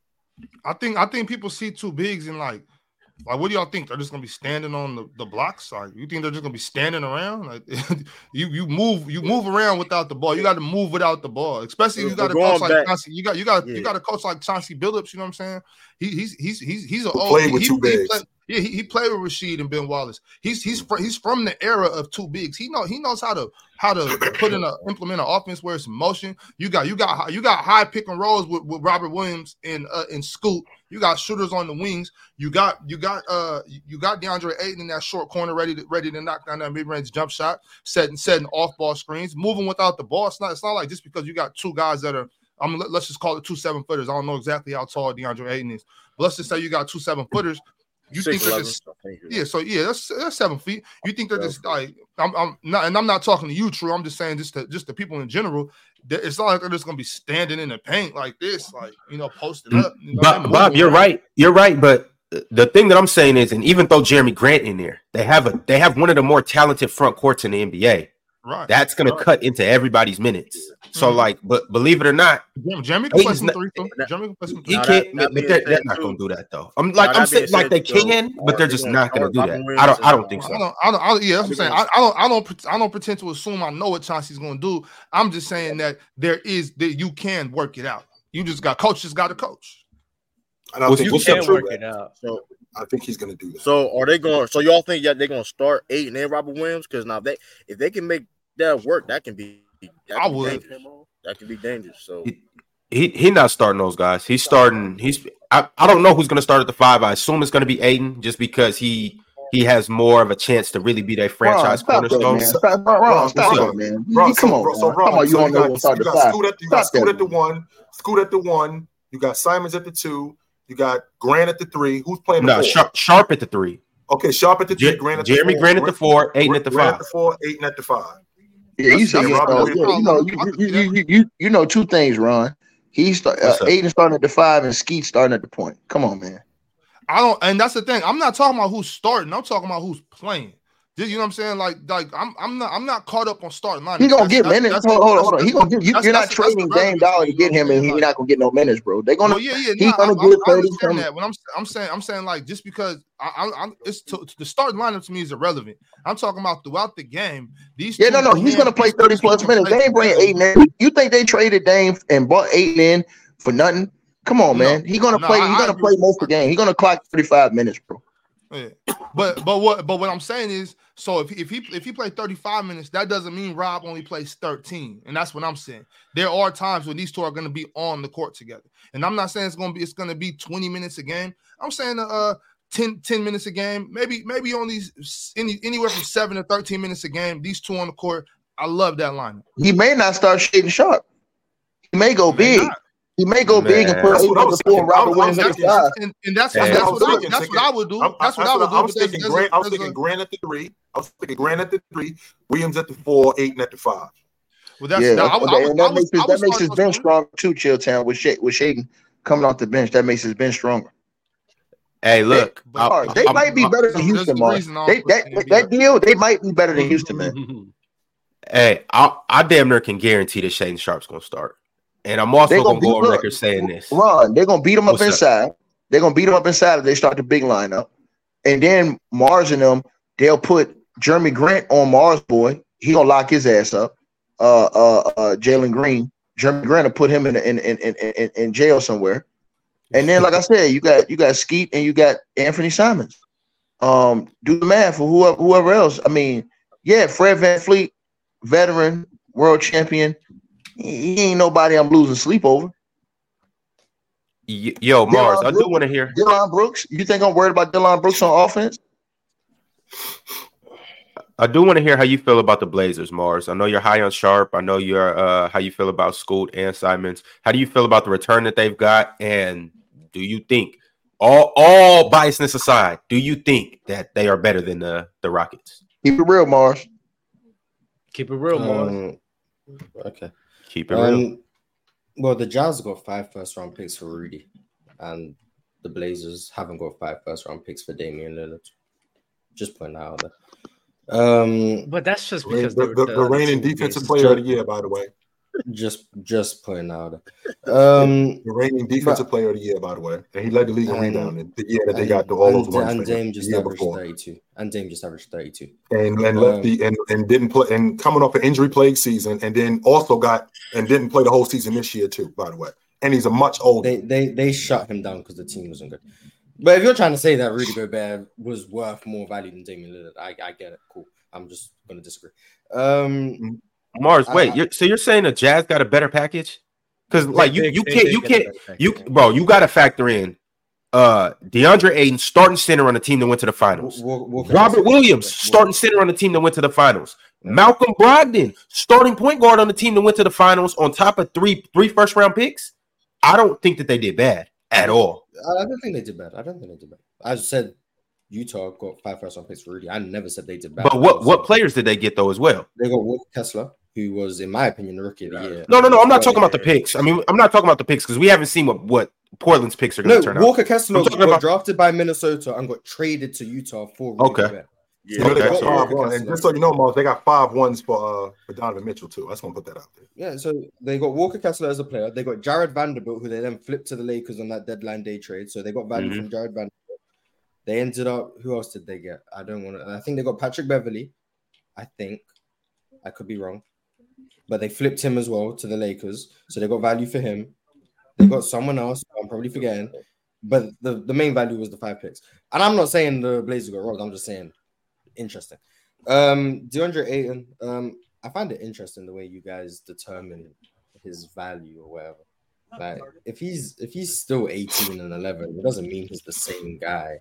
I think I think people see two bigs and like like what do y'all think? They're just gonna be standing on the, the blocks? Like you think they're just gonna be standing around? Like you you move you move around without the ball. You got to move without the ball, especially if you got a coach like Chauncey. You got you got yeah. you got a coach like Chauncey Billups. You know what I'm saying? He, he's he's he's he's a old, played with he, two he, bigs. Yeah, he, he played with Rasheed and Ben Wallace. He's he's fr- he's from the era of two bigs. He know he knows how to how to put in a implement an offense where it's motion. You got you got you got high pick and rolls with, with Robert Williams and uh, and Scoot. You got shooters on the wings. You got you got uh you got DeAndre Ayton in that short corner ready to ready to knock down that mid range jump shot, setting setting off ball screens, moving without the ball. It's not it's not like just because you got two guys that are I'm let's just call it two seven footers. I don't know exactly how tall DeAndre Ayton is, but let's just say you got two seven footers. You think they're just yeah, so yeah, that's that's seven feet. You think they're just like I'm, I'm not, and I'm not talking to you, True. I'm just saying just to just the people in general. It's not like they're just gonna be standing in the paint like this, like you know, posted up. You know, Bob, Bob you're right. You're right, but the thing that I'm saying is, and even though Jerami Grant in there, they have a they have one of the more talented front courts in the NBA. Right. That's gonna right. cut into everybody's minutes. So, mm-hmm. like, but believe it or not, Jerami can play some three. Jerami can play some three. He can't, that, but they're, they're not gonna do that though. I'm like, I'm saying like they can, but they're just not gonna do that. I don't, I don't think so. I don't, I don't, I don't yeah, that's what I'm saying. I, I don't, I don't, I don't pretend to assume I know what Chauncey's gonna do. I'm just saying that there is that you can work it out. You just got coach, just got to coach. And I well, think you can work it out. So I think he's going to do that. So are they going? So y'all think that they're going to start eight and then Robert Williams? Because now they if they can make that work, that can be. That I would. That can be dangerous. So he, he he not starting those guys. He's starting. He's. I, I don't know who's going to start at the five. I assume it's going to be Ayton, just because he he has more of a chance to really be their franchise Ron, cornerstone. That, stop, Ron, Ron, stop that, man. Ron, come on, bro, so Ron, come on. You so don't you know got, what's on you the got five. Scoot at, you got Stop Scoot at the one, Scoot at the one. You got Simons at the two. You got Grant at the three. Who's playing? No, four? Sharpe, Sharpe at the three. Okay, Sharpe at the three. Je- Grant at Jerami the four. Grant at the four. Ayton at the Grant five. at the four. Ayton at the five. Yeah, you see, That's you know, yeah, you know, you, you, you, you, you, you know two things, Ron. He's start, uh, Ayton starting at the five and Scoot starting at the point. Come on, man. I don't, and that's the thing. I'm not talking about who's starting. I'm talking about who's playing. You know what I'm saying? Like, like I'm, I'm not, I'm not caught up on starting line. He gonna get minutes. Hold, hold on, hold on. He gonna get. You, you're not trading Dame Dolla to get him, and he's not gonna get no minutes, bro. They're gonna. Well, yeah, yeah. He's nah, gonna I, get I, I 30 understand that. When I'm, I'm saying, I'm saying like just because I, I, I'm, it's to, the starting lineup to me is irrelevant. I'm talking about throughout the game. These Yeah, no, no. He's gonna play 30 plus minutes. They ain't bringing eight in. You think they traded Dame and bought eight in for nothing? Come on, man. He's gonna play. He's gonna play most of the game. He's gonna clock 35 minutes, bro. Yeah. But but what but what I'm saying is so if if he if he played 35 minutes, that doesn't mean Rob only plays 13. And that's what I'm saying. There are times when these two are going to be on the court together. And I'm not saying it's going to be it's going to be 20 minutes a game. I'm saying uh 10, 10 minutes a game, maybe maybe only any anywhere from 7 to 13 minutes a game. These two on the court. I love that lineup. He may not start Shaedon Sharpe. He may go May big. not. He may go big and Man. put That's Ayton at the four and thinking. Robert I was Williams at the thinking. five. And, and that's Yeah. that's, what was I, thinking, what I would do. I'm- That's what I would do. I was thinking Grant. I was thinking Grant at the three. I was thinking Grant at the three. Williams at the four. Ayton at the five. Well, that's yeah, that, I, and, I, and I that was- makes his, I that makes his bench those- stronger too. Chilltown with Sha- with Shaedon coming off the bench, that makes his bench stronger. Hey, look, But- I- All right, they I'm- might be I'm- better than Houston, a man. They, that, that deal, they might be better than Houston, man. Hey, I, I damn near can guarantee that Shaedon Sharpe's gonna start, and I'm also gonna, gonna go on look, record saying this. Ron, they're gonna beat them up What's up? inside. They're gonna beat them up inside if they start the big lineup, and then Marz and them, they'll put Jerami Grant on Marz boy. He gonna lock his ass up. Uh, uh, uh Jalen Green, Jerami Grant will put him in in, in in in in jail somewhere. And then, like I said, you got you got Scoot and you got Anthony Simons. Um, do the math for whoever whoever else. I mean, yeah, Fred VanVleet, veteran, world champion. He he ain't nobody I'm losing sleep over. Y- Yo, Marz, I do want to hear. Dillon Brooks. You think I'm worried about Dillon Brooks on offense? I do want to hear how you feel about the Blazers, Marz. I know you're high on Sharpe. I know you're uh how you feel about Scoot and Simons. How do you feel about the return that they've got? And do you think all all biasness aside, do you think that they are better than the the Rockets? Keep it real, Marz. Keep it real, Marz. Um, okay. Keep it real. Um, well, the Jazz got five first round picks for Rudy, and the Blazers haven't got five first round picks for Damian Lillard. Just putting that out there. Um, But that's just because the, they the, the reigning defensive player of the year, by the way. Just just putting out. Um, The reigning defensive player of the year, by the way. And he led the league in rebounding the year that they and- got the, all those ones. and Dame just averaged before. 32. And Dame just averaged 32. and and Um, left the and, and didn't play and coming off an injury plagued season and then also got and didn't play the whole season this year too by the way and he's a much older They they they shut him down because the team wasn't good. But if you're trying to say that Rudy Gobert was worth more value than Damian Lillard, I, I get it. Cool. I'm just gonna disagree. Um, Marz, wait, I- you're, so you're saying the Jazz got a better package? Because like you They- you can't you can't you bro you got to factor in uh DeAndre Ayton starting center on the team that went to the finals. Wa- Walker Robert Williams starting center on the team that went to the finals. Malcolm Brogdon starting point guard on the team that went to the finals on top of three three first round picks. I don't think that they did bad at all. I don't think they did bad. I don't think they did bad. I said Utah got five first round picks for Rudy. I never said they did bad. But what what players did they get though as well? They got Walker Kessler, who was, in my opinion, the rookie of the year. No, no, no. I'm not talking about the picks. I mean, I'm not talking about the picks because we haven't seen what what Portland's picks are going No, to turn out. Walker Kessler I'm got about- drafted by Minnesota and got traded to Utah for Rudy Okay. Gobert. You Okay, got so- five one. And just so you know, Marz, they got five ones for uh for Donovan Mitchell too. I just want to put that out there. Yeah, so they got Walker Kessler as a player. They got Jarred Vanderbilt, who they then flipped to the Lakers on that deadline day trade. So they got value Mhm. from Jarred Vanderbilt. They ended up. Who else did they get? I don't want to. I think they got Patrick Beverley. I think. I could be wrong, but they flipped him as well to the Lakers. So they got value for him. They got someone else. I'm probably forgetting, but the, the main value was the five picks. And I'm not saying the Blazers got robbed. I'm just saying interesting. Um, DeAndre Ayton. Um, I find it interesting the way you guys determine his value or whatever. Like if he's if he's still 18 and 11, it doesn't mean he's the same guy.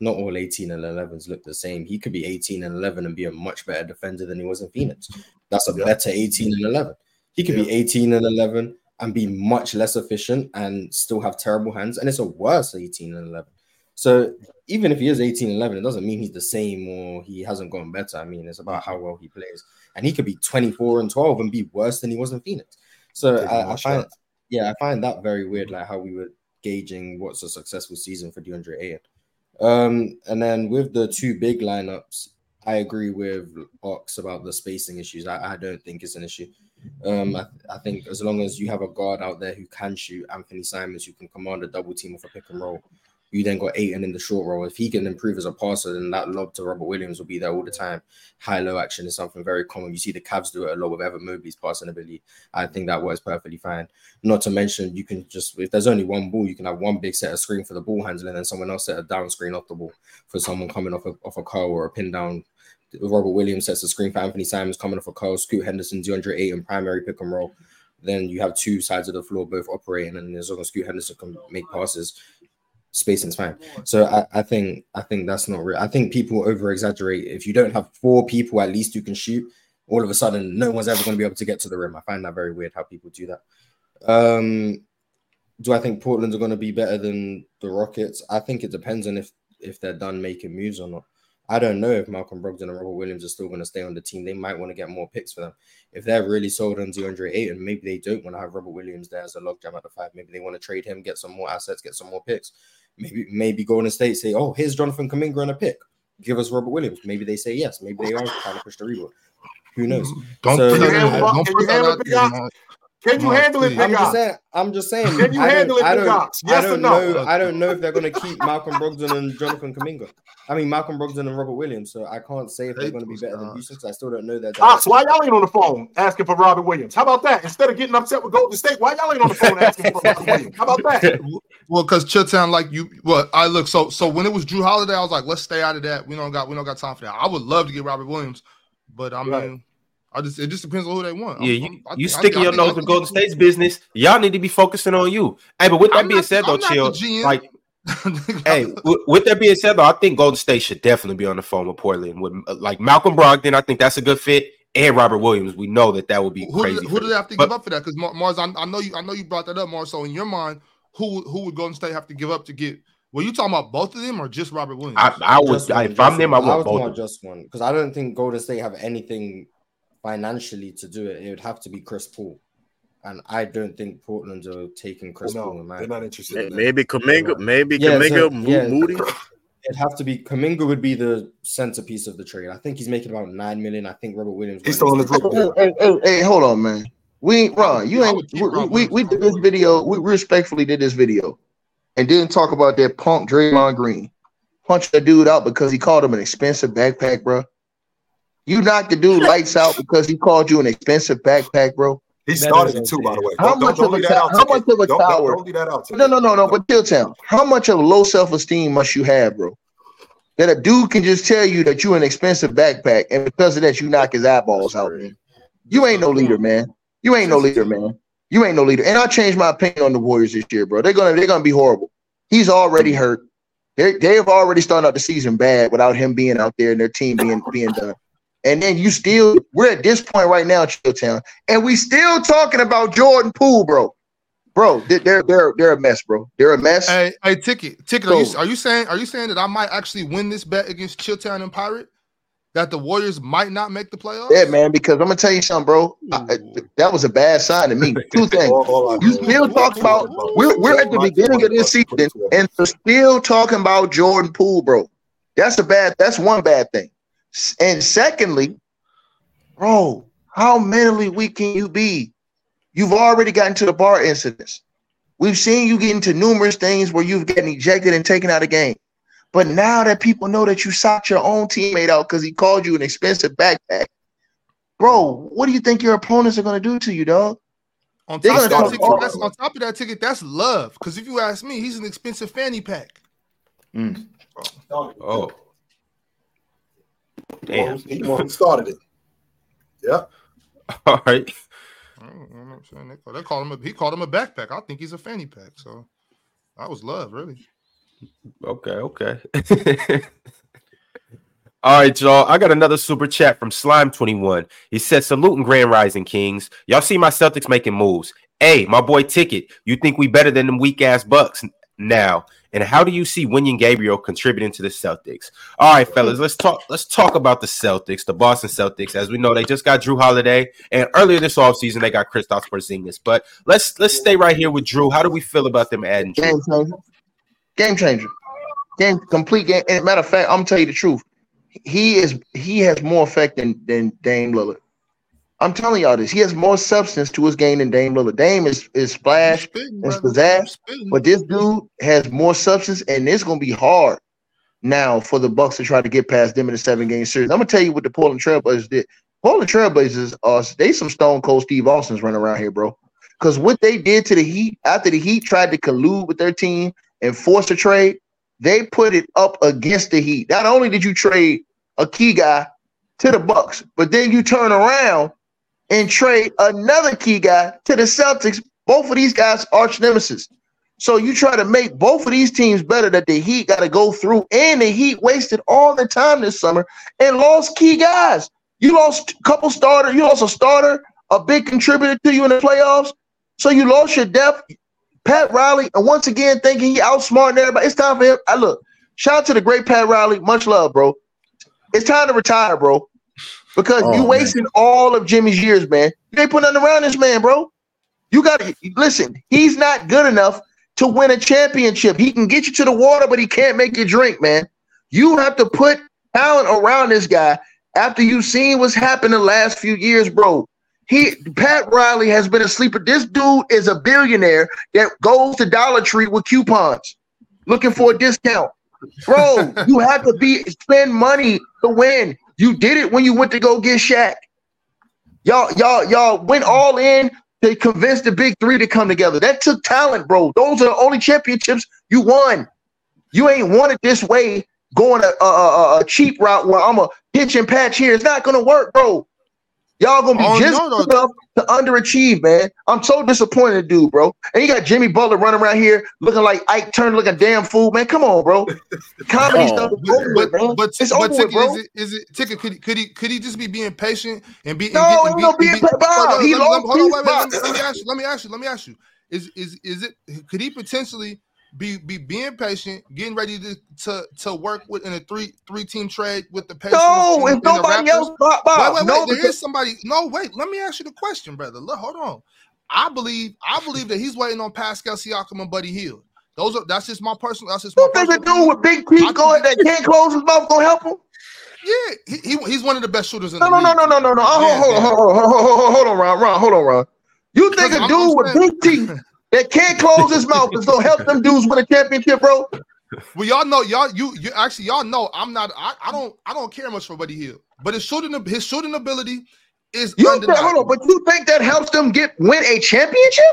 Not all 18 and 11s look the same. He could be 18 and 11 and be a much better defender than he was in Phoenix. That's a Yeah. better 18 and 11. He could be 18 and 11 and be much less efficient and still have terrible hands, and it's a worse 18 and 11. So even if he is 18 and 11, it doesn't mean he's the same or he hasn't gotten better. I mean, it's about how well he plays, and he could be 24 and 12 and be worse than he was in Phoenix. So I, I find, yeah, I find that very weird, like how we were gauging what's a successful season for DeAndre Ayton. Um, and then with the two big lineups, I agree with Ox about the spacing issues. I, I don't think it's an issue. Um, I, I think as long as you have a guard out there who can shoot, Anthony Simons, who can command a double team with a pick and roll, you then got Ayton in the short roll. If he can improve as a passer, then that lob to Robert Williams will be there all the time. High low action is something very common. You see the Cavs do it a lot with Evan Mobley's passing ability. I think that works perfectly fine. Not to mention, you can just if there's only one ball, you can have one big set of screen for the ball handling, and then someone else set a down screen off the ball for someone coming off a, off a curl or a pin down. Robert Williams sets a screen for Anthony Simons coming off a curl. Scoot Henderson, DeAndre Ayton, primary pick and roll. Then you have two sides of the floor both operating, and as long as Scoot Henderson can make passes, spacing's time. So I, I think I think that's not real. I think people over exaggerate. If you don't have four people at least who can shoot, all of a sudden no one's ever going to be able to get to the rim. I find that very weird how people do that. Um, do I think Portland are going to be better than the Rockets? I think it depends on if if they're done making moves or not. I don't know if Malcolm Brogdon and Robert Williams are still going to stay on the team. They might want to get more picks for them. If they're really sold on DeAndre Ayton, maybe they don't want to have Robert Williams there as a logjam at the five. Maybe they want to trade him, get some more assets, get some more picks. Maybe maybe Golden State say, "Oh, here's Jonathan Kuminga and a pick. Give us Robert Williams." Maybe they say yes. Maybe they are trying to push the rebound. Who knows? Don't So- put that in- don't can put that out there, guy? man. Can you handle it, please. I'm just saying. I'm just saying. Can you I handle it, I Big don't, Ox? I don't no? know. I don't know if they're going to keep Malcolm Brogdon and Jonathan Kuminga. I mean Malcolm Brogdon and Robert Williams. So I can't say if they're going to be better than Houston because I still don't know their. Ah, Ox, why y'all ain't on the phone asking for Robert Williams? How about that? Instead of getting upset with Golden State, why y'all ain't on the phone asking for Robert Williams? How about that? Well, because Chilltown, like you, well, I look so so when it was Jrue Holiday, I was like, let's stay out of that. We don't got we don't got time for that. I would love to get Robert Williams, but I mean, Right. I just it just depends on who they want. Yeah, I'm- you, I'm- you I sticking think- your I think- I nose in think- Golden State's business. Y'all need to be focusing on you. Hey, but with that I'm being not- said, though, I'm chill. Like, hey, with, with that being said, though, I think Golden State should definitely be on the phone with Portland. With uh, like Malcolm Brogdon, I think that's a good fit, and Robert Williams. We know that that would be who crazy. did, who did them. they have to But- give up for that? Because Marz, I, I know you, I know you brought that up, Marz. So in your mind, who who would Golden State have to give up to get? Were you talking about both of them or just Robert Williams? I, I would, Just one, if I'm them, I one. want was both. talking of about them. just one because I don't think Golden State have anything financially to do it. It would have to be Chris Paul, and I don't think Portland are taking Chris Paul. no, In my they're not interested. May- in. Maybe Kuminga, maybe Yeah, Kuminga, so- Mo- yeah. Moody. It'd have to be Kuminga would be the centerpiece of the trade. I think he's making about nine million. I think Robert Williams. He's still on his rookie. Hey, hey, hey, hold on, man. We ain't Ron. You ain't. We, we, we did this video. We respectfully did this video, and didn't talk about that punk Draymond Green punched the dude out because he called him an expensive backpack, bro. You knocked the dude lights out because he called you an expensive backpack, bro. He started it too, by the way. How Don't, much don't, of don't a leave that out. how much of a Don't, don't, don't leave that out. Ticket. No, no, no, no. But Chilltown, how much of low self esteem must you have, bro? That a dude can just tell you that you're an expensive backpack, and because of that, you knock his eyeballs out, man. You ain't no leader, man. You ain't no leader, man. You ain't no leader. And I changed my opinion on the Warriors this year, bro. They're gonna they're gonna be horrible. He's already hurt. They they have already started out the season bad without him being out there and their team being being done. And then you still we're at this point right now, Chilltown, and we still talking about Jordan Poole, bro. Bro, they- they're they're they're a mess, bro. They're a mess. Hey, hey, ticket, ticket. Are you, are you saying are you saying that I might actually win this bet against Chilltown and Pirate? That the Warriors might not make the playoffs? Yeah, man, because I'm gonna tell you something, bro. I- I- that was a bad sign to me. Two things. All- all I You still is- talk about we're we're at the beginning of this season and we're still talking about Jordan Poole, bro. That's a bad. That's one bad thing. S- And secondly, bro, how mentally weak can you be? You've already gotten to the bar incidents. We've seen you get into numerous things where you've gotten ejected and taken out of game. But now that people know that you socked your own teammate out because he called you an expensive backpack, bro, what do you think your opponents are gonna do to you, dog? On top, of that ticket, that's, on top of that ticket, that's love. Because if you ask me, he's an expensive fanny pack. Mm. Oh, oh. Damn. damn. He, well, he started it. Yeah. All right. I don't know what I'm saying. They, call- they call him a, he called him a backpack. I think he's a fanny pack. So that was love, really. Okay, okay. All right, y'all. I got another super chat from Slime21. He said, Saluting Grand Rising Kings. Y'all see my Celtics making moves. Hey, my boy Ticket, you think we better than them weak ass Bucks now? And how do you see Wenyen Gabriel contributing to the Celtics? All right, fellas, let's talk. Let's talk about the Celtics, the Boston Celtics. As we know, they just got Jrue Holiday, and earlier this offseason they got Kristaps Porzingis. But let's let's stay right here with Jrue. How do we feel about them adding Jrue? Game changer. Game changer. Game complete game. And matter of fact, I'm gonna tell you the truth. He is he has more effect than, than Dame Lillard. I'm telling y'all this. He has more substance to his game than Dame Lillard. Dame is is splash, Spitting, That's pizzazz, but this dude has more substance, and it's gonna be hard now for the Bucks to try to get past them in a seven game series. I'm gonna tell you what the Portland Trailblazers did. Portland Trailblazers are they some Stone Cold Steve Austin's running around here, bro. Because what they did to the Heat after the Heat tried to collude with their team and force a trade, they put it up against the Heat. Not only did you trade a key guy to the Bucks, but then you turn around and trade another key guy to the Celtics. Both of these guys arch nemesis. So you try to make both of these teams better that the Heat got to go through, and the Heat wasted all the time this summer and lost key guys. You lost a couple starter, you lost a starter, a big contributor to you in the playoffs. So you lost your depth. Pat Riley, and once again thinking he outsmarting everybody. It's time for him. I look, shout out to the great Pat Riley. Much love, bro. It's time to retire, bro. Because Oh, you man. wasting all of Jimmy's years, man. You ain't put nothing around this man, bro. You got to listen. He's not good enough to win a championship. He can get you to the water, but he can't make you drink, man. You have to put talent around this guy after you've seen what's happened the last few years, bro. He Pat Riley has been a sleeper. This dude is a billionaire that goes to Dollar Tree with coupons, looking for a discount. Bro, you have to be spend money to win. You did it when you went to go get Shaq. Y'all, y'all, y'all went all in to convince the big three to come together. That took talent, bro. Those are the only championships you won. You ain't won it this way, going a, a, a, cheap route where I'm a pitch and patch here. It's not gonna work, bro. Y'all gonna be Oh, just no, no. enough to underachieve, man. I'm so disappointed, dude, bro. And you got Jimmy Butler running around here looking like Ike Turner, looking a damn fool, man. Come on, bro. Comedy Oh, stuff is over with, But bro. but it's but over with, Ticket, bro. is it is it Ticket? Could he could he could he just be being patient and be and No, get- and be- no and being be- pa- Bob, Hold on, he let me- lost hold on, wait, wait, let let me ask you. Let me ask you. Let me ask you. Is is is it? Could he potentially be be being patient, getting ready to to to work with in a three three team trade with the Pacers? No, and- if nobody else, Bob, Bob, Wait, wait, no, wait. There because is somebody. No, wait. Let me ask you the question, brother. Look, hold on. I believe I believe that he's waiting on Pascal Siakam and Buddy Hield. Those are that's just my personal. That's just my a personal. dude with big teeth going that can't close his mouth gonna help him? Yeah, he, he, he's one of the best shooters in No, the no, league. no, no, no, no, no. Yeah, Hold, hold, hold, hold, hold, hold, on, Ron, Ron, hold on, Ron. You think a dude with big teeth that can't close his mouth is gonna help them dudes win a championship, bro? Well, y'all know, y'all you you actually y'all know I'm not. I, I don't I don't care much for Buddy Hield, but his shooting his shooting ability is You undeniable. hold on, but you think that helps them get win a championship?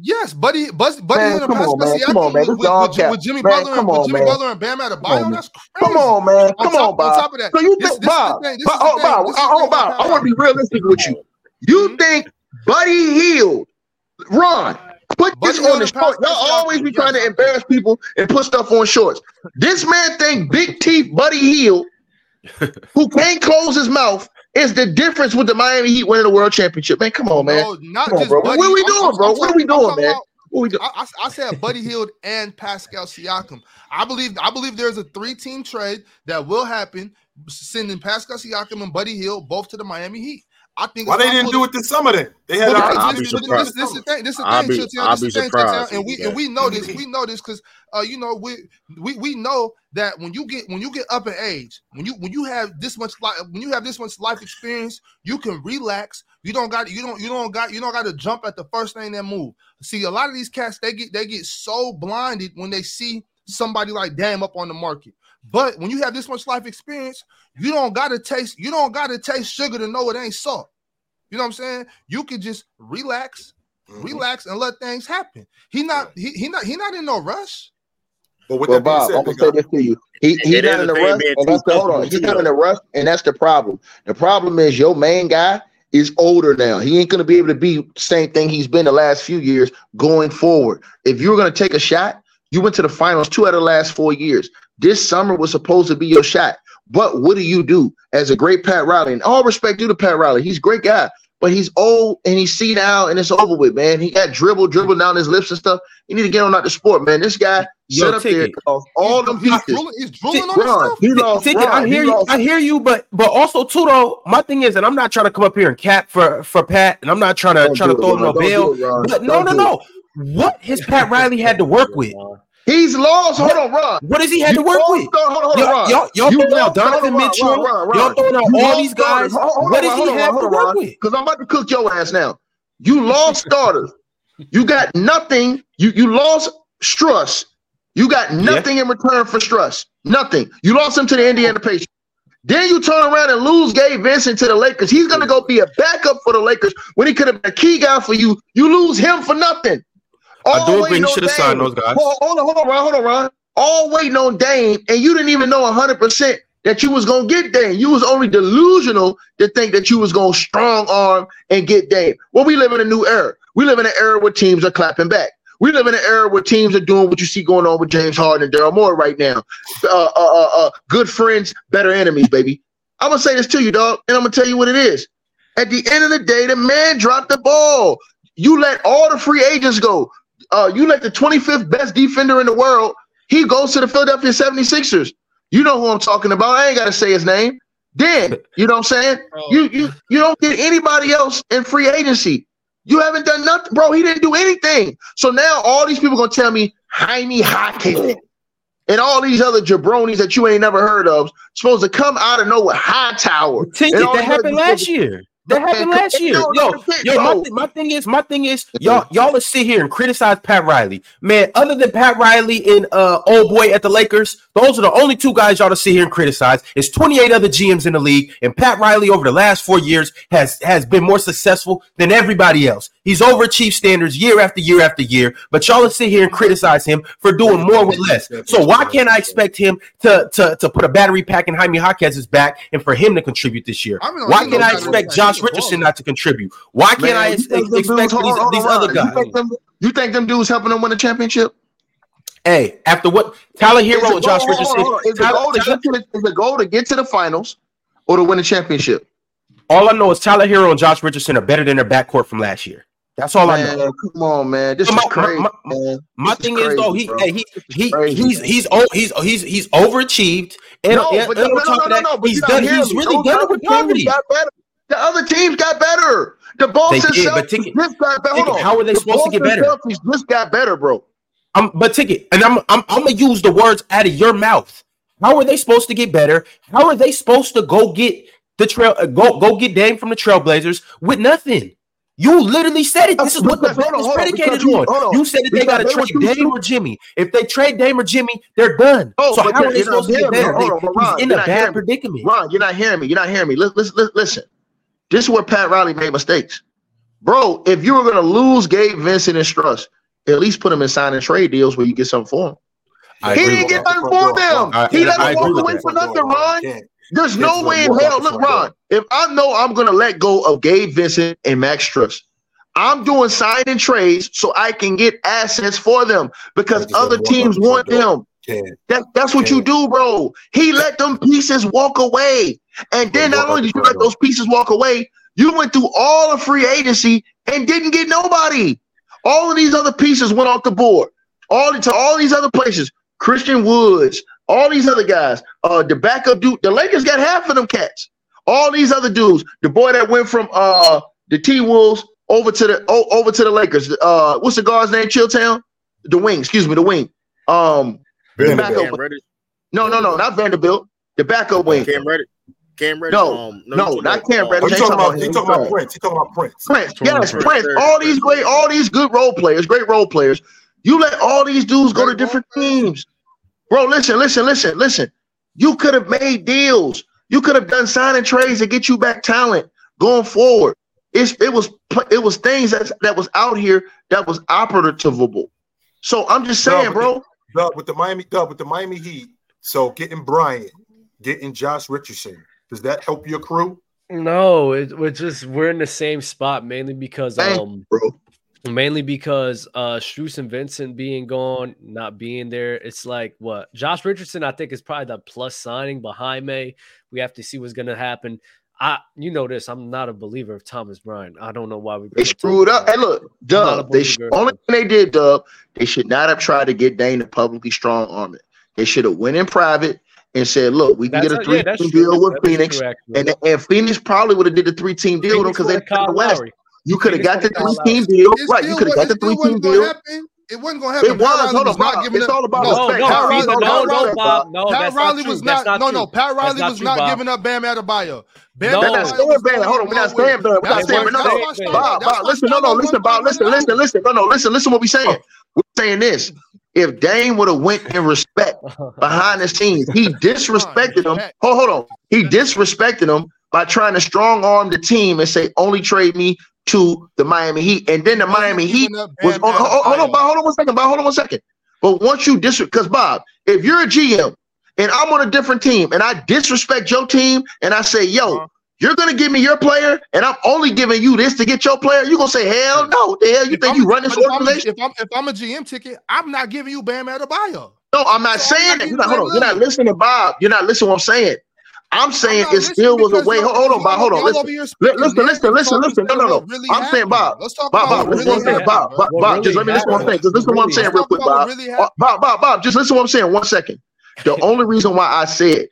Yes, Buddy, Buzz, Buddy Man, come on, man. Come on, man. With, with, with Jimmy Butler come with on, Jimmy man. Butler and Bam Come on, Adebayo. That's crazy. Come on, man. On Come top- on, on Bob. top of that, So you this- think, this is Bob? this Bob, oh, Bob, this is the oh, Bob, I want to be realistic with you. You Mhm. think Buddy Hield, Ron, put Buddy this on the short. Y'all always be trying to embarrass people and put stuff on shorts. This man think Big Teeth Buddy Hield, who can't close his mouth, is the difference with the Miami Heat winning the world championship. Man, come on, man. No, not Come on, just bro. Buddy. What are we doing, I'm- bro? I'm What are we doing, man? about- What we doing? I, I, I said Buddy Hield and Pascal Siakam. I believe I believe there's a three team trade that will happen, sending Pascal Siakam and Buddy Hield both to the Miami Heat. I think Why they didn't do it this summer then? They had Well, an because I'll opportunity be this, this, this, this this is summer. the thing. This is the I'll thing, be- Chilltown, I'll this be is the thing, surprised Chilltown, and we we and we know this. We know this because uh, you know we we we know that when you get when you get up in age, when you when you have this much life when you have this much life experience, you can relax. You don't got you don't you don't got you don't got to jump at the first thing that move. See, a lot of these cats they get they get so blinded when they see somebody like Dame up on the market. But when you have this much life experience, you don't gotta taste you don't gotta taste sugar to know it ain't salt. You know what I'm saying? You can just relax, Mhm. relax, and let things happen. He not he, he not he not in no rush. But with Well, that being Bob, said, I'm gonna say this to you. He he's It not in a a rush, and that's the hold on. He's not in though. a rush, and that's the problem. The problem is your main guy is older now. He ain't gonna be able to be the same thing he's been the last few years going forward. If you were gonna take a shot, you went to the finals two out of the last four years. This summer was supposed to be your shot. But what do you do as a great Pat Riley? And all respect due to Pat Riley, he's a great guy, but he's old and he's seen out and it's over with, man. He got dribble, dribble down his lips and stuff. You need to get on out the sport, man. This guy Yo, set up there, Ticket. all them he's pieces. drooling, he's drooling on Ron, himself. he lost. Ticket, Ron, I he hear you. lost- I hear you, but but also too though. My thing is, and I'm not trying to come up here and cap for for Pat, and I'm not trying to Don't trying to do it, throw him Ron. no bail. do it, Ron. But no, Don't no, do no. What has Pat Riley had to work with? He's lost. Hold on, Ron. What has he had You to work lost with? Hold on, hold on, Y'all, y'all, y'all You throwing out Donovan on, Ron, Mitchell. Ron, Ron, Y'all Ron. throwing out You all these guys. Hold- hold What on, does he on, have hold to work Ron, with? Because I'm about to cook your ass now. You lost starters. You got nothing. You you lost Strus. You got nothing in return for Strus. Nothing. You lost him to the Indiana Pacers. Then you turn around and lose Gabe Vincent to the Lakers. He's gonna go be a backup for the Lakers when he could have been a key guy for you. You lose him for nothing. I do All agree on should have signed those guys. Hold, hold on, hold on, Ron, hold on, Ron. All waiting on Dame, and you didn't even know 100% that you was gonna get Dame. You was only delusional to think that you was gonna strong arm and get Dame. Well, we live in a new era. We live in an era where teams are clapping back. We live in an era where teams are doing what you see going on with James Harden and Daryl Morey right now. Uh, uh, uh, uh, good friends, better enemies, baby. I'm gonna say this to you, dog, and I'm gonna tell you what it is. At the end of the day, the man dropped the ball. You let all the free agents go. Uh, you let the 25th best defender in the world. He goes to the Philadelphia 76ers. You know who I'm talking about. I ain't gotta say his name. Then, you know what I'm saying? You you you don't get anybody else in free agency. You haven't done nothing, bro. He didn't do anything. So now all these people gonna tell me Jaime Hawkins and all these other jabronis that you ain't never heard of supposed to come out of nowhere. And all that happened last year. That happened last year. Yo, yo, my, thi- my thing is, my thing is, y'all, y'all let's sit here and criticize Pat Riley. Man, other than Pat Riley and uh old boy at the Lakers, those are the only two guys y'all to sit here and criticize. It's 28 other GMs in the league, and Pat Riley over the last four years has has been more successful than everybody else. He's overachieved standards year after year after year, but y'all sit here and criticize him for doing more with less. So why can't I expect him to to, to put a battery pack in Jaime Jaquez's back and for him to contribute this year? I mean, Why can't I expect. Josh Richardson not to contribute? Why can't I Man, ex- you think them expect dudes- hold these, on, hold these other guys? You think, them, you think them dudes helping them win a championship? Hey, after what Tyler Herro and Josh goal- hold Richardson. Is the goal to get to the, is the goal to get to the finals or to win a championship? all I know is Tyler Herro and Josh Richardson are better than their backcourt from last year. That's all I know. Come on, man. This My- is crazy, my- man. My This is thing is though, he hey, he he crazy, he's man. he's oh he's he's he's overachieved and, No, and, but and no, on no, no, no, no, but he's done he's really Those done it other with teams poverty. Got better. The other teams got better. The Boston did, but Celtics Ticket- just got better. Ticket, how are they The supposed to get Boston better? Celtics just got better, bro. I'm but ticket, and I'm I'm I'm gonna use the words out of your mouth. How are they supposed to get better? How are they supposed to go get the trail uh, go go get Dame from the Trailblazers with nothing? You literally said it. Uh, this is what the Because- hold bet is predicated you- on. on. You said that they got to trade too Dame stupid. or Jimmy. If they trade Dame or Jimmy, they're done. Oh, so how you're- they not supposed to get hearing me. better? Hold on, Ron, he's in you're a not bad hearing me. predicament. Ron, you're not hearing me. You're not hearing me. Listen, listen, listen, listen. This is where Pat Riley made mistakes. Bro, if you were gonna lose Gabe Vincent and Strus, at least put him in sign and trade deals where you get something for him. I he didn't get that. nothing for them. I- he I- let I him agree walk away for nothing, Ron. There's no way in hell. Look. Ron, if I know I'm gonna let go of Gabe Vincent and Max Strus, I'm doing sign and trades so I can get assets for them because other him walk out teams want them. That, that's what you do, bro. He let them pieces walk away. And then not only did you let those pieces walk away, you went through all of free agency and didn't get nobody. All of these other pieces went off the board. All to all these other places. Christian Woods, all these other guys. Uh, the backup dude. The Lakers got half of them cats. All these other dudes. The boy that went from uh the T Wolves over to the o- over to the Lakers. Uh, what's the guard's name? Chilltown. The wing. Excuse me. The wing. Um, the backup no, no, no, not Vanderbilt. The backup wing. Cam Reddish. Cam Reddish. No, um, no, you talking not Cam uh, Reddish. Oh, you talking talking about? about You talking about Prince? You talking about Prince? Prince, Totally yes, Prince. Prince. All these great, all these good role players, great role players. You let all these dudes go to different teams, bro. Listen, listen, listen, listen. You could have made deals. You could have done signing trades to get you back talent going forward. It's it was it was things that that was out here that was operativable. So I'm just saying, but bro. Dub with the Miami Dub with the Miami Heat. So getting Bryant, getting Josh Richardson, does that help your crew? No, it, we're just we're in the same spot mainly because Thank um bro. Mainly because uh Strus and Vincent being gone, not being there. It's like what Josh Richardson, I think, is probably the plus signing behind May. We have to see what's gonna happen. I you know this, I'm not a believer of Thomas Bryant. I don't know why we They screwed up. Hey, look, Dub. They believer. sh- only thing they did, Dub. They should not have tried to get Dame to publicly strong arm it. They should have went in private and said, "Look, we can That's get a a- three yeah, that's deal with That is Phoenix." true. And, and Phoenix probably would have did the three team deal with them because they in the West. Lowry. You could have got the three team deal, right? You could have got the three team deal. It wasn't gonna happen. It was. Hold was on, not Bob. giving It's up. all about no, No, respect. no, Pat Riley, no, no, Pat no, Bob. Bob. No, Pat that's Riley not was not. not No, no. Pat Riley not was true, not giving up Bam Adebayo. Bam No. We're not Adebayo staying was bad. going Hold on, we're not nowhere. staying. We're not That's staying why- bad. No, no. Bob, Bob, listen, no, no, listen, Bob, listen, listen, listen. No, no, listen, listen what we saying. We're saying this. If Dame would have went in respect behind the scenes, he disrespected him. Hold, hold on. He disrespected him by trying to strong arm the team and say, only trade me to the Miami Heat. And then the Miami Heat was oh, hold, hold on, Bob, hold on one second, Bob, hold on one second. But once you disrespect, because Bob, if you're a GM and I'm on a different team and I disrespect your team and I say, yo, Uh-huh. you're gonna give me your player and I'm only giving you this to get your player, you're gonna say, hell no, the hell you If think I'm- you run this I'm organization? If I'm if I'm a GM ticket, I'm not giving you Bam Adebayo. No, I'm not So I'm saying not that. You're not, hold on, you're not listening to Bob. You're not listening to what I'm saying. I'm saying not it still was a way. Hold, on, Bob. Hold on. Listen. over here Li- speaking listen, listen, listen, listen. No, no, no. really I'm saying. Bob. Let's talk Bob, about Bob, listen really one second, happened, Bob. Bob, Bob, really just let me listen one second. Just listen to what I'm saying real quick, Bob. Bob, Bob, Bob, just listen to what I'm saying. One second. The only reason why I said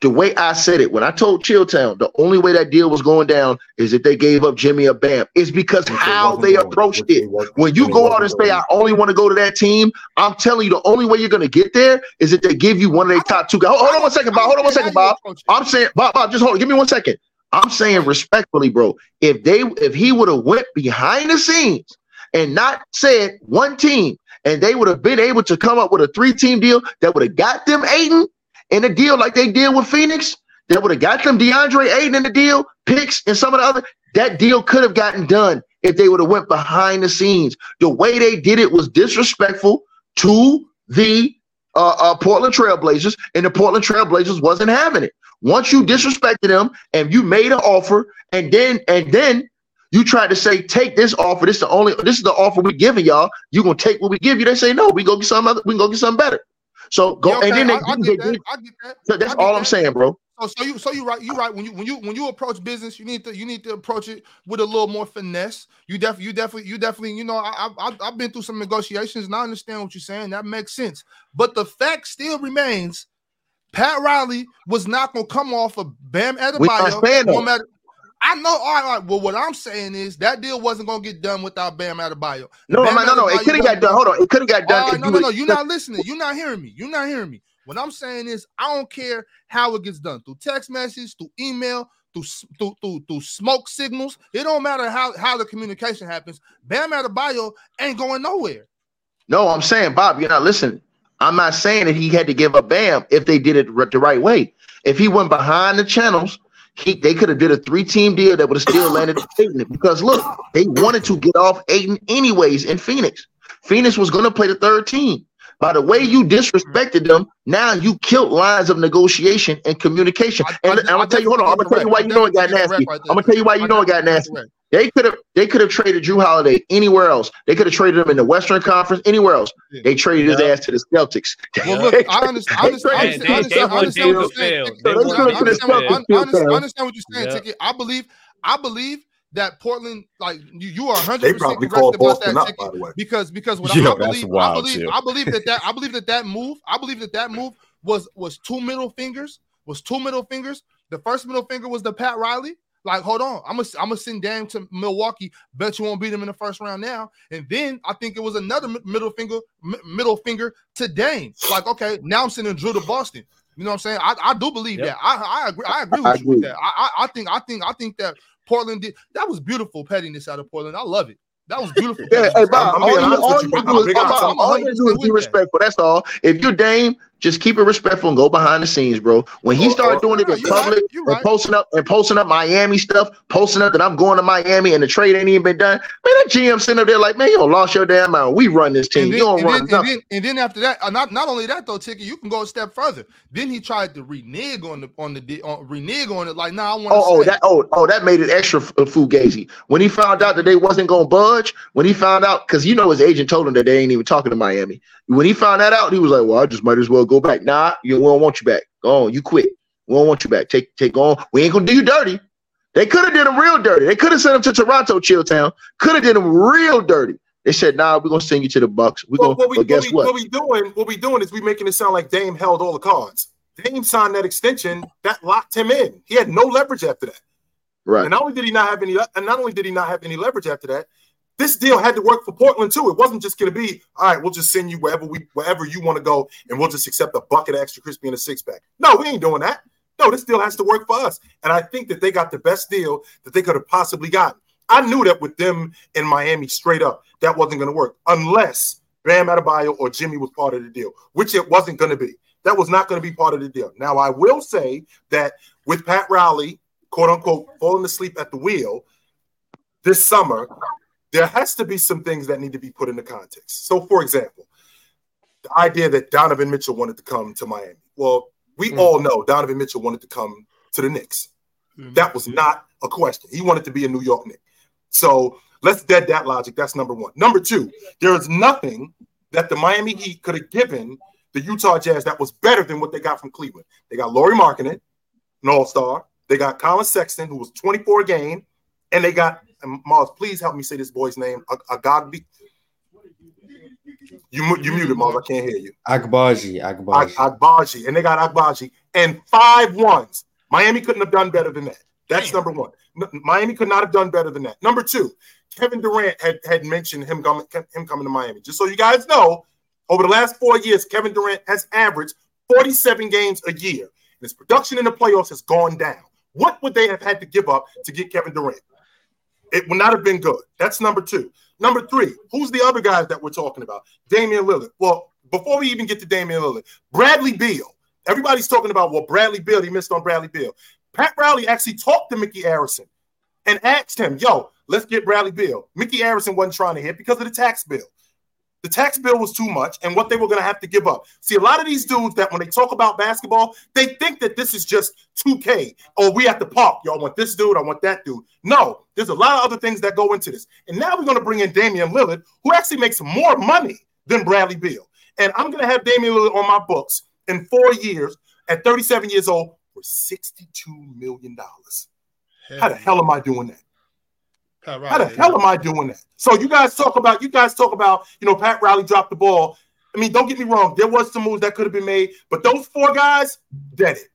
the way I said it when I told Chilltown the only way that deal was going down is if they gave up Jimmy or Bam. Is because Which how they doing, approached which it. When you go out and say doing. I only want to go to that team, I'm telling you the only way you're gonna get there is if they give you one of their top two guys. Hold, hold on one second, Bob. Hold on one second, Bob. I'm saying, Bob, Bob, just hold on. Give me one second. I'm saying respectfully, bro. If they if he would have went behind the scenes and not said one team, and they would have been able to come up with a three-team deal that would have got them Ayton in a deal like they did with Phoenix, that would have got them DeAndre Ayton in the deal, picks, and some of the other, that deal could have gotten done. if they would have went behind the scenes. The way they did it was disrespectful to the uh, uh, Portland Trailblazers, and the Portland Trailblazers wasn't having it. Once you disrespected them and you made an offer, and then and then you tried to say, take this offer. This is the only. This is the offer we're giving y'all. You gonna take what we give you? They say no. We go get something other. We go get something better. So go Yeah, okay, and then they, I, I they get that. I get that. so that's all I'm saying, bro. So, so you so you right you right when you when you when you approach business you need to you need to approach it with a little more finesse. You definitely you definitely you definitely you know I, I I've been through some negotiations and I understand what you're saying. That makes sense. But the fact still remains, Pat Riley was not gonna come off of Bam Adebayo. saying No matter. I know. All right, all right. Well, what I'm saying is that deal wasn't gonna get done without Bam Adebayo. No, Bam man, no, no. It could have got done. Hold on. It could have got done. right, no, no, no. You're not listening. You're not hearing me. You're not hearing me. What I'm saying is, I don't care how it gets done through text message, through email, through through through, through smoke signals. It don't matter how how the communication happens. Bam Adebayo ain't going nowhere. No, I'm saying, Bob, you're not listening. I'm not saying that he had to give up Bam if they did it the right way. If he went behind the channels, he they could have did a three team deal that would have still landed Ayton. Because look, they wanted to get off Ayton anyways in Phoenix. Phoenix was going to play the third team. By the way you disrespected them, now you killed lines of negotiation and communication. I- and I- I'm gonna tell you, hold on, I'm gonna tell you why you know it got nasty. I'm gonna tell you why you know it got nasty. They could have they could have traded Jrue Holiday anywhere else. They could have traded him in the Western Conference anywhere else. They traded his ass to the Celtics. Well, look, I understand. I understand. I understand. I understand, I understand what you're saying. Ticket. I want understand- Dame I to understand what- fail. I understand- I understand what you're saying, Yeah. Ticket. I believe. I believe that Portland, like you, you are 100 They percent probably correct about Boston that, up, Ticket. by the way. because because what Yo, I, I that's believe, I believe, too. I believe that that I believe that that move, I believe that that move was was two middle fingers, was two middle fingers. The first middle finger was the Pat Riley. Like, hold on, I'm gonna I'm gonna send Dame to Milwaukee. Bet you won't beat him in the first round now. And then I think it was another middle finger, mi- middle finger to Dame. Like, okay, now I'm sending Jrue to Boston. You know what I'm saying? I, I do believe Yep. that. I, I agree. I agree with I you with that. I, I I think I think I think that Portland did that was beautiful pettiness out of Portland. I love it. That was beautiful. Yeah, hey. Bob, I'm all you, honest all you you, do is, Big Bob. I'm all you do is be with that. respectful. That's all. If you're Dame, just keep it respectful and go behind the scenes, bro. When he Oh, started oh, doing it in right, public you and right. posting up and posting up Miami stuff, posting up that I'm going to Miami and the trade ain't even been done, man, that GM sitting up there like, man, you don't lost your damn mind. We run this team. And then, you don't and, run then, and, then, and then after that, uh, not not only that though, Ticket, you can go a step further. Then he tried to renege on the on the on, renege on it. Like, nah, I want to Oh, oh, that oh, oh, that made it extra f- uh, fugazi. When he found out that they wasn't gonna budge, when he found out, because you know his agent told him that they ain't even talking to Miami. When he found that out, he was like, "Well, I just might as well go back." Nah, you we don't want you back. Go on, you quit. We don't want you back. Take take on. We ain't gonna do you dirty. They could have did him real dirty. They could have sent him to Toronto, Chilltown. Could have did him real dirty. They said, "Nah, we're gonna send you to the Bucks. We're Well, gonna." what we, guess what, we, what? what we doing? What we doing is we making it sound like Dame held all the cards. Dame signed that extension that locked him in. He had no leverage after that. Right. And not only did he not have any, and not only did he not have any leverage after that, this deal had to work for Portland too. It wasn't just going to be, all right, we'll just send you wherever we, wherever you want to go, and we'll just accept a bucket of extra crispy and a six pack. No, we ain't doing that. No, this deal has to work for us. And I think that they got the best deal that they could have possibly gotten. I knew that with them in Miami, straight up, that wasn't going to work unless Bam Adebayo or Jimmy was part of the deal, which it wasn't going to be. That was not going to be part of the deal. Now, I will say that with Pat Riley, quote unquote, falling asleep at the wheel this summer, there has to be some things that need to be put into context. So, for example, the idea that Donovan Mitchell wanted to come to Miami. Well, we Mm. all know Donovan Mitchell wanted to come to the Knicks. That was not a question. He wanted to be a New York Knick. So let's dead that logic. That's number one. Number two, there is nothing that the Miami Heat could have given the Utah Jazz that was better than what they got from Cleveland. They got Lauri Markkanen, an all-star. They got Collin Sexton, who was 24 a game, and they got and Marz. Please help me say this boy's name. Agagbi. You mu- you muted, Marz. I can't hear you. Agbaji, Ag- Agbaji. Agbaji, and they got Agbaji and five ones. Miami couldn't have done better than that. That's number one. N- Miami could not have done better than that. Number two, Kevin Durant had, had mentioned him coming him coming to Miami. Just so you guys know, over the last four years, Kevin Durant has averaged 47 games a year. And his production in the playoffs has gone down. What would they have had to give up to get Kevin Durant? It would not have been good. That's number two. Number three, who's the other guys that we're talking about? Damian Lillard. Well, before we even get to Damian Lillard, Bradley Beal. Everybody's talking about, well, Bradley Beal, he missed on Bradley Beal. Pat Riley actually talked to Micky Arison and asked him, yo, let's get Bradley Beal. Micky Arison wasn't trying to hit because of the tax bill. The tax bill was too much and what they were going to have to give up. See, a lot of these dudes that when they talk about basketball, they think that this is just 2K or we at the park. Y'all want this dude, I want that dude. No, there's a lot of other things that go into this. And now we're going to bring in Damian Lillard, who actually makes more money than Bradley Beal. And I'm going to have Damian Lillard on my books in four years at 37 years old for $62 million. How the hell am I doing that? Pat How the hell am I doing that? So you guys talk about you guys talk about you know Pat Riley dropped the ball. I mean, don't get me wrong, there was some moves that could have been made, but those four guys dead it.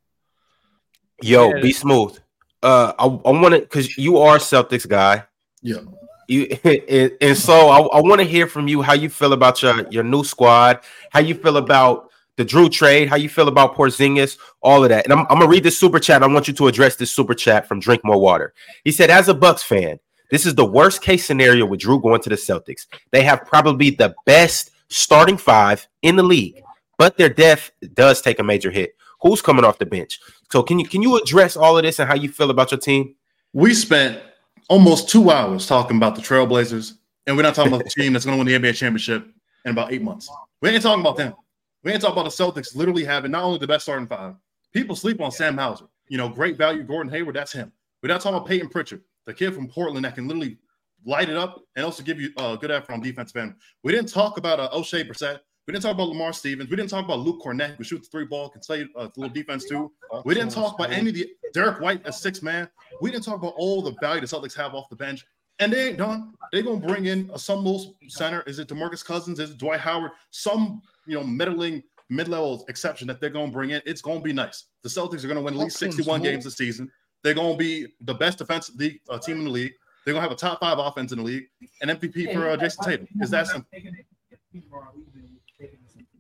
Yo, Yeah. be smooth. Uh, I, I want to because you are Celtics guy. Yeah. You and, and so I, I want to hear from you how you feel about your your new squad, how you feel about the Jrue trade, how you feel about Porzingis, all of that. And I'm, I'm gonna read this super chat. I want you to address this super chat from Drink More Water. He said, as a Bucks fan, this is the worst case scenario with Jrue going to the Celtics. They have probably the best starting five in the league, but their depth does take a major hit. Who's coming off the bench? So can you can you address all of this and how you feel about your team? We spent almost two hours talking about the Trailblazers, and we're not talking about the team that's going to win the NBA championship in about eight months. We ain't talking about them. We ain't talking about the Celtics literally having not only the best starting five, people sleep on Sam Hauser. You know, great value, Gordon Hayward, that's him. We're not talking about Payton Pritchard, the kid from Portland that can literally light it up and also give you a uh, good effort on defensive end. We didn't talk about uh, Oshae Brissett. We didn't talk about Lamar Stevens. We didn't talk about Luke Kornet, who shoots three ball, can play uh, a little defense too. We didn't talk about any of the Derrick White as six man. We didn't talk about all the value the Celtics have off the bench. And they ain't done. They're gonna bring in a some little center. Is it Demarcus Cousins? Is it Dwight Howard? Some you know middling mid-level exception that they're gonna bring in. It's gonna be nice. The Celtics are gonna win at least 61 games this season. They're gonna be the best defensive league uh, team in the league. They're gonna have a top five offense in the league. And MVP for uh, Jayson Tatum. Is that simple?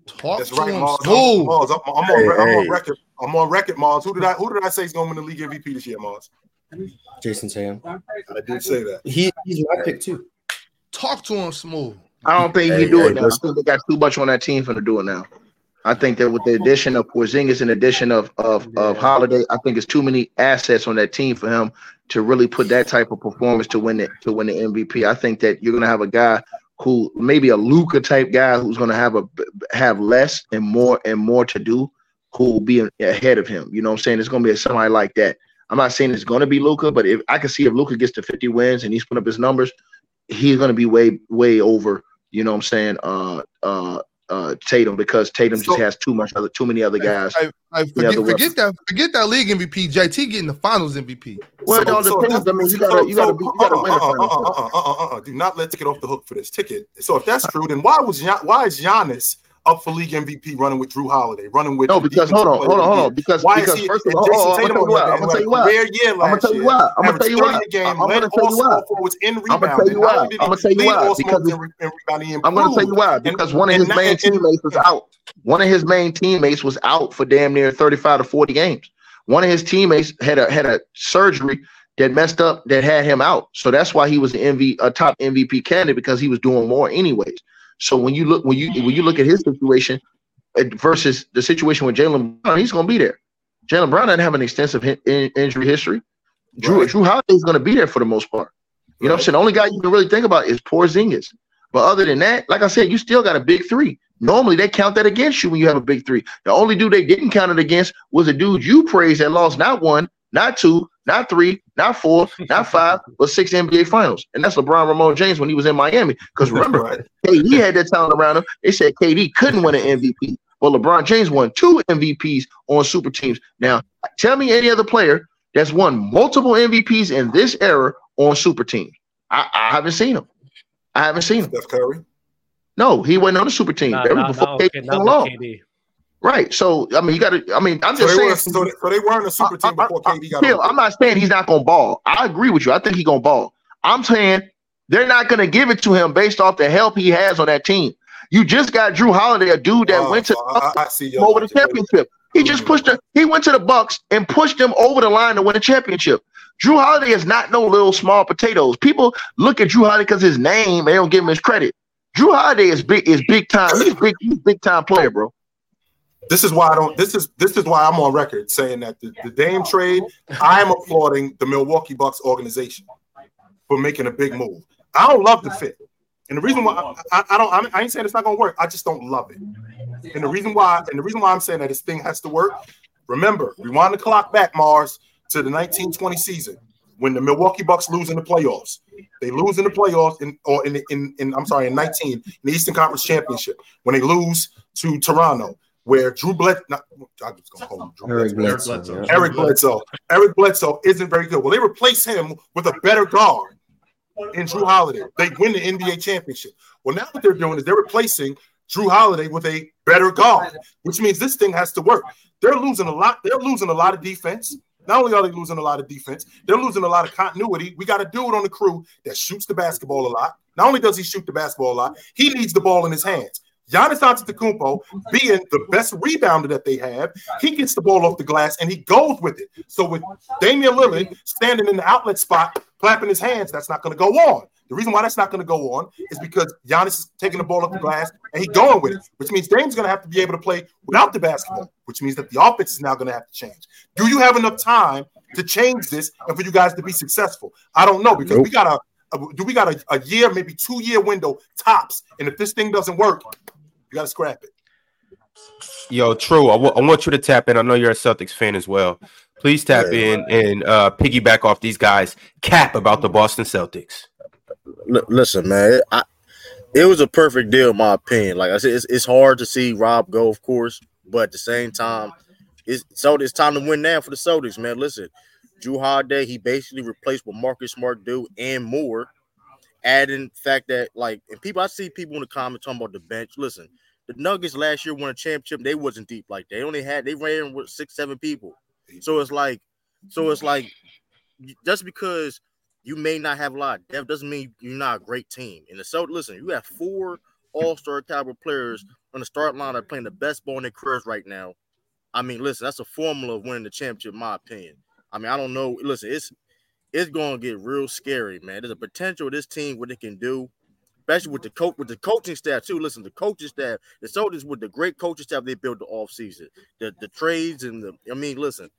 Talk That's to right, him Marz. I'm. Marz, I'm, I'm on, re- I'm on record. I'm on record, Marz. Who did I who did I say is going to win the league MVP this year, Marz? Jayson Tatum. I did say that. He, he's my pick too. Talk to him smooth. I don't think he Hey, can do hey, it now. I think they got too much on that team for to do it now. I think that with the addition of Porzingis and addition of of of Holiday, I think it's too many assets on that team for him to really put that type of performance to win it to win the MVP. I think that you're gonna have a guy who maybe a Luka type guy who's gonna have a have less and more and more to do, who will be ahead of him. You know what I'm saying? It's gonna be somebody like that. I'm not saying it's gonna be Luka, but if I can see if Luka gets to 50 wins and he's putting up his numbers, he's gonna be way way over. You know what I'm saying? Uh, uh, uh, Tatum because Tatum So- just has too much other too many other guys. Hey, hey, Yeah, forget, the forget that. Forget that league MVP. JT getting the Finals MVP. Well, it all depends. I mean, you gotta you gotta be, you gotta win uh, the uh, uh, uh, uh, uh, uh, uh, Do not let ticket off the hook for this ticket. So if that's true, then why was why is Giannis up for league MVP running with Jrue Holiday, running with No, because hold on, hold on, hold on. Because Why because is he? first of all, Jason oh, I'm gonna tell you why. I'm gonna tell you why. I'm gonna tell you why. I'm gonna tell you why. I'm gonna tell you why. small forwards gonna tell you why. only did he I'm gonna tell you why, because small it's- in re- in rebounding, he I'm gonna tell you why. Because one of his main teammates was out. One of his main teammates was out for damn near 35 to 40 games. One of his teammates had a had a surgery that messed up that had him out. So that's why he was an MV a top MVP candidate because he was doing more anyways. So when you look when you when you look at his situation versus the situation with Jaylen Brown, he's gonna be there. Jaylen Brown doesn't have an extensive in- injury history. Jrue Right. Jrue Holiday's gonna be there for the most part. You know what I'm saying? The only guy you can really think about is Porzingis. But other than that, like I said, you still got a big three. Normally they count that against you when you have a big three. The only dude they didn't count it against was a dude you praised that lost not one, not two, not three, not four, not five, but six NBA finals. And that's LeBron Raymone James when he was in Miami. Because remember, Right. KD had that talent around him. They said KD couldn't win an MVP. Well, LeBron James won two MVPs on super teams. Now, tell me any other player that's won multiple MVPs in this era on super teams. I, I haven't seen him. I haven't seen him. Steph Curry. No, he wasn't on the super team. Nah, that was before nah, KD okay, came along. KD. Right. So I mean, you got to. I mean, I'm So just saying. so, they, so they weren't a super team I- before I- KD got Still. I'm not saying he's not gonna ball. I agree with you. I think he's gonna ball. I'm saying they're not gonna give it to him based off the help he has on that team. You just got Jrue Holiday, a dude that Uh, went to so I, I- I see the over the championship. He just Mhm. pushed the, he went to the Bucks and pushed them over the line to win a championship. Jrue Holiday is not no little small potatoes. People look at Jrue Holiday because his name, they don't give him his credit. Jrue Holiday is big, is big time. He's big, he's big time player, bro. This is why I don't. This is this is why I'm on record saying that the, the Dame trade. I am applauding the Milwaukee Bucks organization for making a big move. I don't love the fit. And the reason why I, I, don't, I ain't saying it's not gonna work. I just don't love it. And the reason why, and the reason why I'm saying that this thing has to work. Remember, rewind the clock back, Marz, to the 1920 season when the Milwaukee Bucks lose in the playoffs. They lose in the playoffs in or in in, in I'm sorry, in 19 in the Eastern Conference Championship when they lose to Toronto, where Drew Bledsoe, not, I'm just gonna call him Drew Eric Bledsoe. Bledsoe. Bledsoe. yeah. Eric Bledsoe. Eric Bledsoe isn't very good. Well, they replace him with a better guard in Jrue Holiday. They win the NBA championship. Well, now what they're doing is they're replacing Jrue Holiday with a better guard, which means this thing has to work. They're losing a lot. They're losing a lot of defense. Not only are they losing a lot of defense, they're losing a lot of continuity. We got a dude on the crew that shoots the basketball a lot. Not only does he shoot the basketball a lot, he needs the ball in his hands. Giannis Antetokounmpo, being the best rebounder that they have, he gets the ball off the glass and he goes with it. So with Damian Lillard standing in the outlet spot, clapping his hands, that's not going to go on. The reason why that's not going to go on is because Giannis is taking the ball off the glass and he's going with it, which means Dame's going to have to be able to play without the basketball, which means that the offense is now going to have to change. Do you have enough time to change this and for you guys to be successful? I don't know because we got a, a- do we got a, a year, maybe two year window tops, and if this thing doesn't work, you got to scrap it. Yo, true. I want you to tap in. I know you're a Celtics fan as well. Please tap in and uh, piggyback off these guys. Cap about the Boston Celtics. L- listen, man, I, it was a perfect deal, in my opinion. Like I said, it's, it's hard to see Rob go, of course, but at the same time, it's so it's time to win now for the Celtics, man. Listen, Jrue Holiday, he basically replaced what Marcus Smart do and more. Adding fact that like, and people, I see people in the comments talking about the bench. Listen, the Nuggets last year won a championship. They wasn't deep like. They only had they ran with six, seven people. So it's like, so it's like, just because you may not have a lot depth doesn't mean you're not a great team. And so listen, you have four all-star caliber players on the start line that playing the best ball in their careers right now. I mean, listen, that's a formula of winning the championship, my opinion. I mean, I don't know. Listen, it's it's gonna get real scary, man. There's a potential of this team what it can do, especially with the coach with the coaching staff too. Listen, the coaching staff, the soldiers with the great coaching staff they built the offseason, the the trades and the I mean, listen,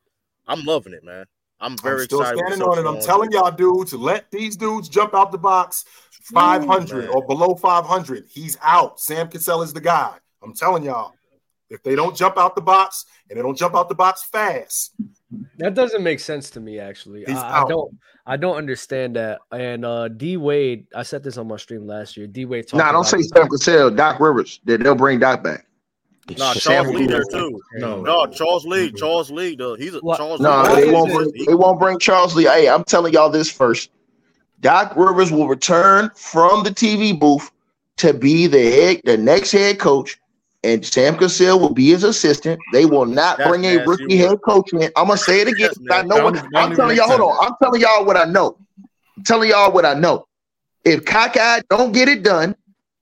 I'm loving it, man. I'm very I'm still excited. standing on it. I'm telling y'all, dudes, let these dudes jump out the box 500 man. or below 500. He's out. Sam Cassell is the guy. I'm telling y'all. If they don't jump out the box and they don't jump out the box fast, That doesn't make sense to me. Actually, I, I don't. I don't understand that. And uh D Wade, I said this on my stream last year. D Wade talked. Nah, don't about say this- Sam Cassell, Doc Rivers. That they'll bring Doc back. Nah, Charles Lee there too. No, No, Charles Lee. Charles Lee. The, he's a What- Charles No, Why Lee. they won't. Bring, they won't bring Charles Lee. Hey, I'm telling y'all this first. Doc Rivers will return from the TV booth to be the head, the next head coach, and Sam Cassell will be his assistant. They will not That's bring a rookie head coach in. I'm gonna say it again. I know what I'm telling y'all. Hold on. I'm telling y'all what I know. I'm telling y'all what I know. If Cockeye don't get it done,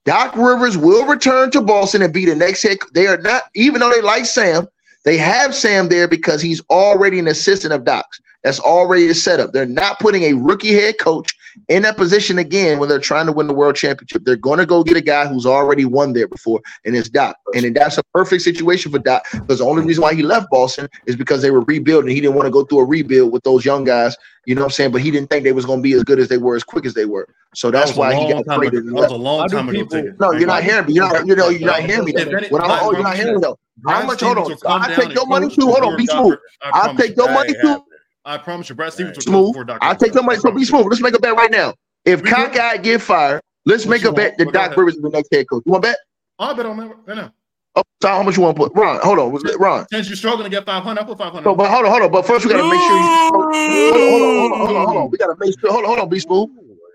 Doc Rivers will return to Boston and be the next head. They are not, even though they like Sam, they have Sam there because he's already an assistant of Doc's. That's already a setup. They're not putting a rookie head coach in that position again when they're trying to win the world championship. They're going to go get a guy who's already won there before, and it's Doc. And then that's a perfect situation for Doc because the only reason why he left Boston is because they were rebuilding. He didn't want to go through a rebuild with those young guys. You know what I'm saying? But he didn't think they was going to be as good as they were, as quick as they were. So that's was a why he got time traded. ago. That was a long time ago. people- No, you're not hearing me. You're not. You know, you're not hearing me. If Though. any- What I, oh, you're not hearing me though. How Brad much? Hold on. Stevens I take your money too. Hold on. Be smooth. I take your money too. Happening. I promise you, Brad Stevens will Smooth. before Dr. I'll take your money. So be smooth. Let's make a bet right now. If We good? Cockeye get fired, let's What make you a bet want? that Doc ahead. Rivers is the next head coach. You want to bet? I'll bet on that right now. Oh, so how much you want to put? Ron, hold on. Was it Ron? Since you're struggling to get 500, I'll put 500. So, but hold on, hold on. But first, we gotta make sure. You, hold, on, hold on, hold on, hold on, hold on. We gotta make sure. Hold on, hold on. Be smooth.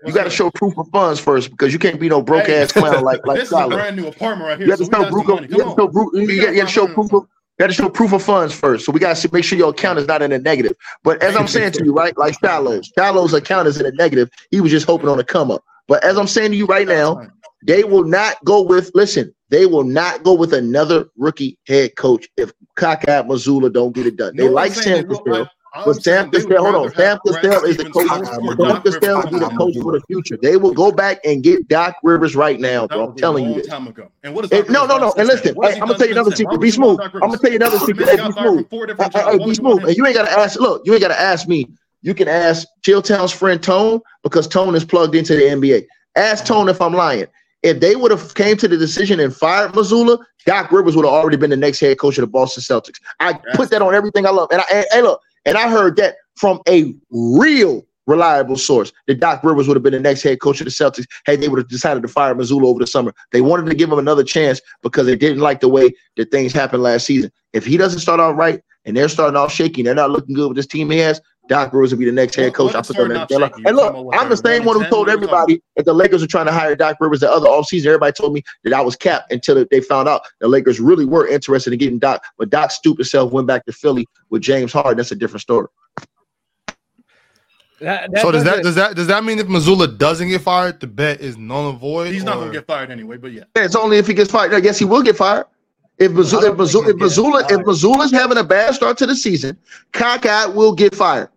You gotta show proof of funds first because you can't be no broke Hey, ass clown like like this is a brand new apartment right You here. have to So show got proof some of. money. You have Come to show proof. You got got you have to show proof of. Got to show proof of funds first. So we got to make sure your account is not in a negative. But as I'm saying to you, right, like Shallows, Shallows' account is in a negative. He was just hoping on a come up. But as I'm saying to you right now, they will not go with. Listen, they will not go with another rookie head coach if Kaká Mazzulla don't get it done. They No like Sam they will. Cassell. I- I'm But Sam saying Cassell, hold on. rather Sam have Cassell is the coach. coach Sam before Sam Doc Rivers. Cassell will be the coach for the future. They will go back and get Doc Rivers right now, bro. I'm telling you long this. time ago. And what is And- Doc no, no, no. And since listen, then? Hey, I'm gonna tell you another secret. Be would smooth. I'm gonna tell you another secret. Hey, be smooth. Hey, different hey, jobs. hey, Why be would you want uh, uh, smooth. him? And you ain't gotta ask. Look, you ain't gotta ask me. You can ask Chilltown's friend Tone because Tone is plugged into the NBA. Ask Tone if I'm lying. If they would have came to the decision and fired Mazzulla, Doc Rivers would have already been the next head coach of the Boston Celtics. I put that on everything I love, and I and, and look, and I heard that from a real reliable source that Doc Rivers would have been the next head coach of the Celtics had they would have decided to fire Mazzulla over the summer. They wanted to give him another chance because they didn't like the way that things happened last season. If he doesn't start out right and they're starting off shaky, they're not looking good with this team he has. Doc Rivers will be the next head coach. what I put them in off And look, talking about what I'm the same one who told What are you talking everybody that the Lakers were trying to hire Doc Rivers the other offseason. Everybody told me that I was capped until they found out the Lakers really were interested in getting Doc. But Doc stupid self went back to Philly with James Harden. That's a different story. That- that So does that doesn't- does that does that mean if Mazzulla doesn't get fired, the bet is null and void? He's not gonna get fired anyway, but yeah. Yeah, It's only if he gets fired. I guess he will get fired. If Mazzulla, if Mazzulla, if he'll get Mazzulla, if. Mazzulla's having a bad start to the season, Cockeyed will get fired.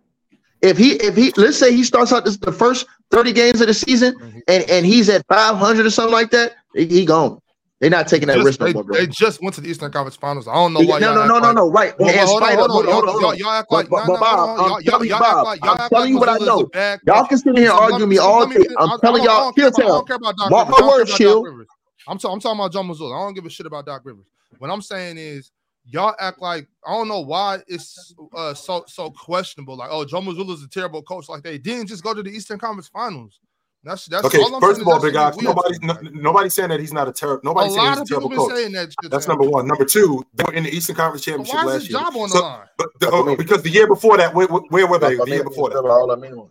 If he, if he, let's say he starts out this, the first thirty games of the season, Mhm. and and he's at five hundred or something like that, he, he gone. They're not taking that Just- risk no they, more, bro. they just went to the Eastern Conference Finals. I don't know why. no, no, no, no, no, right. Well, well, hold on, hold on, hold on, hold on, y'all, y'all act like, but- but Bob. I'm telling you, Bob, y'all I'm telling you what I know. Y'all can sit here and argue me- all day. I'm telling y'all, he'll I tell. don't care about Doc Mark Rivers. my words, chill. I'm ta- I'm talking about John Mazzulla. I don't give a shit about Doc Rivers. What I'm saying is, y'all act like I don't know why it's uh, so so questionable. Like, oh, Joe Mazzulla's a terrible coach. Like they didn't just go to the Eastern Conference Finals. That's that's Okay, all I'm first of all, that's Big Ox, weird nobody, no, nobody's saying that he's not a terrible. a Nobody's saying lot he's a of people terrible been coach. saying that. shit, That's man. number one. Number two, they were in the Eastern Conference So Championship why is last his year. job on the So, line? but the, oh, because the year before that, where, where were they? The year before that,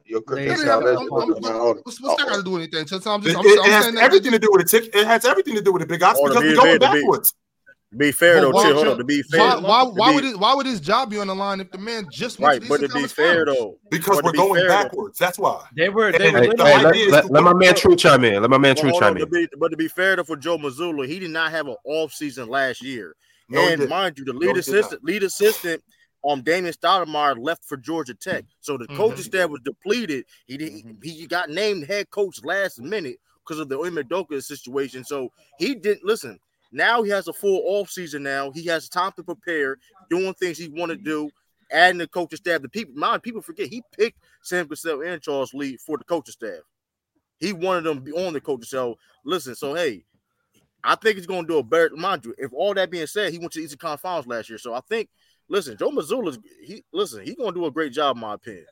Your They cooking said style that is I'm- looking I'm- at my order. What's, what's that got to do with anything? It, just I'm, it I'm has everything to do with it. Tick. It has everything to do with the Big Ox, because be- we're going backwards. To be fair But though, why- chill. Hold on. To be fair, why why why be- would it, why would his job be on the line if the man just went right? to But to Eastern be fair Finals? though, Because But we're be going fair, though- backwards. That's why. They were they And were the Hey, let, let, let my man True chime in. Let my man Well, True chime on, to in. be, but to be fair though, for Joe Mazzulla, he did not have an off season last year. No, and mind you, the lead he did assistant, lead assistant, um, Damon Stoudamire left for Georgia Tech. So the Mhm. coaching staff was depleted. He did, Mm-hmm. he got named head coach last minute because of the Ime Udoka situation. So he didn't listen. Now he has a full off season. Now he has time to prepare, doing things he want to do, adding the coaching staff. The people, mind people forget he picked Sam Cassell and Charles Lee for the coaching staff. He wanted them on the coaching staff. Listen, so hey, I think he's going to do a better. Mind you, if all that being said, he went to the Eastern Conference Finals last year, so I think. Listen, Joe Mazzulla's he listen. He's going to do a great job, my opinion.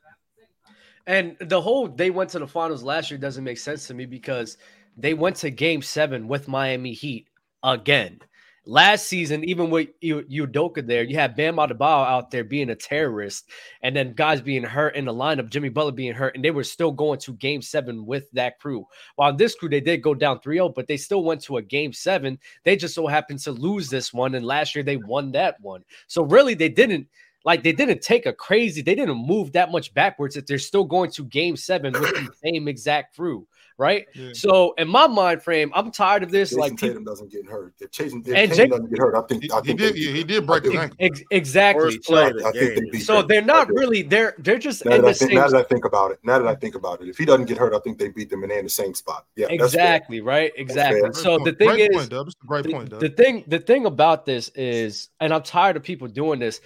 And the whole they went to the finals last year doesn't make sense to me because they went to game seven with Miami Heat again. Last season, even with Ime Udoka there, you had Bam Adebayo out there being a terrorist, and then guys being hurt in the lineup, Jimmy Butler being hurt, and they were still going to game seven with that crew. While this crew, they did go down 3-0, but they still went to a game seven. They just so happened to lose this one, and last year they won that one. So really, they didn't like they didn't take a crazy, they didn't move that much backwards that they're still going to game seven with the same exact crew, right? Yeah. So in my mind frame, I'm tired of this. Jayson like Tatum doesn't get hurt. If Jayson if And Tatum Jake- doesn't get hurt, I think He, I he did. Yeah, he did break his I ankle. ex- exactly. First So, play I, of the I think they so they're not really they're they're just Now in that, I the think, same now that I think about it, now that I think about it, if he doesn't get hurt, I think they beat them and they're in the same spot. Yeah, that's exactly right exactly fair. so Great the thing great is point, Dub. Great the, point, Dub. the thing the thing about this is and i'm tired of people doing this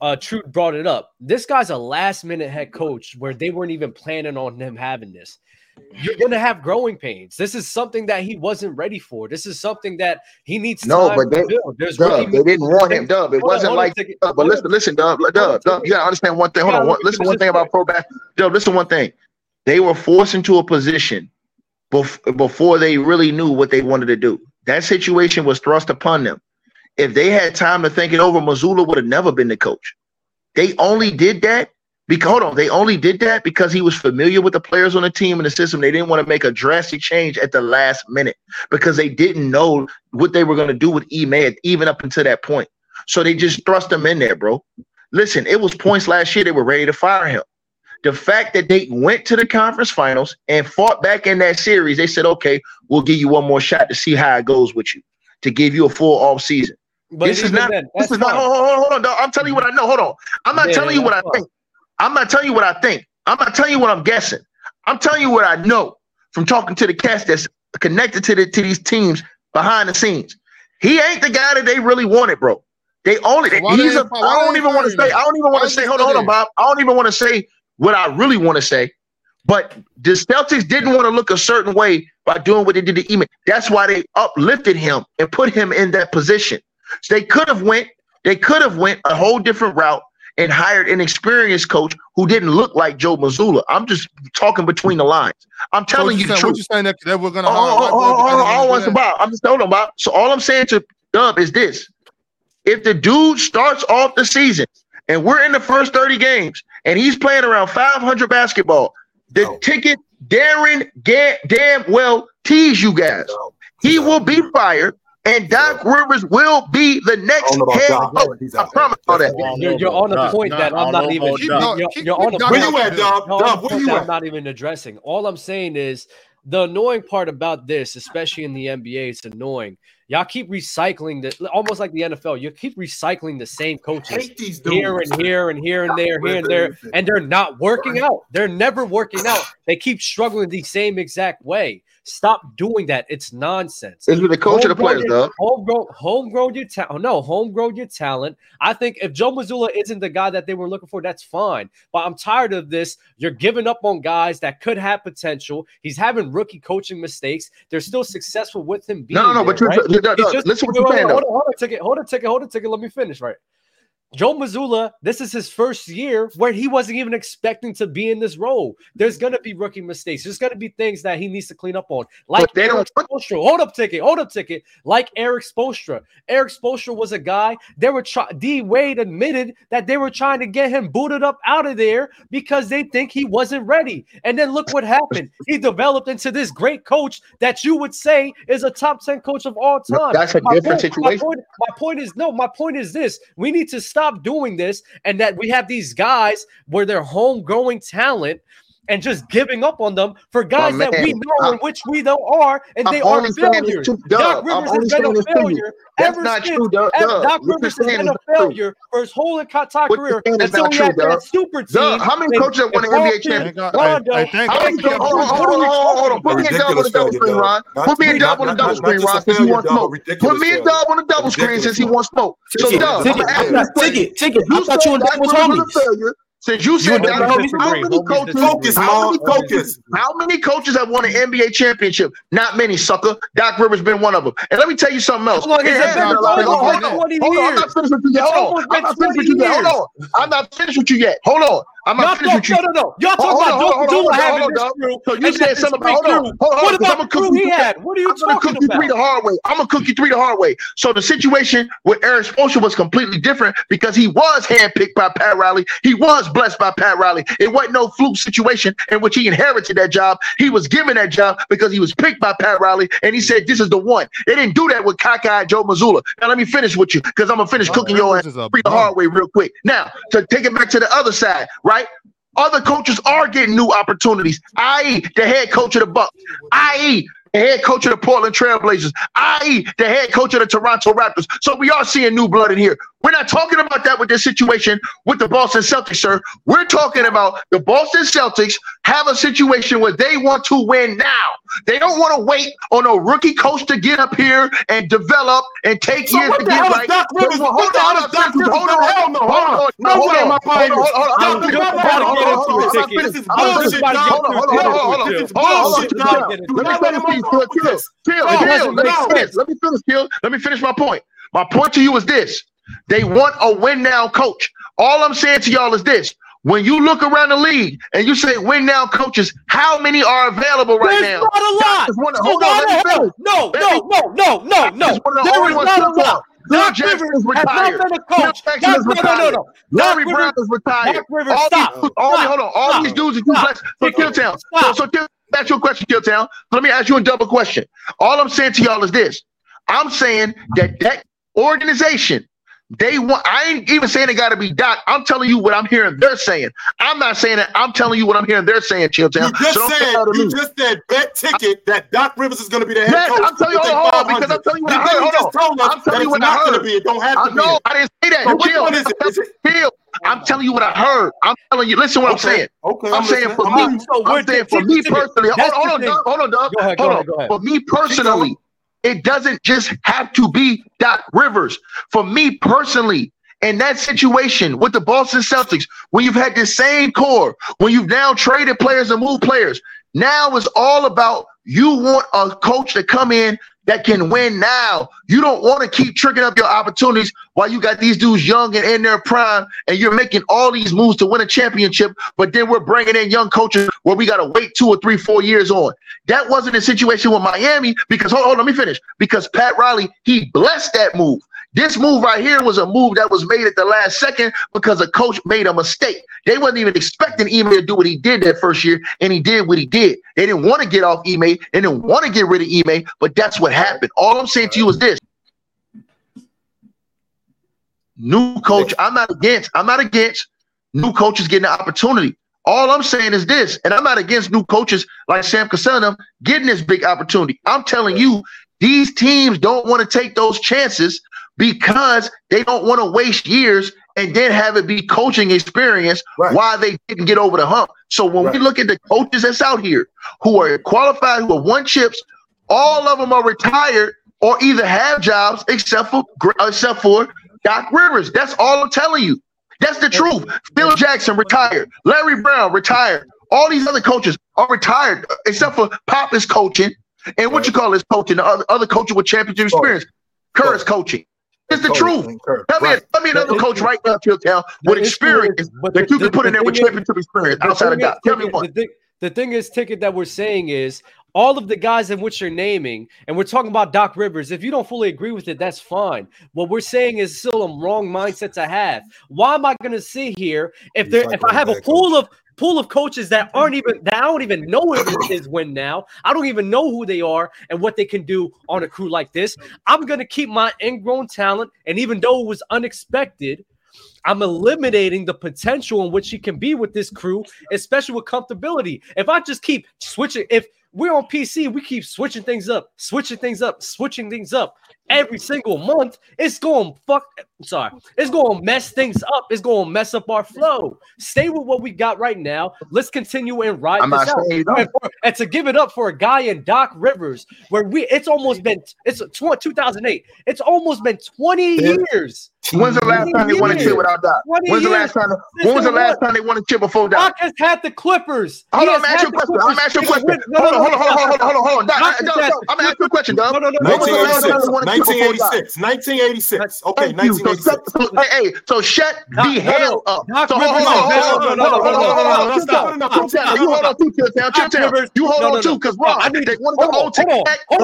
uh True brought it up this guy's a last minute head coach where they weren't even planning on him having this you're gonna have growing pains this is something that he wasn't ready for this is something that he needs No, but they- there's Dub, they didn't want him, Dub. It Hold wasn't on like second. But listen, listen, Dub, Dub, Dub. You gotta understand one thing. Hold on, one, listen one thing about pro back. Dub, listen one thing. They were forced into a position bef- before they really knew what they wanted to do. That situation was thrust upon them. If they had time to think it over, Mazzulla would have never been the coach. They only did that because hold on, they only did that because he was familiar with the players on the team and the system. They didn't want to make a drastic change at the last minute because they didn't know what they were going to do with Ime even up until that point. So they just thrust him in there, bro. Listen, it was points last year they were ready to fire him. The fact that they went to the conference finals and fought back in that series, they said, okay, we'll give you one more shot to see how it goes with you, to give you a full off season. But this is not. then, this is not. Hold on, hold on, hold on, dog. I'm telling you what I know. Hold on. I'm not Yeah, telling you what I think. I'm not telling you what I think. I'm not telling you what I'm guessing. I'm telling you what I know from talking to the cast that's connected to the to these teams behind the scenes. He ain't the guy that they really wanted, bro. They only So he's they a. I don't even want to say. I don't even want to say. Hold on, hold on. Bob. I don't even want to say what I really want to say. But the Celtics didn't want to look a certain way by doing what they did to Eman. That's why they uplifted him and put him in that position. So they could have went, they could have went a whole different route and hired an experienced coach who didn't look like Joe Mazzulla. I'm just talking between the lines. I'm So telling what you the saying, truth. what you saying that, that we're gonna Oh, hire oh, oh, boys oh, because oh, they I don't want to that? about. I'm just telling about. So all I'm saying to Dub is this: if the dude starts off the season and we're in the first 30 games and he's playing around 500 basketball, the No. ticket Darren ga- damn well tease you guys. No. He will be fired, and Doc Rivers will be the next don't know about head coach. I promise all that. You're, you're on a point Doc, that I I'm don't even. about You're, keep- you're keep on a Doc Where point. you at, Dub? No, Dub, where you I'm not even addressing. All I'm saying is the annoying part about this, especially in the NBA, it's annoying. Y'all keep recycling the almost like the NFL. You keep recycling the same coaches these dudes. here and here and here and there, here and there, and they're not working out. They're never working out. They keep struggling the same exact way. Stop doing that. It's nonsense. It's with the coach of the players, Dub. Homegrown, homegrown your talent. No, homegrown your talent. I think if Joe Mazzulla isn't the guy that they were looking for, that's fine. But I'm tired of this. You're giving up on guys that could have potential. He's having rookie coaching mistakes. They're still successful with him being No, no, no. there, But right? you- Dub, He's Dub, just- listen what you're saying, hold on, hold on a ticket, hold on a ticket, hold on a ticket. Let me finish, right? Joe Mazzulla, this is his first year where he wasn't even expecting to be in this role. There's gonna be rookie mistakes. There's gonna be things that he needs to clean up on. Like But they don't Eric Hold up, ticket. Hold up, ticket. Like Erik Spoelstra. Erik Spoelstra was a guy. They were trying. D Wade admitted that they were trying to get him booted up out of there because they think he wasn't ready. And then look what happened. He developed into this great coach that you would say is a top ten coach of all time. that's a My different point- situation. My point, my point is no. My point is this: we need to stop doing this, and that we have these guys where they're homegrowing talent. And just giving up on them for guys that we know in which we don't are, and I'm they are only saying this failures. to Doc Rivers only has been a this to you. failure That's ever not since. true, Dub. Doc Rivers has been is a not true. failure for his whole entire career until he had that super team. Dub, how many coaches have won an NBA championship? Thank God. Hey, Rondo, How many for coaches? Hold on, hold on, hold on, hold. Put me and Dub on the double screen, Ron. Put me and not- Dub on the double screen, Ron, since he wants smoke. Put me and failure. Dub on the double screen since he wants smoke. So Ticket, Dub, I'm ticket, gonna ask you ticket, a question. Ticket, ticket. I thought you and Doc Doc was Rivers was homies. A failure. Since you You said and Doc Doc Rivers, how many coaches? Focus, How many coaches? How many coaches have won an NBA championship? Not many, sucker. Doc Rivers been one of them. And let me tell you something else. How long It it has been? been a lot of- It's Hold on, hold on, hold on. I'm not finished with you yet. Hold on. I'm not finished with you yet. Hold on. I'm not finished with you yet. Hold on. I'm Y'all not talk, no, no, no. Y'all Hold talk about hold on, Joe hold on, Mazzulla hold on, having this on. crew. So you said this something about- great hold on, hold on, What about the gonna crew he had? What are you I'm gonna talking cook you three the hard way. I'm gonna cook you three the hard way. So the situation with Erik Spoelstra was completely different because he was handpicked by Pat Riley. He was blessed by Pat Riley. It wasn't no fluke situation in which he inherited that job. He was given that job because he was picked by Pat Riley, and he said, "This is the one." They didn't do that with Kaka and Joe Mazzulla. Now let me finish with you because I'm gonna finish Doc cooking your ass Rivers is a three the hard way real quick. Now to take it back to the other side, right? Other coaches are getting new opportunities, i.e., the head coach of the Bucks, i.e., head coach of the Portland Trailblazers, i.e., the head coach of the Toronto Raptors. So we are seeing new blood in here. We're not talking about that with this situation with the Boston Celtics, sir. We're talking about the Boston Celtics have a situation where they want to win now. They don't want to wait on a rookie coach to get up here and develop and take So years to get hell is right. Doc Rivers? Hold on, What the hell hold is Doc on, Rivers? hold on, Hell no, hold on, huh? hold on, No hold way, on, my hold on, pioneers. hold on, hold on, Doc, hold on, you're hold about on, to hold get on, into hold it, on, Ticket. hold This is on, hold on, bullshit, hold on, Doc. hold on, hold on, hold on, hold on. This is Hold on, hold on, bullshit, chill, Doc. chill. Do Let me not finish, let him please, off chill, with chill, this. chill, No, chill. it Let doesn't me make finish. sense. Let me finish, Kill. Let me finish my point. My point to you is this: they want a win now coach. All I'm saying to y'all is this: when you look around the league and you say win now coaches, how many are available right There's now? not a lot. Wanna- hold on, let me finish. No, no, no, no, no, no. Just one of the There is not a lot. Doc Jackson Rivers is has not retired. been a coach. Doc, is no, no, no, no. Larry Doc Brown Rivers, is retired. Doc Rivers, all stop. These, all Stop. these, hold on. All Stop. these dudes are too Stop. blessed. So Take it. Killtown. So, so Kill, ask you a question, Killtown. Let me ask you a double question. All I'm saying to y'all is this. I'm saying that that organization, they want, I ain't even saying it got to be Doc. I'm telling you what I'm hearing they're saying. I'm not saying that. I'm telling you what I'm hearing they're saying, Chilltown. You just So said say that to you me. just said bet ticket that Doc Rivers is going to be the head Yes, coach. I'm telling you, We'll hold on, because I'm telling you what I heard. Hold just told us I'm telling you what I not going to heard. be. It don't have I to be. know. I didn't say that. So which Chill. one is it? Is it Chill. I'm telling you what I heard. I'm telling you. Listen what I'm saying. Okay, I'm saying listening. for I'm me. So I'm saying for me ticket, ticket. personally. Hold on, hold on, thing. Hold on, Go ahead, Hold on. go ahead. For me personally, it doesn't just have to be Doc Rivers. For me personally, in that situation with the Boston Celtics, when you've had the same core, when you've now traded players and moved players, now it's all about you want a coach to come in that can win now. You don't want to keep tricking up your opportunities while you got these dudes young and in their prime, and you're making all these moves to win a championship. But then we're bringing in young coaches where we got to wait two or three, four years on. That wasn't the situation with Miami because hold on, let me finish. Because Pat Riley he blessed that move. This move right here was a move that was made at the last second because a coach made a mistake. They wasn't even expecting Ime to do what he did that first year, and he did what he did. They didn't want to get off Ime. They didn't want to get rid of Ime, but that's what happened. All I'm saying to you is this. New coach, I'm not against. I'm not against new coaches getting an opportunity. All I'm saying is this, and I'm not against new coaches like Sam Cassell getting this big opportunity. I'm telling you, these teams don't want to take those chances because they don't want to waste years and then have it be coaching experience Right. why they didn't get over the hump. So when we look at the coaches that's out here who are qualified, who have won chips, all of them are retired or either have jobs except for except for Doc Rivers. That's all I'm telling you. That's the truth. Phil Jackson retired. Larry Brown retired. All these other coaches are retired uh, except for Pop is coaching. And what you call this coaching? The other, other coaching with championship experience. Kerr is coaching. It's the truth. Tell me, Right. tell me another The coach right now, Chilltown, The with experience is- but that the- you can the- put in there with championship experience outside of thing is, God. Tell me Ticket, one. The thing, the thing is, ticket that we're saying is all of the guys in which you're naming, and we're talking about Doc Rivers. If you don't fully agree with it, that's fine. What we're saying is still a wrong mindset to have. Why am I going to sit here if there like if I have a pool of pool of coaches that aren't even that I don't even know it is win now. I don't even know who they are and what they can do on a crew like this. I'm to keep my ingrown talent, and even though it was unexpected. I'm eliminating the potential in which he can be with this crew, especially with comfortability. If I just keep switching, if we're on PC, we keep switching things up, switching things up, switching things up every single month. It's going fuck. I'm sorry. It's going to mess things up. It's going to mess up our flow. Stay with what we got right now. Let's continue and ride I'm this out. And, for, and, to give it up for a guy in Doc Rivers, where we it's almost been it's 20, 2008. It's almost been 20 yeah. years. When's the last time they won a chip without Doc? When's the last time? When was the last time they won a chip before Doc? Doc has had the Clippers. Hold on, I'm asking you a question. I'm asking you a question. Hold on, hold on, hold on, hold on, hold on. hold Doc, I'm asking a question, Doc. No, no, no, no. 1986. 1986. Okay, 1986. So, so, so, hey, so shut Doc, the hell up. Doc so Rivers, hold on, hold on, hold on, hold on, hold on. You hold on too, Chilltown. Chilltown. You hold on too, because Ron, I need one of the old tech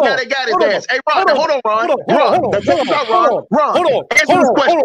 guy that got his ass. Hey, Ron, hold on, Ron. Ron, Ron, Ron. Hold on, answer this question.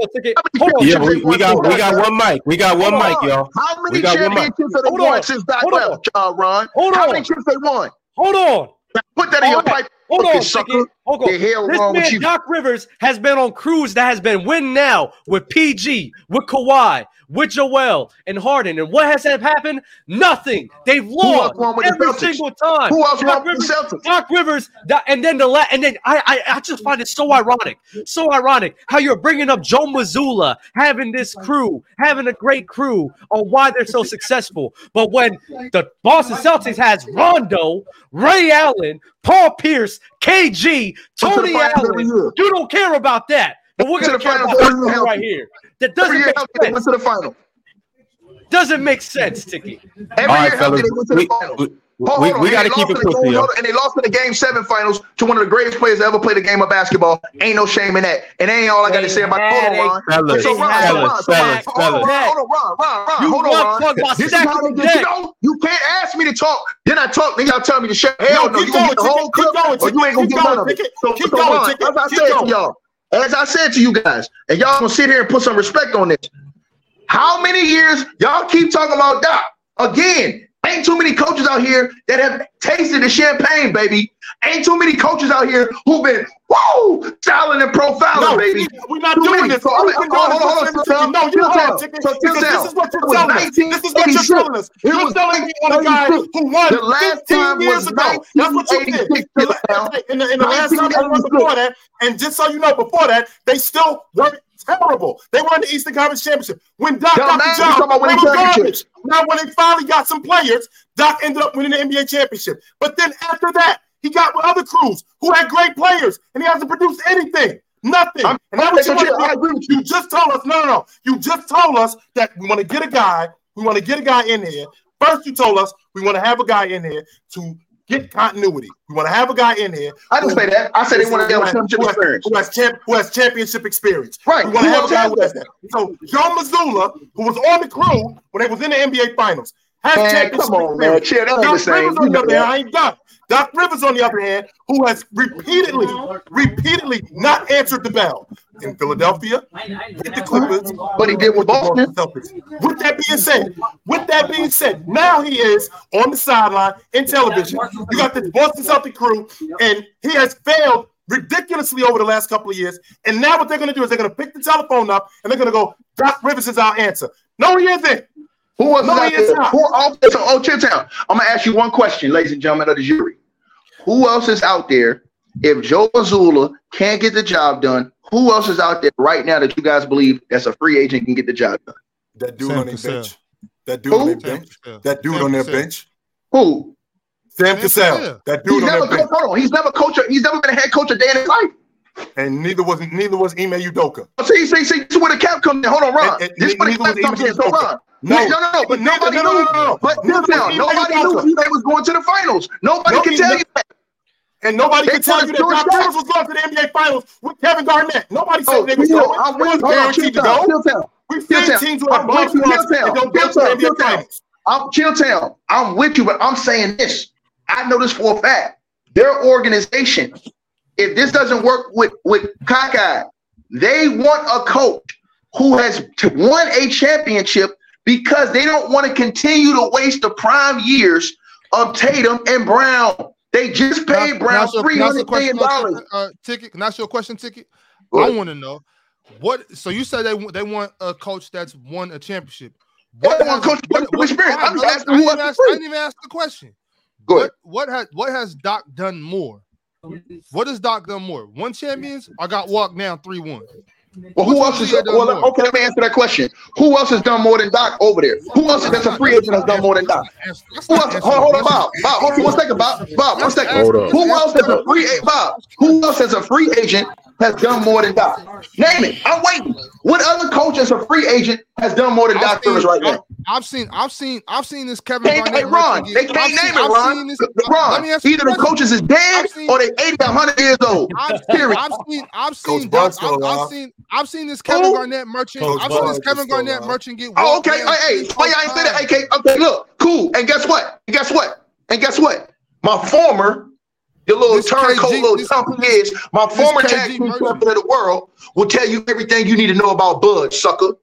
Yeah, we got we got one mic. We got one mic, y'all. How many championships have they won since Doc left, Ron? How many championships they won? Hold on. Put that in your pipe, Hold on, sucker. Hold on. The hell This wrong with man, you? Doc Rivers, has been on crews that has been win now with PG, with Kawhi, with Joel and Harden. And what has happened? Nothing. They've lost with the every single time. Who else Doc the Rivers, Celtics? Doc Rivers, and then the la- and then I, I I just find it so ironic, so ironic how you're bringing up Joe Mazzulla having this crew, having a great crew on why they're so successful, but when the Boston Celtics has Rondo, Ray Allen, Paul Pierce, KG, Tony Allen, you don't care about that. But we're gonna the care about every right here. That doesn't year make healthy, they went sense. to the final. Doesn't make sense, Tiki. Every All right, year healthy, fellas. they went to the We, final. we, Hold we, we and got to they keep lost it in the- pushing, yo. And they lost in the game seven finals to one of the greatest players to ever play the game of basketball. Ain't no shame in that. And that ain't all I got to say about had Hold on, Ron. Fellas, So, Ron, had so, a Ron, so, Ron, fellas, hold on. Ron, hold on, Ron, Ron, Ron, You hold on, Ron. talk This is stacking how they get you deck. know. You can't ask me to talk. Then I talk. Then y'all tell me to shut. Hell no, keep you gonna get the going, whole keep clip, going, or you ain't gonna keep get none going, of it. So, Keep so going, Ron, as I Keep said to y'all, as I said to you guys, and y'all gonna sit here and put some respect on this. How many years y'all keep talking about Doc? Again, ain't too many coaches out here that have tasted the champagne, baby. Ain't too many coaches out here who've been woo styling and profiling, No, baby. we're not Too doing many. this. So, I'm- we've been I'm- doing hold on, hold on, listening slow to you. No, you slow hold on, down. So, this is what you're telling us. This is what you're telling us. You're telling me on a guy who won The last 15 time years ago. That's what you did. 1986 The. In the, in the last time they won before that, and just so you know, before that, they still were terrible. They won the Eastern Conference Championship. When Doc Yo, got now the job, they were garbage. Now, when they finally got some players, Doc ended up winning the NBA championship. But then after that, he got with other crews who had great players, and he hasn't produced anything. Nothing. I'm- and that's what you, want to I agree with you. you just told us. No, no, no. You just told us that we want to get a guy. We want to get a guy in here. First, you told us we want to have a guy in here to get continuity. We want to have a guy in here. I didn't say that. I said they want to have championship who has- experience. Who has, champ, who has championship experience. Right. We want to have a guy has who has that. So Joe Mazzulla, who was on the crew when they was in the NBA Finals, has Man, championship come on, man. experience. Chill, ain't Doc the same. Rivers, You on the know other hand. I ain't Doc. Doc Rivers, on the other hand, who has repeatedly, repeatedly not answered the bell in Philadelphia, with the Clippers, But he did with Boston. Celtics. With that being said, with that being said, now he is on the sideline in television. You got this Boston Celtic crew, and he has failed ridiculously over the last couple of years. And now what they're going to do is they're going to pick the telephone up and they're going to go, Doc Rivers is our answer. No, he isn't. Who else No, is out there? not. Who else? So, oh, Chilltown. I'm gonna ask you one question, ladies and gentlemen of the jury. Who else is out there? If Joe Mazzulla can't get the job done, who else is out there right now that you guys believe that's a free agent can get the job done? That dude Sam on their Cassell. bench. That dude Who? on their bench. That dude on their bench. Who? Sam Sam Cassell. Cassell. That He's dude on never their bench. Hold on. He's never coached. He's never been a head coach a day in his life. And neither was neither was Ime Udoka. Oh, see, see, see. This is where the cap comes in. Hold on, Ron. And- and this is where the cap comes in. So. Ron. No. no, no, no. But nobody no, no, knew. no, no, no. But was nobody Udoka. knew they was going to the finals. Nobody No, can tell you that. And nobody They can tell you that Doc. Rivers was going to the NBA Finals with Kevin Garnett. Nobody said Oh, they was going. With was you. Hold on, guaranteed to go. We've seen teams who have I'm bomb with you, squads and don't go to the NBA Finals. I'm Chilltown. I'm with you, but I'm saying this. I know this for a fact. Their organization, if this doesn't work with with Cockeye, they want a coach who has won a championship because they don't want to continue to waste the prime years of Tatum and Brown. They just paid Brown three hundred million dollars. Uh, ticket. Can I ask you a question, ticket? Go I want to know what. So you said they want they want a coach that's won a championship. What has- coach what- experience. what- I'm just asking I who didn't ask- I didn't even ask the question. Go ahead. What what has what has Doc done more? What has Doc done more? One champions? I got walked down three one. Well, who else is done well? more? Okay, let me answer that question. Who else has done more than Doc over there? Who else that's a free agent has done more than Doc? Who else? Hold, on, hold on, Bob. Bob, hold on one second, Bob. Bob, one second. Hold on. Who else as a free agent? Bob? Who else as a free agent has done more than Doc? Name it. I'm waiting. What other coach as a free agent has done more than Doc Rivers right now? I've seen, I've seen, I've seen this Kevin Can't, hey, Ron, they can't I've name seen- it, I've Ron. seen this- Ron, Let me ask you either the coaches is dead seen- or they 80 to 100 years old. I've, Period. I've seen, I've seen, Bud's Doc- I've, I've seen, I've seen this Kevin Who? Garnett merchant. Coach I've seen this Kevin Garnett alive. merchant get. Oh, okay. Hey, hey, why y'all ain't say that? times. Hey, okay, look, cool. And guess what? And guess what? And guess what? My former, the little This turncoat, KG little he is, my former tag team champion of the world will tell you everything you need to know about Bud, sucker.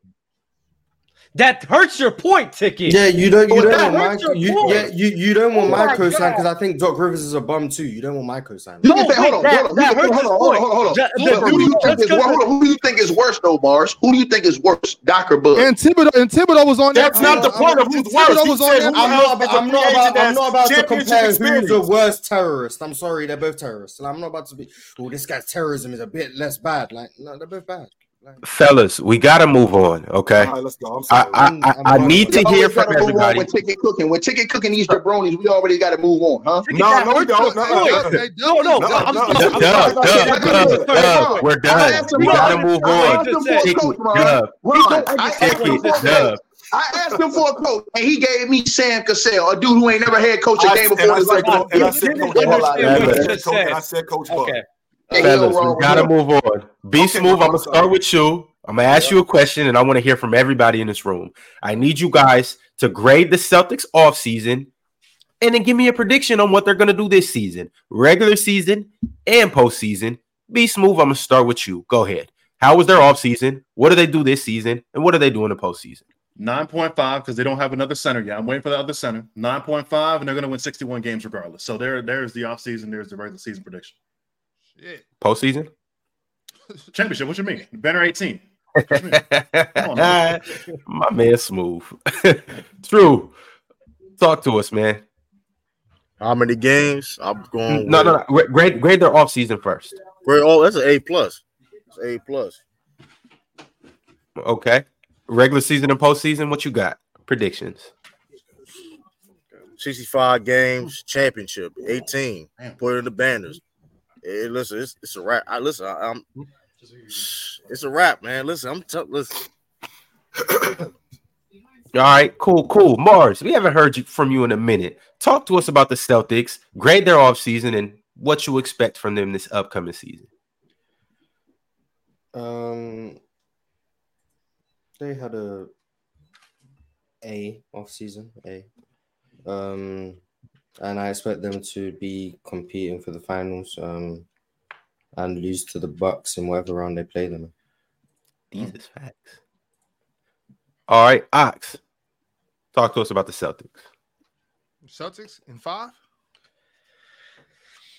That hurts your point, Ticket. Yeah, you don't. You Well, don't want my. You, point. yeah, you, you don't want Oh my my cosign because I think Doc Rivers is a bum too. You don't want my cosign. No, can say, hold on, that- hold on, that hold on, hold on, hold on, hold on, hold on. Who, do you think is worse? Hold on, who do you think is worse though, Bars? Who do you think is worse, Doc or Bud? And Thibodeau, and Thibodeau was on That's not the point of I mean, who's worse. Thibodeau He was on said that. who I'm not. About, is a I'm not about. I'm not about to championship compare who's the worst terrorist. I'm sorry, they're both terrorists. And I'm not about to be. Oh, this guy's terrorism is a bit less bad. Like, no, they're both bad. Like, Fellas, we gotta move on. Okay. All right, let's go. I'm I sorry. I, I, I need to We hear always from gotta move on everybody. When ticket cooking, when ticket cooking these jabronis, we already got to move on, huh? Ticket, No, that no, we hurts don't. your No, point. no, They No, no, No, I'm no, just- no. I'm Dub, sorry. dub, dub, dub. We're I done. asked him We Ron. gotta move I on. asked him for a Ticket, coach, Ron. dub, Ron, I asked him ticket, for a coach. dub. I asked him for a coach, and he gave me Sam Cassell, a dude who ain't never had coach a I- game and before I in his said, life. Coach- and I said, Didn't Coach Bud. understand what you And I just said, Coach- and I said. said, Coach Okay. Hey, he don't Fellas, wrong we with gotta move on. Be Okay, smooth. I'm I'm gonna start with you. I'm gonna ask you a question, and I want to hear from everybody in this room. I need you guys to grade the Celtics off season, and then give me a prediction on what they're gonna do this season, regular season and postseason. Be smooth. I'm gonna start with you. Go ahead. How was their off season? What do they do this season? And what do they do in the postseason? 9.5 because they don't have another center yet. I'm waiting for the other center. 9.5, and they're going to win 61 games regardless. So there, there's the offseason. There's the regular season prediction. Shit. Postseason? Championship. What you mean? Banner 18. on, My man, smooth. True. Talk to us, man. How many games? I'm going. No, with- no, no. Gra- Grade, grade their off season first. Great. Oh, that's an A plus. It's A plus. Okay. Regular season and postseason. What you got? Predictions. 65 games, championship, 18. Put it in the banners. Hey, listen, it's, it's a wrap. I listen. I, I'm It's a wrap, man. Listen, I'm t- listen. All right, cool, cool. Marz, we haven't heard you, from you in a minute. Talk to us about the Celtics, grade their offseason, and what you expect from them this upcoming season. Um, they had a A off season A, um, and I expect them to be competing for the finals. Um, and lose to the Bucks in whatever round they play them. These is facts. All right, Ox, talk to us about the Celtics. Celtics in five.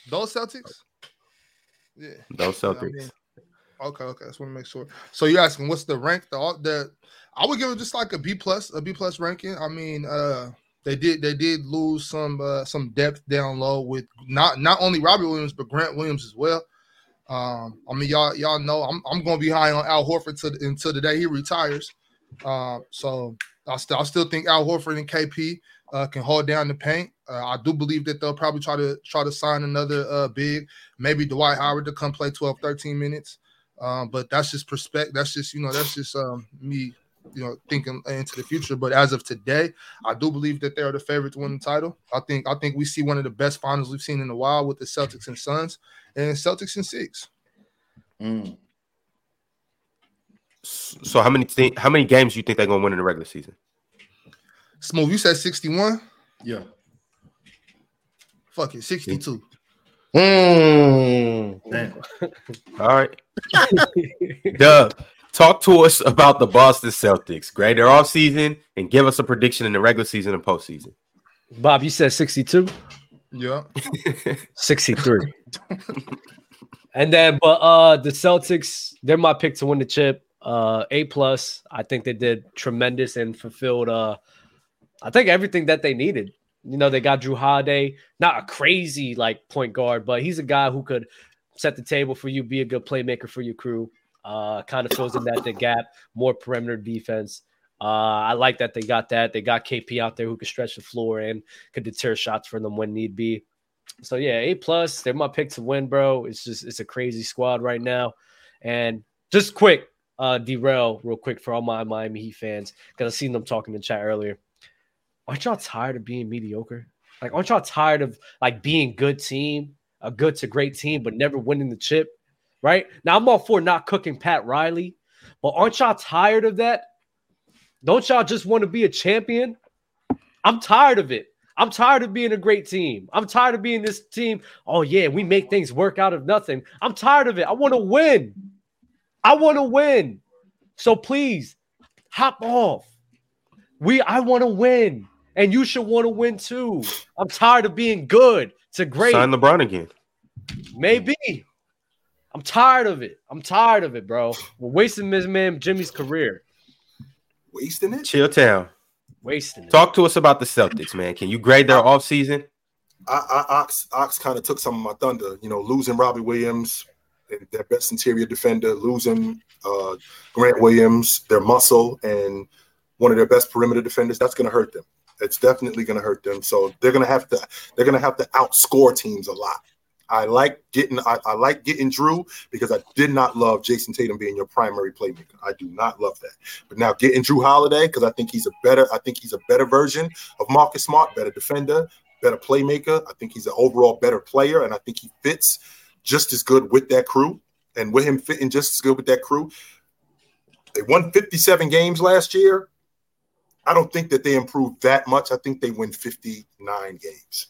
Those Celtics. Yeah. Those Yeah, I Celtics. mean, okay, okay. I just want to make sure. So you're asking what's the rank? The the I would give it just like a B plus, a B plus ranking. I mean, uh, they did they did lose some uh, some depth down low with not not only Robbie Williams but Grant Williams as well. Um, I mean, y'all y'all know I'm I'm gonna be high on Al Horford to, until the day he retires. Um, so I still I still think Al Horford and KP uh, can hold down the paint. Uh, I do believe that they'll probably try to try to sign another uh, big, maybe Dwight Howard to come play 12, 13 minutes. Um, but that's just perspective. That's just you know that's just um, me you know thinking into the future. But as of today, I do believe that they are the favorite to win the title. I think I think we see one of the best finals we've seen in a while with the Celtics and Suns, and Celtics and six. Mm. So how many thi- how many games do you think they're gonna win in the regular season? Smooth, you said sixty one. Yeah. Fuck it, sixty two. Mm. Damn. All right. Dub, talk to us about the Boston Celtics. Grade their offseason and give us a prediction in the regular season and postseason. Bob, you said 62? Yeah. 63. and then, but uh the Celtics, they're my pick to win the chip. Uh A plus. I think they did tremendous and fulfilled uh I think everything that they needed. You know, they got Jrue Holiday, not a crazy like point guard, but he's a guy who could set the table for you, be a good playmaker for your crew. Uh kind of fills in that the gap, more perimeter defense. Uh, I like that they got that. They got KP out there who could stretch the floor and could deter shots for them when need be. So yeah, A plus. They're my pick to win, bro. It's just it's a crazy squad right now. And just quick, uh, derail real quick for all my Miami Heat fans because I seen them talking in chat earlier. Aren't y'all tired of being mediocre? Like, aren't y'all tired of like being good team, a good to great team, but never winning the chip? Right now, I'm all for not cooking Pat Riley, but aren't y'all tired of that? Don't y'all just want to be a champion? I'm tired of it. I'm tired of being a great team. I'm tired of being this team. Oh, yeah, we make things work out of nothing. I'm tired of it. I want to win. I want to win. So please hop off. We I want to win. And you should want to win too. I'm tired of being good to great. Sign LeBron again. Maybe. I'm tired of it. I'm tired of it, bro. We're wasting this man Jimmy's career. Wasting it. Chilltown. Wasting it. Talk to us about the Celtics, man. Can you grade their offseason? I, I Ox Ox kind of took some of my thunder. You know, losing Robbie Williams, their best interior defender, losing uh, Grant Williams, their muscle, and one of their best perimeter defenders. That's going to hurt them. It's definitely going to hurt them. So they're going to have to they're going to have to outscore teams a lot. I like getting I, I like getting Jrue because I did not love Jayson Tatum being your primary playmaker. I do not love that. But now getting Jrue Holiday because I think he's a better I think he's a better version of Marcus Smart, better defender, better playmaker. I think he's an overall better player, and I think he fits just as good with that crew. And with him fitting just as good with that crew, they won 57 games last year. I don't think that they improved that much. I think they win 59 games.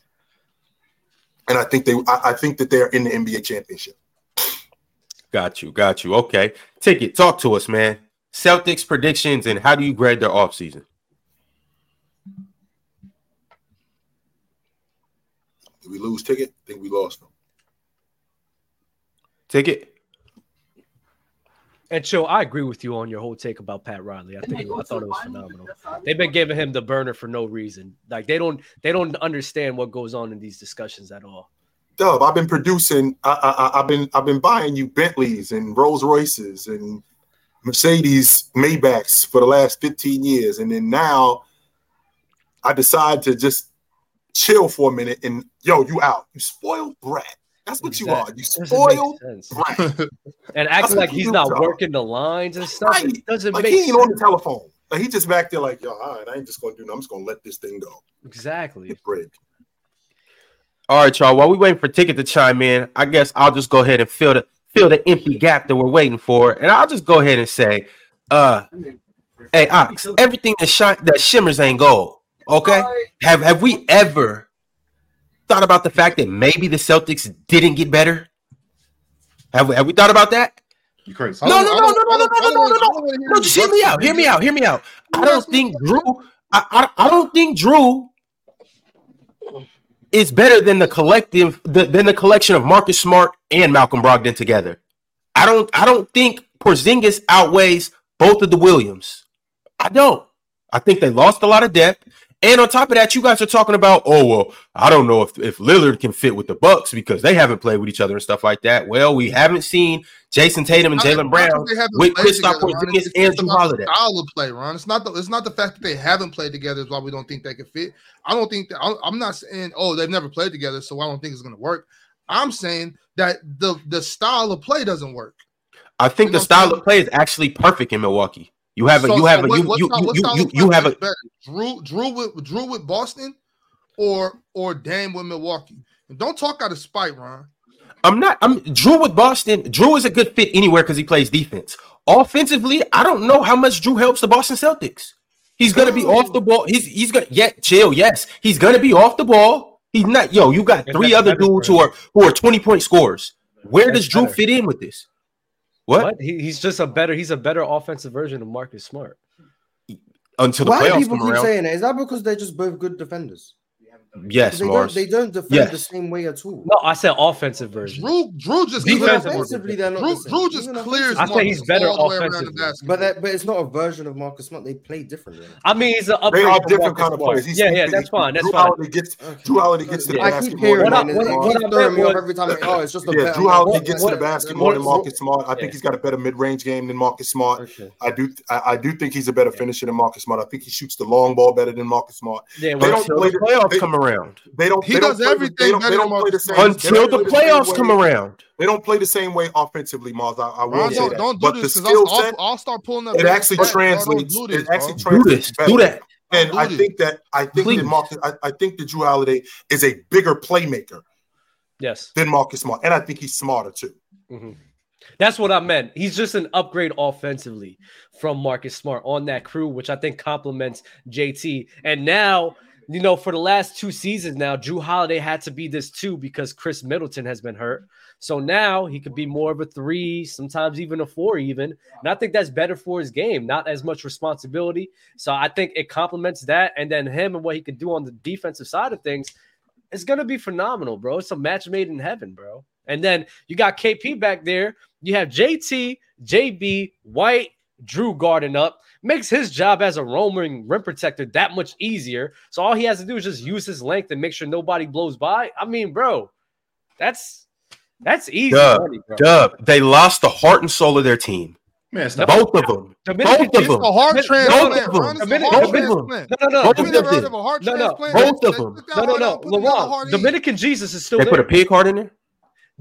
And I think they I, I think that they're in the NBA championship. Got you, got you. Okay. Ticket, talk to us, man. Celtics predictions and how do you grade their offseason? Did we lose ticket? I think we lost them. Ticket. And Joe, I agree with you on your whole take about Pat Riley. I think I thought it was phenomenal. They've been giving him the burner for no reason. Like they don't they don't understand what goes on in these discussions at all. Dub, I've been producing. I, I, I've been I've been buying you Bentleys and Rolls Royces and Mercedes Maybachs for the last 15 years, and then now I decide to just chill for a minute and yo, you out. You spoiled brat. That's what you are. You Doesn't spoiled sense. brat. and That's acting like he's not dog. working the lines and stuff. Right. It doesn't Like make he ain't sense. on the telephone. Like he just back there, like, yo, all right, I ain't just gonna do nothing. I'm just gonna let this thing go. Exactly. Get bread. All right, y'all. While we waiting for Ticket to chime in, I guess I'll just go ahead and fill the fill the empty gap that we're waiting for, and I'll just go ahead and say, uh, hey Ox, everything that shine that shimmers ain't gold. Okay, have have we ever thought about the fact that maybe the Celtics didn't get better? Have we, have we thought about that? You crazy? No, no, no, no, no, no, no, no, no, hear No, just hear me out. Hear me out. Hear me out. I don't think Jrue. I, I, I don't think Jrue is better than the collective the, than the collection of Marcus Smart and Malcolm Brogdon together. I don't. I don't think Porzingis outweighs both of the Williams. I don't. I think they lost a lot of depth. And on top of that, you guys are talking about, oh well, I don't know if, if Lillard can fit with the Bucks because they haven't played with each other and stuff like that. Well, we haven't seen Jayson Tatum and Jaylen Brown that they with played Kristaps. Porzingis and just Jrue Holiday. Style of play, Ron. It's not the it's not the fact that they haven't played together is why we don't think they can fit. I don't think that I'm- I'm not saying oh they've never played together, so I don't think it's going to work. I'm saying that the the style of play doesn't work. I think You the style of play is actually perfect in Milwaukee. You have a So- you so have a what- you what you style- you you, you have a better? Jrue Jrue with Jrue with Boston or or Dame with Milwaukee. And don't talk out of spite, Ron. I'm not I'm Jrue with Boston. Jrue is a good fit anywhere because he plays defense. Offensively, I don't know how much Jrue helps the Boston Celtics. He's gonna be off the ball. He's he's gonna yeah, chill, yes. He's gonna be off the ball. He's not yo, you got three other dudes who are who are 20 point scorers. Where That's does Jrue better. fit in with this? What? What? He, he's just a better. He's a better offensive version of Marcus Smart. Until the Why do people come keep around. saying it? Is that because they're just both good defenders? Yes, They don't, they don't defend Yes. the same way at all. No, I said offensive version. Jrue Jrue just Defensive. Offensively, they're not Jrue, the same. Jrue just Even clears. offensively. I say he's better all the way around the offensively. But that, but it's not a version of Marcus Smart. They play differently. I mean, he's an They are different Marcus kind of players. He's- Yeah, yeah, that's fine. That's Jrue fine. Holiday gets Jrue Holiday gets to the Yeah. I keep basket more hearing than What that. What I- and Smart. He's what throwing me off every time. Oh, it's just a Yeah, better Jrue Holiday gets to the Smart. basket more than Marcus Smart. I think he's got a better mid-range game than Marcus Smart. I do, I, I do think he's a better finisher than Marcus Smart. I think he shoots the long ball better than Marcus Smart. Yeah, They don't play the the- playoffs they- come around. They don't. He they don't does play the- everything They don't, they don't play the Marcus same. Smart. Until don't the play playoffs way- come around. They don't play the same way offensively, Marz. I, I will Ron, say don't, that. don't do but the this because skill I'll, set, I'll, I'll start pulling up. it actually stats, translates. do this, It actually bro. Do translates this. Do that. And do I this. think that I think Please. that Marcus, I, I think that Jrue Holiday is a bigger playmaker yes. than Marcus Smart, and I think he's smarter too. Mhm. That's what I meant. He's just an upgrade offensively from Marcus Smart on that crew, which I think complements JT. And now, you know, for the last two seasons now, Jrue Holiday had to be this too because Khris Middleton has been hurt. So now he could be more of a three, sometimes even a four, even. And I think that's better for his game, not as much responsibility. So I think it complements that. And then him and what he can do on the defensive side of things it's gonna be phenomenal, bro. It's a match made in heaven, bro. And then you got KP back there. You have JT, JB, White, Jrue guarding up. Makes his job as a roaming rim protector that much easier. So all he has to do is just use his length and make sure nobody blows by. I mean, bro, that's that's easy Dub, money, bro. Dub, they lost the heart and soul of their team. Man, stop. Both of them. Dominican- Both of It's a them. heart Both transplant, of them. Ron. Dominican- both of them. No, no, no. Both of them heard did. of a heart No, no. Both of them. No, no, no. out, Laurent. Dominican Jesus is still They there. They put a pig heart in there.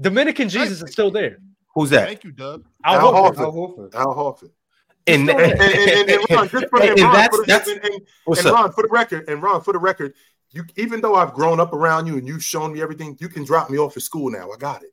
Dominican Jesus is still there. Who's that? Thank you, Dub. Al Al Horford. Horford. Al Horford. Al Horford. And, and. And, and, and, and Ron, just for, and- and and Ron, that's for the, that's and, and, and. Ron, for the record, and Ron, for the record, you even though I've grown up around you and you've shown me everything, you can drop me off at school now. I got it.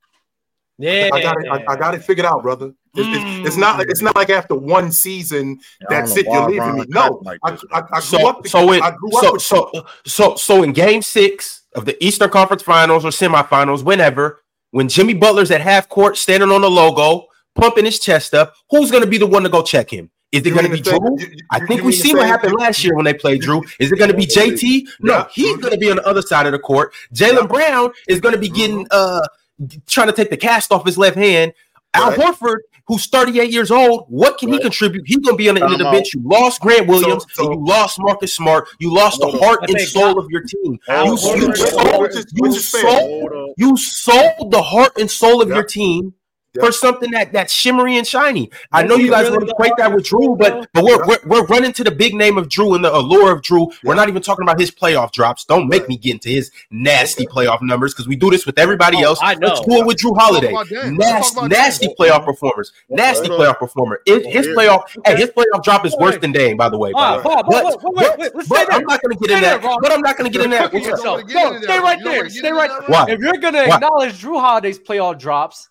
Yeah, I got it. I, I got it figured out, brother. It's, it's, it's not. Mm. It's not like after one season that's it. You're leaving me. No, I, I, I grew So up. so in I so with so so so in game six of the Eastern Conference Finals or semifinals, whenever, when Jimmy Butler's at half court standing on the logo, pumping his chest up, who's gonna be the one to go check him? Is it gonna be Jrue? you- you- I think we see what happened last year when they played Jrue. Is it going to be JT? No, Yeah. he's going to be on the other side of the court. Jaylen Yeah. Brown is going to be getting uh trying to take the cast off his left hand. Al Right. Horford, who's 38 years old, what can he contribute? He's going to be on the end of the bench. You lost Grant Williams, So- so- and you lost Marcus Smart. You lost the heart and soul of your team. Al You, you sold, you which is fair. sold, you sold the heart and soul of Yeah. your team Yeah. for something that that's shimmery and shiny. I know you guys really want to equate that with Jrue, but but we're, we're we're running to the big name of Jrue and the allure of Jrue. We're not even talking about his playoff drops. Don't make me get into his nasty playoff numbers because we do this with everybody Oh, else. I Let's know. do it with Jrue Holiday. Let's Nasty, nasty playoff performers. Nasty playoff performer. His, oh, his Okay. playoff, hey, his playoff drop is worse than Dame, by the way. by the way. But, Bob, wait, wait, but- but. I'm not going to get in there, that. But I'm not going to get in that. Cooking yourself. up? wanna get No, stay right there. Stay right Why? If you're gonna acknowledge Jrue Holiday's playoff drops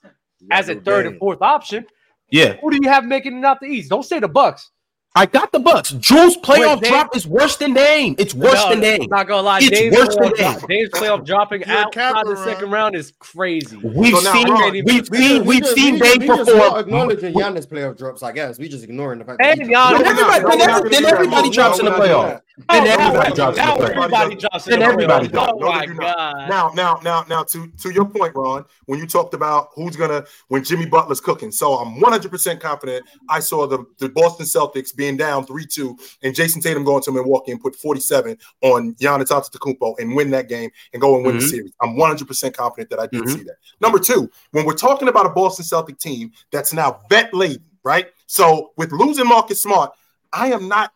as a third Dame. and fourth option, Yeah. who do you have making it out the East? Don't say the Bucks. I got the Bucks. Jrue's playoff Wait, Dame- drop is worse than Dame. It's worse No, than Dame. I'm not gonna lie. It's Dame's worse than playoff, Dame. drop, Dame's playoff dropping You're outside capper, the second Ron. round is crazy. We've So seen Ron, we've We seen just- we we've just- seen we Dame just- we just perform. acknowledging Giannis playoff drops, I guess. We just ignoring the fact And he- Giannis- Then everybody, then No, we're not every- then gonna do that. everybody drops in the playoff. That. Then Oh, everybody drops now the playoff. everybody drops in Then everybody playoffs. drops. Oh No, my they not. god. Now, now, now, now, to to your point, Ron, when you talked about who's gonna when Jimmy Butler's cooking, so I'm 100 percent confident. I saw the the Boston Celtics being down three two, and Jayson Tatum going to Milwaukee and put 47 on Giannis Antetokounmpo and win that game and go and win the Mhm. series. I'm 100 percent confident that I did Mhm. see that. Number two, when we're talking about a Boston Celtic team that's now vet laden, right? So with losing Marcus Smart, I am not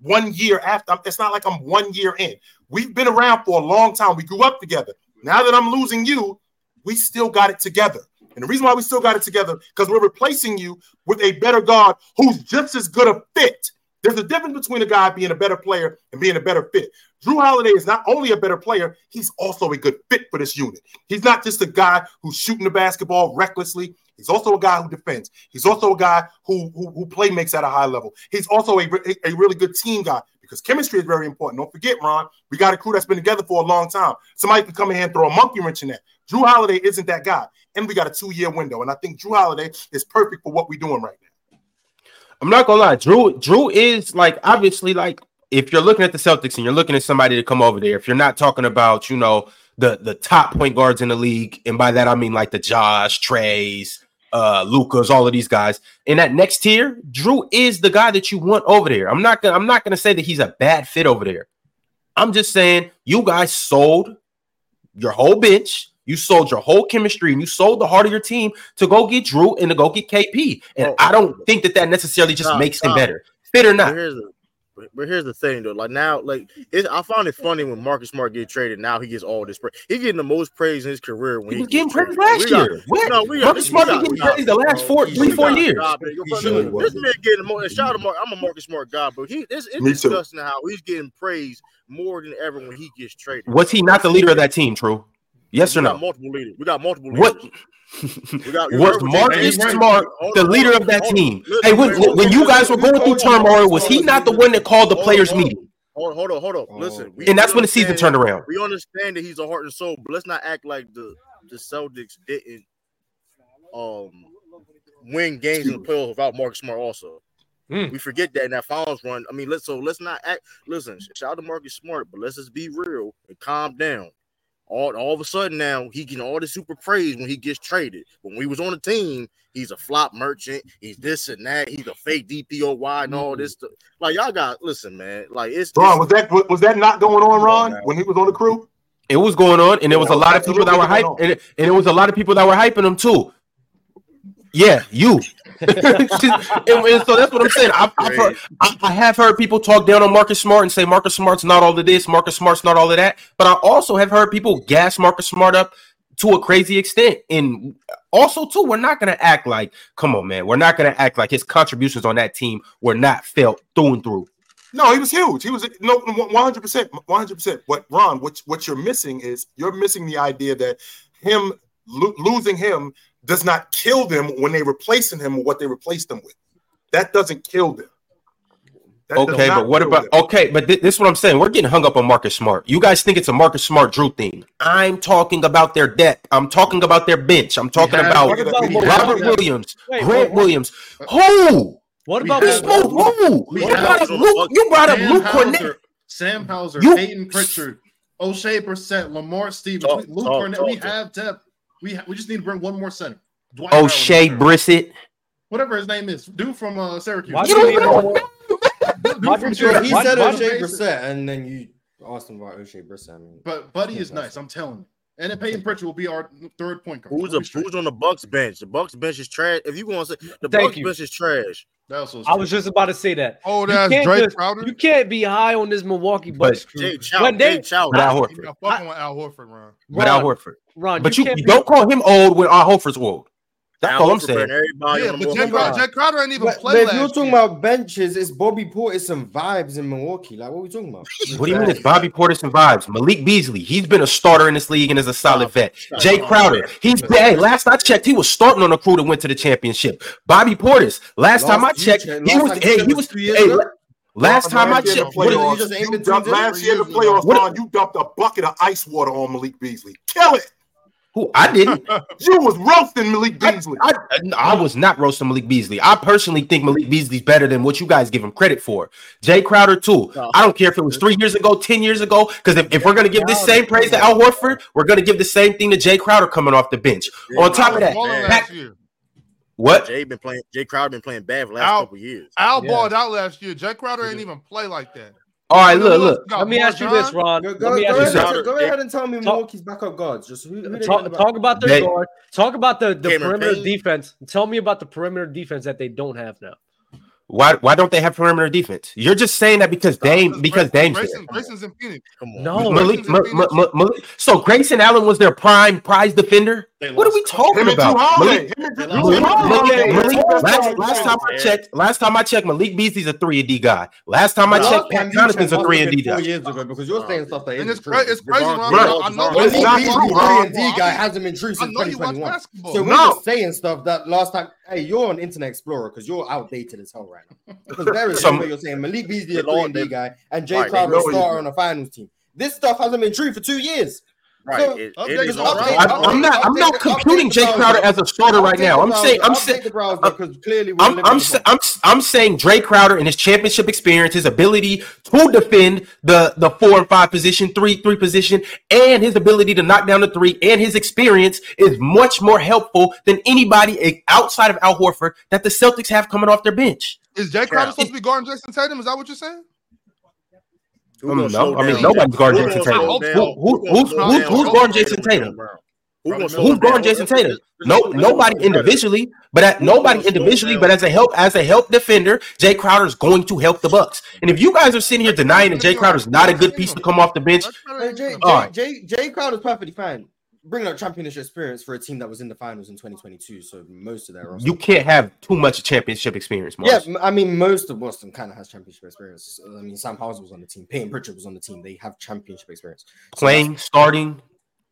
one year after. It's not like I'm one year in. We've been around for a long time. We grew up together. Now that I'm losing you, we still got it together. And the reason why we still got it together because we're replacing you with a better guard who's just as good a fit. There's a difference between a guy being a better player and being a better fit. Jrue Holiday is not only a better player, he's also a good fit for this unit. He's not just a guy who's shooting the basketball recklessly. He's also a guy who defends. He's also a guy who who, who play makes at a high level. He's also a, a really good team guy because chemistry is very important. Don't forget, Ron, we got a crew that's been together for a long time. Somebody can come in here and throw a monkey wrench in that. Jrue Holiday isn't that guy. And we got a two-year window. And I think Jrue Holiday is perfect for what we're doing right now. I'm not gonna lie, Jrue. Jrue is like obviously like if you're looking at the Celtics and you're looking at somebody to come over there, if you're not talking about you know the the top point guards in the league, and by that I mean like the Josh, Trey's, uh, Lucas, all of these guys in that next tier, Jrue is the guy that you want over there. I'm not gonna I'm not gonna say that he's a bad fit over there. I'm just saying you guys sold your whole bench. You sold your whole chemistry and you sold the heart of your team to go get Jrue and to go get KP. And Oh. I don't think that that necessarily just Nah, makes him better. Fit or not. here's the but- but here's the thing though. Like now, like it, I found it funny when Marcus Smart get traded. Now he gets all this praise. He getting the most praise in his career when He he, was getting gets praised traded. last We got- year. What? No, we got- Marcus we Smart got- been we getting got- praised the last bro, four, he three, should four got- years. Nah, man, yo, He bro, should look, have. This man getting more. Shout out to Mark. I'm a Marcus Smart guy, but he it's, it's Me too. disgusting how he's getting praised more than ever when he gets traded. Was he not the leader of that team, True? Yes or we got no? multiple leaders. We got multiple What leaders. We got, you was heard what Marcus Jay- Smart the leader of that team? Hey, when, when you guys were going through turmoil, was he not the one that called the hold on, players hold on. meeting? Hold, hold on, hold on. Oh. Listen, And that's when the season turned around. We understand that he's a heart and soul, but let's not act like the the Celtics didn't um win games in the playoffs without Marcus Smart. Also, Hmm. we forget that in that finals run. I mean, let's so let's not act. Listen, shout out to Marcus Smart, but let's just be real and calm down. All, all of a sudden now he getting all the super praise when he gets traded. When we was on the team, he's a flop merchant. He's this and that. He's a fake DPOY and all this mm-hmm. stuff. Like y'all got listen, man. Like it's, Ron, it's was that was was that not going on, Ron, when he was on the crew? It was going on, and there was a lot of people that were absolutely hyping, and, and it was a lot of people that were hyping him too. Yeah, you. and, and so that's what I'm saying. I, I've heard, I, I have heard people talk down on Marcus Smart and say Marcus Smart's not all of this, Marcus Smart's not all of that. But I also have heard people gas Marcus Smart up to a crazy extent. And also, too, we're not going to act like, come on, man, we're not going to act like his contributions on that team were not felt through and through. No, he was huge. He was no one hundred percent, one hundred percent. What Ron, what what you're missing is you're missing the idea that him lo- losing him does not kill them when they replacing him with what they replaced them with. That doesn't kill them. That Okay, but what about them. okay? But thi- this is what I'm saying. We're getting hung up on Marcus Smart. You guys think it's a Marcus Smart Jrue thing. I'm talking about their depth. I'm talking about their bench. I'm talking about about Robert have- Williams, Wait, Grant wait, Williams. Uh, who? What about have- Who who? You brought up Luke. You brought up Luke Kornet. Sam Hauser, You- Payton Pritchard, Oshae Brissett, Lamar Stevens, Talk, Luke talk, Cornett. talk, we talk. have depth. We ha- we just need to bring one more center. Dwight Howard O'Shea was there. Brissett. whatever his name is, dude from uh, Syracuse. Why You do don't you need know. more? Dude why from did you- He said why- Oshae Brissett, and then you asked him about Oshae Brissett. I mean, But Buddy is nice. I'm telling you. And then Payton Pritchard will be our third point guard. Who's a, who's on the Bucks bench? The Bucks bench is trash. If you want to say the Thank Bucks you. bench is trash, That was I was just about to say that. Oh, You that's can't Drake just- Crowder. You can't be high on this Milwaukee Bucks crew. Jay Chow, When they- Jay Chow, But Al You're Horford. not fucking with Al Horford, Ron. But Al Ron, Horford. Ron, But you, can't you be- don't call him old when Al Horford's old. That's Al all I'm saying. everybody Yeah, on but Jay Milwaukee Crowder, Bucks. Jae Crowder ain't even But, but played if you're talking year. about benches, it's Bobby Portis some vibes in Milwaukee. Like, what are we talking about? What do you mean it's Bobby Portis and vibes? Malik Beasley, he's been a starter in this league and is a solid Stop. vet. Stop. Jae Crowder, he's hey, last I checked, he was starting on the crew that went to the championship. Bobby Portis, last, time I checked, checked- he was time hey, he was was years hey, ago? last time I Last year in checked, the what did you just aim you between dumped- them? last year in the playoffs, you dumped a bucket of ice water on Malik Beasley. Kill it. Who I didn't. You was roasting Malik Beasley. I, I, I was not roasting Malik Beasley. I personally think Malik Beasley's better than what you guys give him credit for. Jae Crowder, too. No. I don't care if it was three years ago, 10 years ago, because if, if we're going to give this same praise to Al Horford, we're going to give the same thing to Jae Crowder coming off the bench. Yeah, On top of that, balling man. last year. what? Jay been playing. Jae Crowder been playing bad for the last Al- couple years. Al Yeah. balled out last year. Jae Crowder ain't even play like that. All right, look, look. Let me ask you this, Ron. Go, Let me ask you ahead, this. Go ahead and tell me Talk- Milwaukee's backup guards. Just who, who Talk, got in the talk about their They- guard. Talk about the, the Cameron perimeter Payne. defense. Tell me about the perimeter defense that they don't have now. Why why don't they have perimeter defense? You're just saying that because Dame because Grayson- Dame's there. Grayson, Grayson's in Phoenix. Come on. No. Malik, Grayson's in Ma- Phoenix. Ma- Ma- Malik- so Grayson Allen was their prime prize defender. They What are we talking Him about? Malik- last, last time I checked, last time I checked, Malik Beasley's a three and D guy. Last time I checked, time Pat you Connaughton's a three and D been four guy. years ago because you're saying stuff that And isn't it's, true. cra- it's crazy, Devon- I know Malik It's not Beasley's true, basketball. three and D I guy hasn't been true since know you watch 2021. So we're No. just saying stuff that last time. Hey, you're on Internet Explorer because you're outdated as hell right now. Because there is Some- no you're saying Malik Beasley They a three and D guy and Jay Right, they Crowder a starter on a finals team. This stuff hasn't been true for two years. Right. So, it, it is the all browser. I, I'm not. I'm not computing Jae Crowder as a starter right now. I'm saying. I'm saying. because clearly I'm, I'm, in the sa- box. I'm, I'm saying Dre Crowder and his championship experience, his ability to defend the, the four and five position, three, three position, and his ability to knock down the three and his experience is much more helpful than anybody outside of Al Horford that the Celtics have coming off their bench. Is Jae Crowder Yeah. supposed to be guarding Jayson Tatum? Is that what you're saying? Who Um, gonna no, I mean, down? nobody's guarding Who Jason gonna Tatum. Who- who- Who who's- who's- who's guarding Jayson Tatum? Who gonna Who's guarding? Jayson Tatum? No, let's- let's- nobody let's- let's- individually, but at, nobody individually, but as a help as a help defender, Jae Crowder is going to help the Bucks. And if you guys are sitting here denying that Jae Crowder is not a good piece to come off the bench, Jae Crowder Hey, ain't Jay, All right. Jay, Jay, Jae Crowder's perfectly fine. Bringing up championship experience for a team that was in the finals in 2022, so most of their roster. you can't have too much championship experience. Yeah, Marz. m- I mean, most of Boston kind of has championship experience. I mean, Sam Hauser was on the team, Payton Pritchard was on the team. They have championship experience. So playing, starting.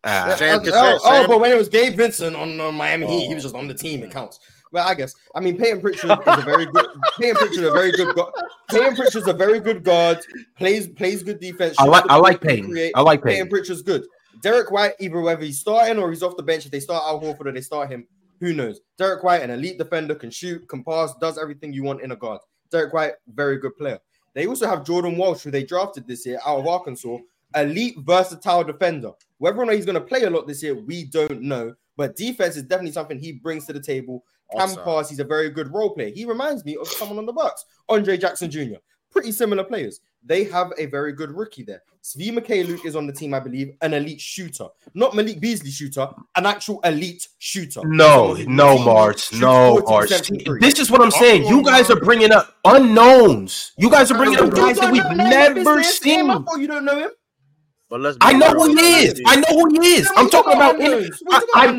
Uh, Sam oh, oh, but when it was Gabe Vincent on, on Miami Heat, he was just on the team. It counts. But I guess I mean Payton Pritchard is a very good. Payton Pritchard a very good. Guard. Payton Pritchard's a very good guard. Plays plays good defense. I like the I ball, like can Payton. create. I like Peyton Payton. Pritchard's good. Derrick White, either whether he's starting or he's off the bench, if they start Al Horford or they start him, who knows? Derrick White, an elite defender, can shoot, can pass, does everything you want in a guard. Derrick White, very good player. They also have Jordan Walsh, who they drafted this year out of Arkansas, elite, versatile defender. Whether or not he's going to play a lot this year, we don't know. But defense is definitely something he brings to the table. Can Awesome. pass. He's a very good role player. He reminds me of someone on the Bucks, Andre Jackson Jr. Pretty similar players. They have a very good rookie there. Svi Luke is on the team, I believe, an elite shooter, not Malik Beasley shooter, an actual elite shooter. No, no, routinely Marz, no, 40% Marz. This is what I'm saying. You guys are bringing up unknowns. You guys are bringing up guys that we've never Mr. Him, I seen. thought you don't know him. But let's. I know who he is. I know who he is. I'm talking about unknowns. I- I-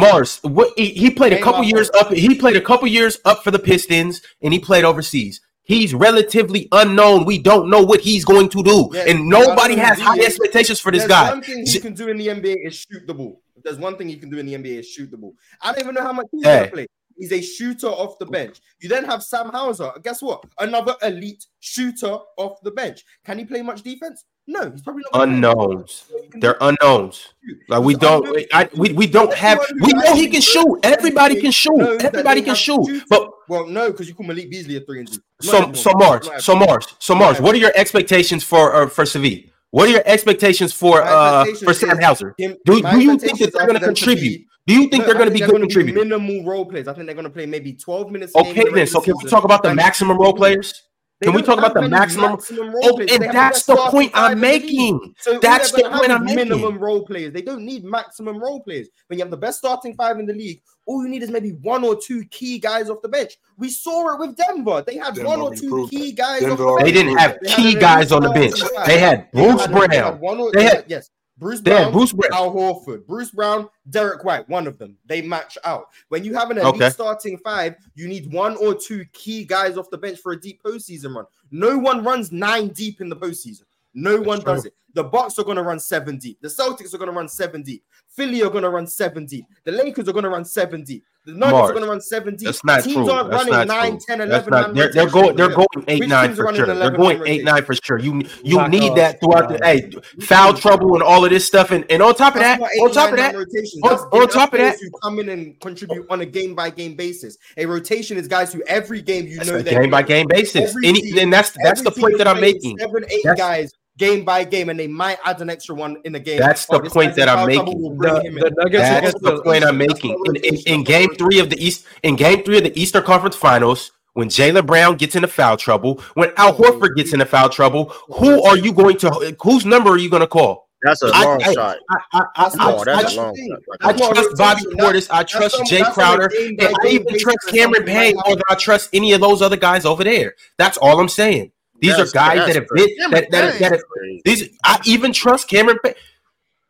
Marz. What he, he played a couple years up. He played a couple years up for the Pistons, and he played overseas. He's relatively unknown. We don't know what he's going to do, Yeah, and nobody has high is. expectations for this There's guy. One thing he can do in the NBA is shoot the ball. If there's one thing he can do in the NBA is shoot the ball. I don't even know how much he's Hey. gonna play. He's a shooter off the bench. You then have Sam Hauser. Guess what? Another elite shooter off the bench. Can he play much defense? No, he's probably not. Unknowns. They're unknowns. Like we He's don't. I, we, we don't have. We know he can shoot. Everybody can shoot. Everybody can shoot. But well, no, because you call Malik Beasley a three and two. so, so Marz, so Marz, so Marz. What are your expectations for uh, for Savi? What are your expectations for uh for Sam Hauser? Do, do you think that they're going to for them to contribute? Do you think no, they're going to be good contributors? Minimal role players. I think they're going to play maybe 12 minutes. Okay, then. So can we talk about the maximum role players? Can we talk about the maximum? maximum oh, and that's the point I'm making. So that's the point I'm making. Minimum role players. They don't need maximum role players. When you have the best starting five in the league, all you need is maybe one or two key guys off the bench. We saw it with Denver. They had Denver one or two key guys. Off the bench. They didn't have they key guys on the bench. They had Bruce Brown. They had, they had, they had yes. Bruce Brown, Bruce Brown, Al Horford, Bruce Brown, Derrick White, one of them. They match out. When you have an elite okay. starting five, you need one or two key guys off the bench for a deep postseason run. No one runs nine deep in the postseason. No That's one true. does it. The Bucks are going to run seven deep. The Celtics are going to run seven deep. Philly are going to run seven deep. The Lakers are going to run seven deep. The Nuggets are going to run 17. That's not teams true. aren't That's running 9, true. 10, 11. Not, they're, they're, going, they're going 8 9 for sure. They're going 8 9 for sure. You you need that throughout the hey, foul trouble and all of this stuff. And, and on top of That's that, on top of that, on, on top of that, you come in and contribute on a game by game basis. A rotation is guys who every game you That's know that game by game basis. Any, and that's that's the point that I'm making. Seven, eight guys game by game, and they might add an extra one in the game. That's the point that I'm making. That's the, point I'm making. In, in, game three of the East, in game three of the Eastern Conference Finals, when Jaylen Brown gets into foul trouble, when Al Horford gets into foul trouble, who are you going to? Whose number are you going to call? That's a long I, shot. I, that's a long shot. I trust Bobby Portis. I trust Jae Crowder. And I even trust Cameron Payne more than I trust any of those other guys over there. That's all I'm saying. These that's, are guys that have been that, that, that, these. I even trust Cameron. Payne.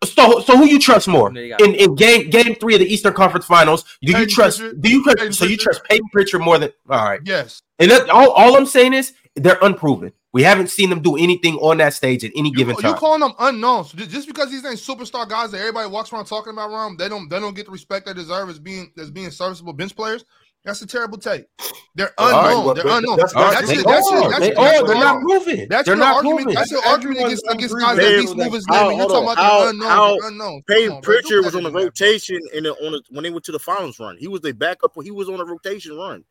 So, so who you trust more in, in game game three of the Eastern Conference Finals? Do Payton you trust? Pritchard, do you trust, Payton so you trust Payton Pritchard more than all right? Yes. And that, all, all I'm saying is they're unproven. We haven't seen them do anything on that stage at any you, given time. You calling them unknowns just because these ain't superstar guys that everybody walks around talking about, Rom, they don't they don't get the respect they deserve as being as being serviceable bench players. That's a terrible take. They're unknown. Right, they're unknown. That's, that's, oh, that's, they it, that's, it, that's, they it, that's, are. Not moving. That's they're your not moving. That's your argument against, against guys that these movers. You're talking about the unknown. Out, unknown. Pay Pritchard was on the rotation and on when they went to the finals run, he was the backup. He was on a rotation run.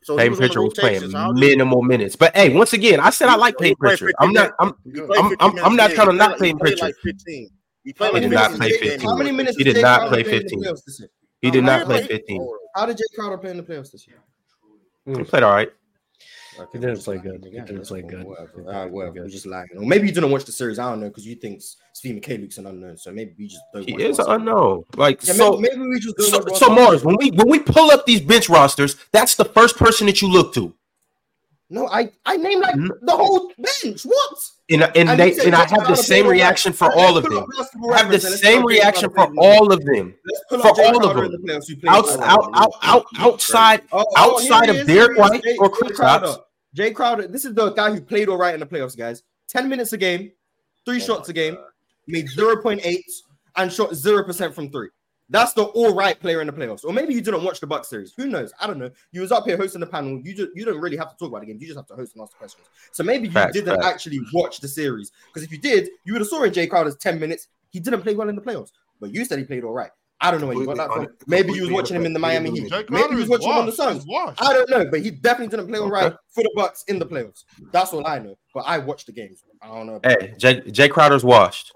So Payton Pritchard was playing minimal minutes, but hey, once again, I said I like Payton Pritchard. I'm not. I'm. I'm. I'm not trying to not Payton Pritchard. He did not play 15. How many minutes? He did not play 15. He did not play 15. How did Jae Crowder play in the playoffs this year? He played all right. Okay, he didn't play good. He didn't play good. Whatever. Uh, whatever. Just lying. Or maybe you didn't watch the series. I don't know because you think Stephen K. Luke's an unknown. So maybe you just don't. He is an unknown. Like yeah, so. Maybe, maybe, we just so, so Mars. When we when we pull up these bench rosters, that's the first person that you look to. No, I I named like mm-hmm. the whole bench. What? And and, and they, and I have the same reaction for all of them. I have the same reaction for all of them. For all of them. Out, out, out, out, outside oh, oh, outside of Derrick White or Chris Crowder. Jae Crowder, this is the guy who played all right in the playoffs, guys. 10 minutes a game, three oh shots a game, made 0.8 and shot 0% from three. That's the all right player in the playoffs. Or maybe you didn't watch the Buck series. Who knows? I don't know. You was up here hosting the panel. You just, you don't really have to talk about the game. You just have to host and ask the questions. So maybe you Facts, didn't actually watch the series because if you did, you would have saw in Jae Crowder's ten minutes he didn't play well in the playoffs, but you said he played all right. I don't know where you got that from. Maybe you was watching him in the Miami Heat. Maybe you was watching him on the Suns. I don't know, but he definitely didn't play all right for the Bucks in the playoffs. That's all I know. But I watched the games. I don't know. Hey, Jay, Jae Crowder's washed.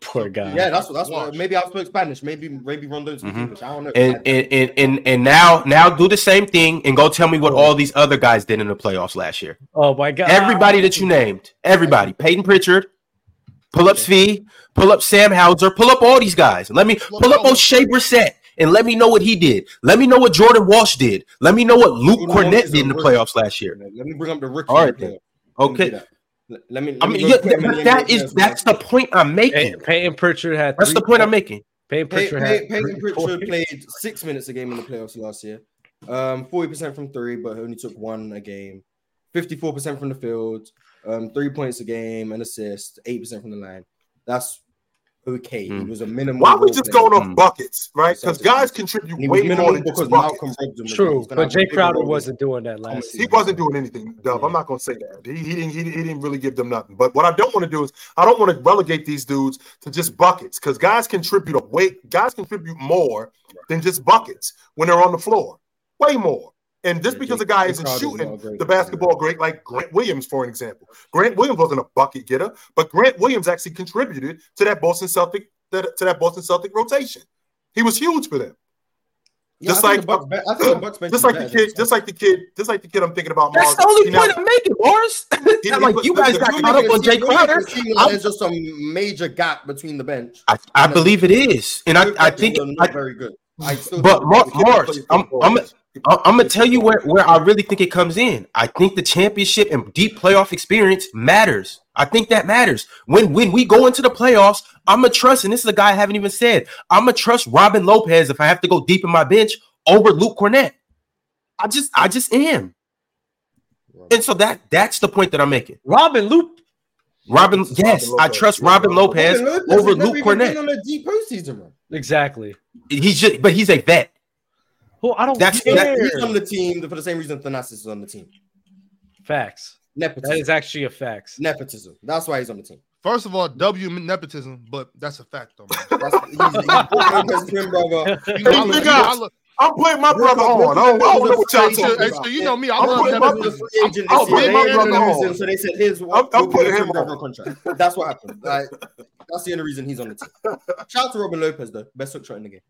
Poor guy. Yeah, that's what that's what. Maybe I spoke Spanish. Maybe maybe Rondon speaks mm-hmm. English. I don't know. And and, and and and now now do the same thing and go tell me what all these other guys did in the playoffs last year. Oh my god! Everybody that you named, everybody. Payton Pritchard, pull up Svi, pull up Sam Hauser, pull up all these guys. Let me pull up Oshae Brissett and let me know what he did. Let me know what Jordan Walsh did. Let me know what Luke Kornet did in the playoffs last year. Let me bring up the rookie. All right, then. Okay. Let me. Let I mean, me yeah, that, that is that's the point I'm making. Payton Pritchard had. That's the point I'm making. Payton Pritchard, Pey- Payton Pritchard played six minutes a game in the playoffs last year. Um, forty percent from three, but only took one a game. Fifty-four percent from the field, um, three points a game, an assist, eight percent from the line. That's okay. Mm. He was a minimum. Why are we just going off buckets, right? Because guys contribute way more than because Malcolm True, but Jae Crowder wasn't doing that last. He season. wasn't doing anything, Dub. Yeah. I'm not going to say that. He, he didn't. He, he, didn't really give them nothing. But what I don't want to do is I don't want to relegate these dudes to just buckets because guys contribute a weight. Guys contribute more than just buckets when they're on the floor. Way more. And just because a guy isn't shooting the basketball great, like Grant Williams, for an example, Grant Williams wasn't a bucket getter, but Grant Williams actually contributed to that Boston Celtic to that Boston Celtic rotation. He was huge for them. Just like the Bucks, just like the kid, just like the kid, just like the kid. I'm thinking about. That's Marz, the only you know, point I'm making, Morris. I'm like you guys got caught up on Jae Crowder. There's just some major gap between the bench. I, I believe it is, and I, I think not I, very good. I but Mar- Morris, I'm, I'm, I'm, I'm gonna tell you where, where I really think it comes in. I think the championship and deep playoff experience matters. I think that matters. When when we go into the playoffs, I'm gonna trust, and this is a guy I haven't even said. I'm gonna trust Robin Lopez if I have to go deep in my bench over Luke Kornet. I just I just am. And so that that's the point that I'm making. Robin Loop. Robin, Robin yes, I trust Robin Robin Lopez Robin Lopez over Luke Kornet. on a deep postseason run. Exactly. He's just, but he's a vet. Who I don't That's- care. that- He's on the team for the same reason Thanasis is on the team. Facts. Nepotism. That is actually a facts. Nepotism. That's why he's on the team. First of all, W nepotism, but that's a fact though. That's, he's, he's Lopez's twin brother. You know, I look, I look, I'm putting my brother on. I don't, I don't know what y'all talking about. so you know me, I I'm love putting my- nepotism. Agent I'll this year. put my brother on. him, so they said his I'm- I'm putting him twin-brother on. contract. That's what happened. Like, that's the only reason he's on the team. Shout out to Robin Lopez though, best hook shot in the game.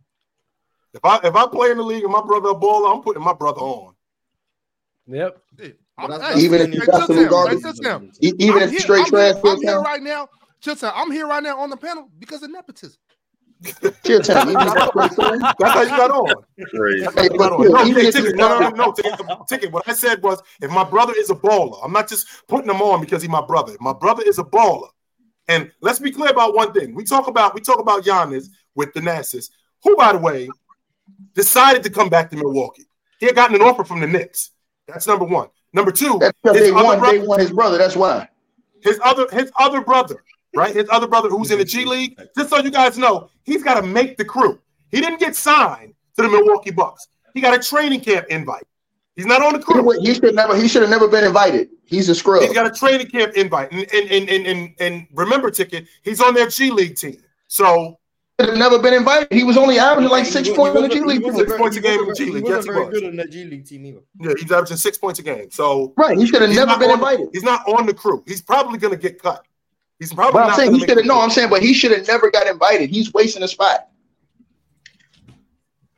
If I if I play in the league and my brother a baller, I'm putting my brother on. Yep. I'm- that's- hey, Even if hey, you chill got some garbage. hey, chill down. Even I'm if here- straight I'm trash, here, I'm here right now. Chilltown, I'm here right now on the panel because of nepotism. Chilltown, even That's how you got on. That's how you got on. No, if ticket, no, no, no, no, ticket, ticket. What I said was, if my brother is a baller, I'm not just putting him on because he's my brother. If my brother is a baller, and let's be clear about one thing. We talk about we talk about Giannis with Thanasis, who, by the way, decided to come back to Milwaukee. He had gotten an offer from the Knicks. That's number one. Number two, That's his they won. brother- They won his brother. That's why. his other his other brother, right? His other brother who's in the G League. Just so you guys know, he's got to make the crew. He didn't get signed to the Milwaukee Bucks. He got a training camp invite. He's not on the crew. he should never. He should have never been invited. He's a scrub. He's got a training camp invite. And and and and, and, and remember, ticket, he's on their G League team. So have never been invited. He was only averaging like six He points on the wasn't- G League. he wasn't Six points a game in the G League. He Yes, he wasn't very was. good in the G League team either. yeah, he's averaging six points a game. So Right. He should have he's never been on- invited. He's not on the crew. He's probably gonna get cut. He's probably But I'm not saying he should have. No. I'm saying, but he should have never got invited. He's wasting a spot.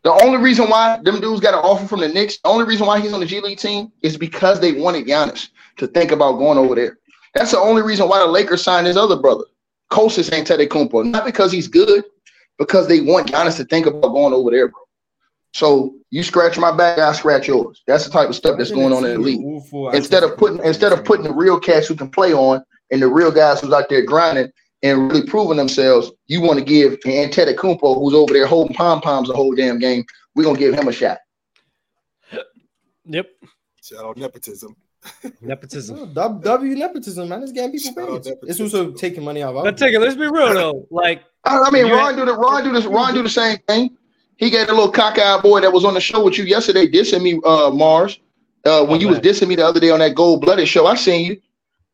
The only reason why them dudes got an offer from the Knicks, the only reason why he's on the G League team is because they wanted Giannis to think about going over there. That's the only reason why the Lakers signed his other brother, Kostas Antetokounmpo. Not because he's good, because they want Giannis to think about going over there, bro. So you scratch my back, I scratch yours. That's the type of stuff that's going on in the league. Instead of putting instead of putting the real cats who can play on and the real guys who's out there grinding and really proving themselves, you want to give Antetokounmpo, who's over there holding pom poms the whole damn game, we're gonna give him a shot. Yep. Shout out nepotism. Nepotism. No, W, W nepotism, man. It's getting people Shout out paid. It's also taking money out of But our take it. Let's be real though. Like I, I mean, You Ron do the Ron do this. Ron do the same thing. He got a little cockeyed boy that was on the show with you yesterday, dissing me, uh, Marz. Uh, when Oh, you was man. dissing me the other day on that gold blooded show, I seen you.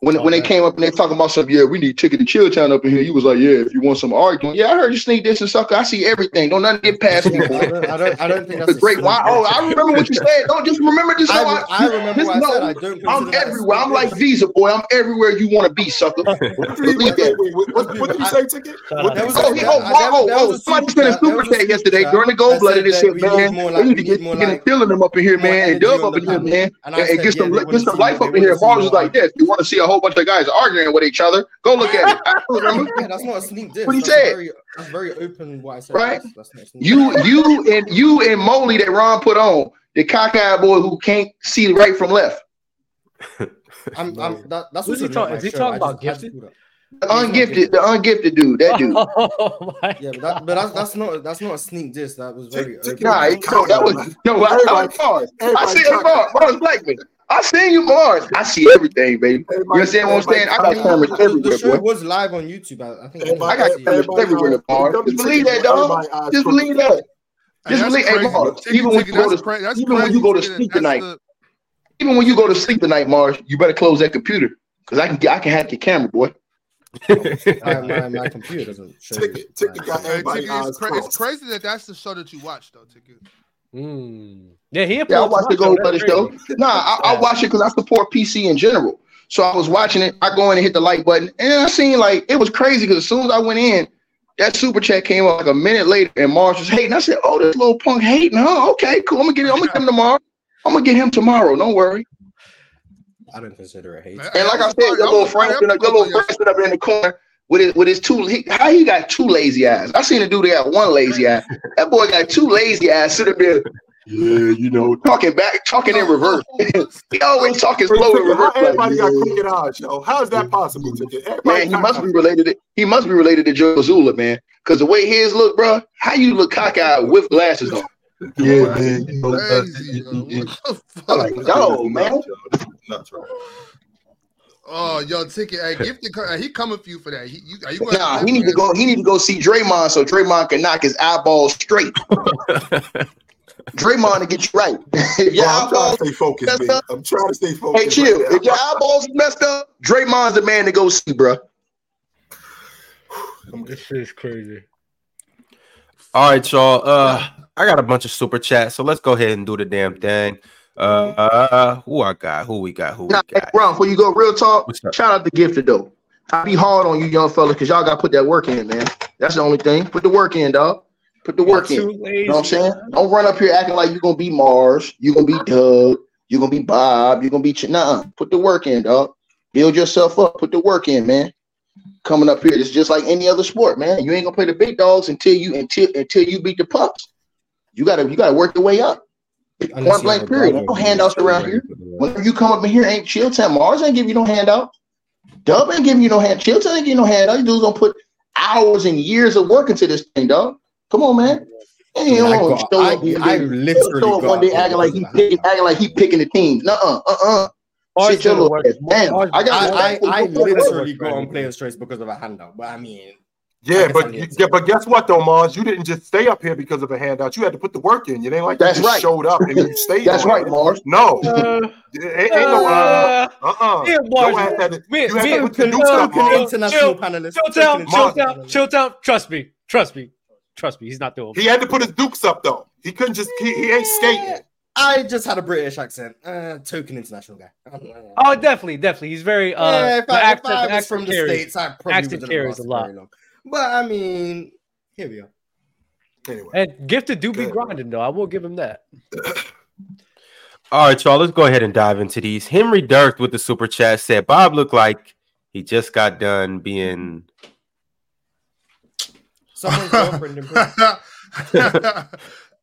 When, Oh, when they came up and they talking about something, yeah, we need ticket to chill town up in here. You was like, yeah, if you want some arguing, yeah, I heard you sneak this and sucker. I see everything. Don't nothing get past me. I don't, I don't, I don't think that's It's great. Why? Oh, I remember what you said. Don't just remember this. I, how re- I remember just what I said. I don't. I'm consider that a everywhere. I'm like Visa, boy. I'm everywhere you want to be, sucker. What did he, wait, Believe that. wait, wait, what, what did he say, ticket? What out oh, did to he Oh, say? he, oh, I- oh, oh, there oh, was a somebody super sent a super was chat yesterday chat during the gold blooded. It said said, we need man, more we need to get, need more get like- a them up in here, man, and dub up in here, man, And I and, and said, get some get some life up in here. see Marz more was like, like- yes, you want to see a whole bunch of guys arguing with each other? Go look at it. I remember. Yeah, that's not a sneak diss. What he that's said. Very, that's very open. What I said. Right. That's, that's not a sneak You, you, and you and Moley that Ron put on the cockeyed boy who can't see right from left. I'm, I'm, that, that's Who's also he not talking- is he show. talking about just- Gifted? The ungifted, the ungifted dude, that dude. Oh my Yeah, but, that, but that's, that's not that's not a sneak diss. That was very Take- take. Nah, no, that was no. I, I, Marz. I Everybody see hey, Marz, Mars Blackman. I seen you, Marz. I see everything, baby. You understand what I'm saying? I got cameras the, the show boy. was live on YouTube. I, I think Everybody- I got everybody- cameras everywhere, Marz. Just believe that, dog. Just believe that. Just believe- hey. Marz, even when you go to- even when you go to sleep tonight, Even when you go to sleep tonight, Marz, you better close that computer because I can I can hack your camera, boy. my, my, my computer doesn't show Ticket- you. ticket got Hey, Everybody Ticket, it's, cra- it's crazy that that's the show that you watch, though. Ticket. Mm. Yeah, he Yeah, I watched my the Gold show. Blooded show. Nah, I, I Yeah. watch it because I support PC in general. So I was watching it. I go in and hit the like button, and I seen like it was crazy because as soon as I went in, that super chat came up like a minute later, and Marz was hating. I said, "Oh, this little punk hating, huh? Okay, cool. I'm gonna get him. I'm gonna get him tomorrow. I'm gonna get him tomorrow. Don't worry." I don't consider it hate. And like I said, your little was friend, your little was friend stood up in the corner with his with his two. He, how he got two lazy eyes? I seen a dude that got one lazy eye. That boy got two lazy eyes. Sit up there, yeah, you know, talking back, talking in reverse. he always talking slow in Ticket, how reverse. like, everybody got yeah. crooked eyes, yo. How is that possible, Everybody Man, he must be related. To, he must be related to Joe Zula, man. Because the way his look, bro, how you look cockeyed with glasses on? Yeah, man. You know, uh, yo. yeah. I'm like, no, man. Nuts, right? Oh, yo, ticket. Hey, gifted. co- He coming for you for that. He, you, are you gonna Nah, he need to go. He need to go see Draymond so Draymond can knock his eyeballs straight. Draymond to get you right. if your Bro, I'm trying eyeballs, to stay focused, messed man. up. I'm trying to stay focused. hey, chill. right. If your eyeballs is messed up, Draymond's the man to go see, bro. This is crazy. All right, y'all. Uh, I got a bunch of super chats, so let's go ahead and do the damn thing. Uh, uh who I got? Who we got? Who we Now, hey, got? Ron, before you go, real talk. Shout out to Gifted though. I be hard on you young fella, because y'all got to put that work in, man. That's the only thing. Put the work in, dog. Put the work in. Too lazy. You know what I'm saying? Don't run up here acting like you're gonna be Marz, you're gonna be Doug, you're gonna be Bob, you're gonna be Ch- nah. Put the work in, dog. Build yourself up. Put the work in, man. Coming up here, it's just like any other sport, man. You ain't gonna play the big dogs until you until until you beat the pups. You gotta you gotta work your way up. Unless Point blank period. No handouts around here. for. Whenever you come up in here, ain't chill time. Marz ain't give you no handout. Dub ain't giving you no hand. Chill time ain't give you no handout. You dudes gonna put hours and years of work into this thing, dog. Come on, man. And you I don't got- I- up I literally show up got one day acting like he picking, acting like he picking the teams. Nuh uh, uh uh. Marz Shit your little ass. Damn, Marz- I got. I, I, I literally work got on right player's choice because of a handout, but I mean, Yeah, but I need yeah, but guess what though, Marz? You didn't just stay up here because of a handout. You had to put the work in. You ain't like That's you just right. showed up and you stayed. That's right, it. Marz. No, Uh, ain't, ain't no uh, uh, uh, uh. yeah, Marz. Your ass had to- you had to put the token, dukes up, token Marz. international Chill- panelist. Chill token down, chill international down, chill down. Trust me, trust me, trust me. He's not doing. He had to put his dukes up though. He couldn't just. He, he ain't skating. I just had a British accent. Uh, token international guy. Oh, definitely, definitely. He's very. Uh, yeah, if the I, accent, if I the was from accent the carries. states, I probably accent wouldn't have carries a lot. very long. But I mean, here we are. Anyway, And gifted do be Good. grinding though. I will give him that. All right, y'all. Let's go ahead and dive into these. Henry Dirk with the super chat said Bob looked like he just got done being. Someone's girlfriend in prison.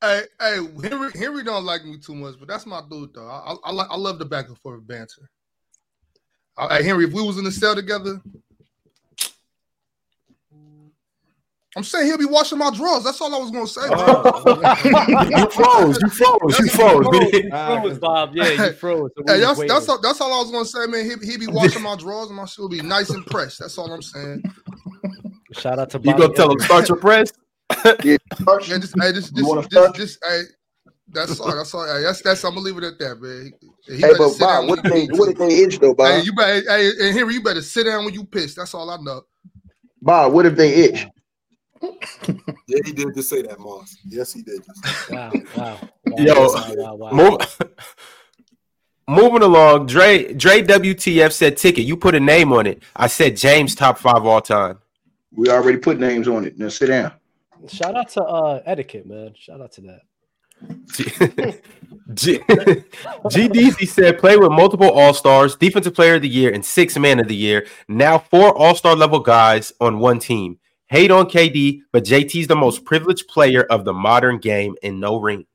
hey, hey, Henry, Henry don't like me too much, but that's my dude though. I, I, I, like, I love the back and forth banter. Uh, hey, Henry, if we was in the cell together, I'm saying he'll be washing my drawers. That's all I was gonna say. you froze. You froze. You froze. You froze, Bob. Yeah, you froze. So Hey, was that's that's all, that's all I was gonna say, man. He he be washing my drawers, and my shit will be nice and pressed. That's all I'm saying. Shout out to You Bob. gonna tell him start your press? Mars, Yeah, just hey, just You just start? just, just hey, that's all. That's all. That's that's. I'm gonna leave it at that, man. He, he Hey, but Bob, what when if they piss. what if they itch though, Bob? Hey, you better hey, and Henry, you better sit down when you piss. That's all I know. Bob, what if they itch? Yeah, he did just say that, Mars. Yes, he did. Just Wow, wow, wow, Yo, wow, wow, wow. Move, moving along, Dre Dre WTF said ticket. You put a name on it. I said James top five all time. We already put names on it. Now sit down. Shout out to uh etiquette, man. Shout out to that. G- GDZ said play with multiple All Stars, Defensive Player of the Year, and Six Man of the Year. Now four All Star level guys on one team. Hate on KD, but JT's the most privileged player of the modern game and no ring.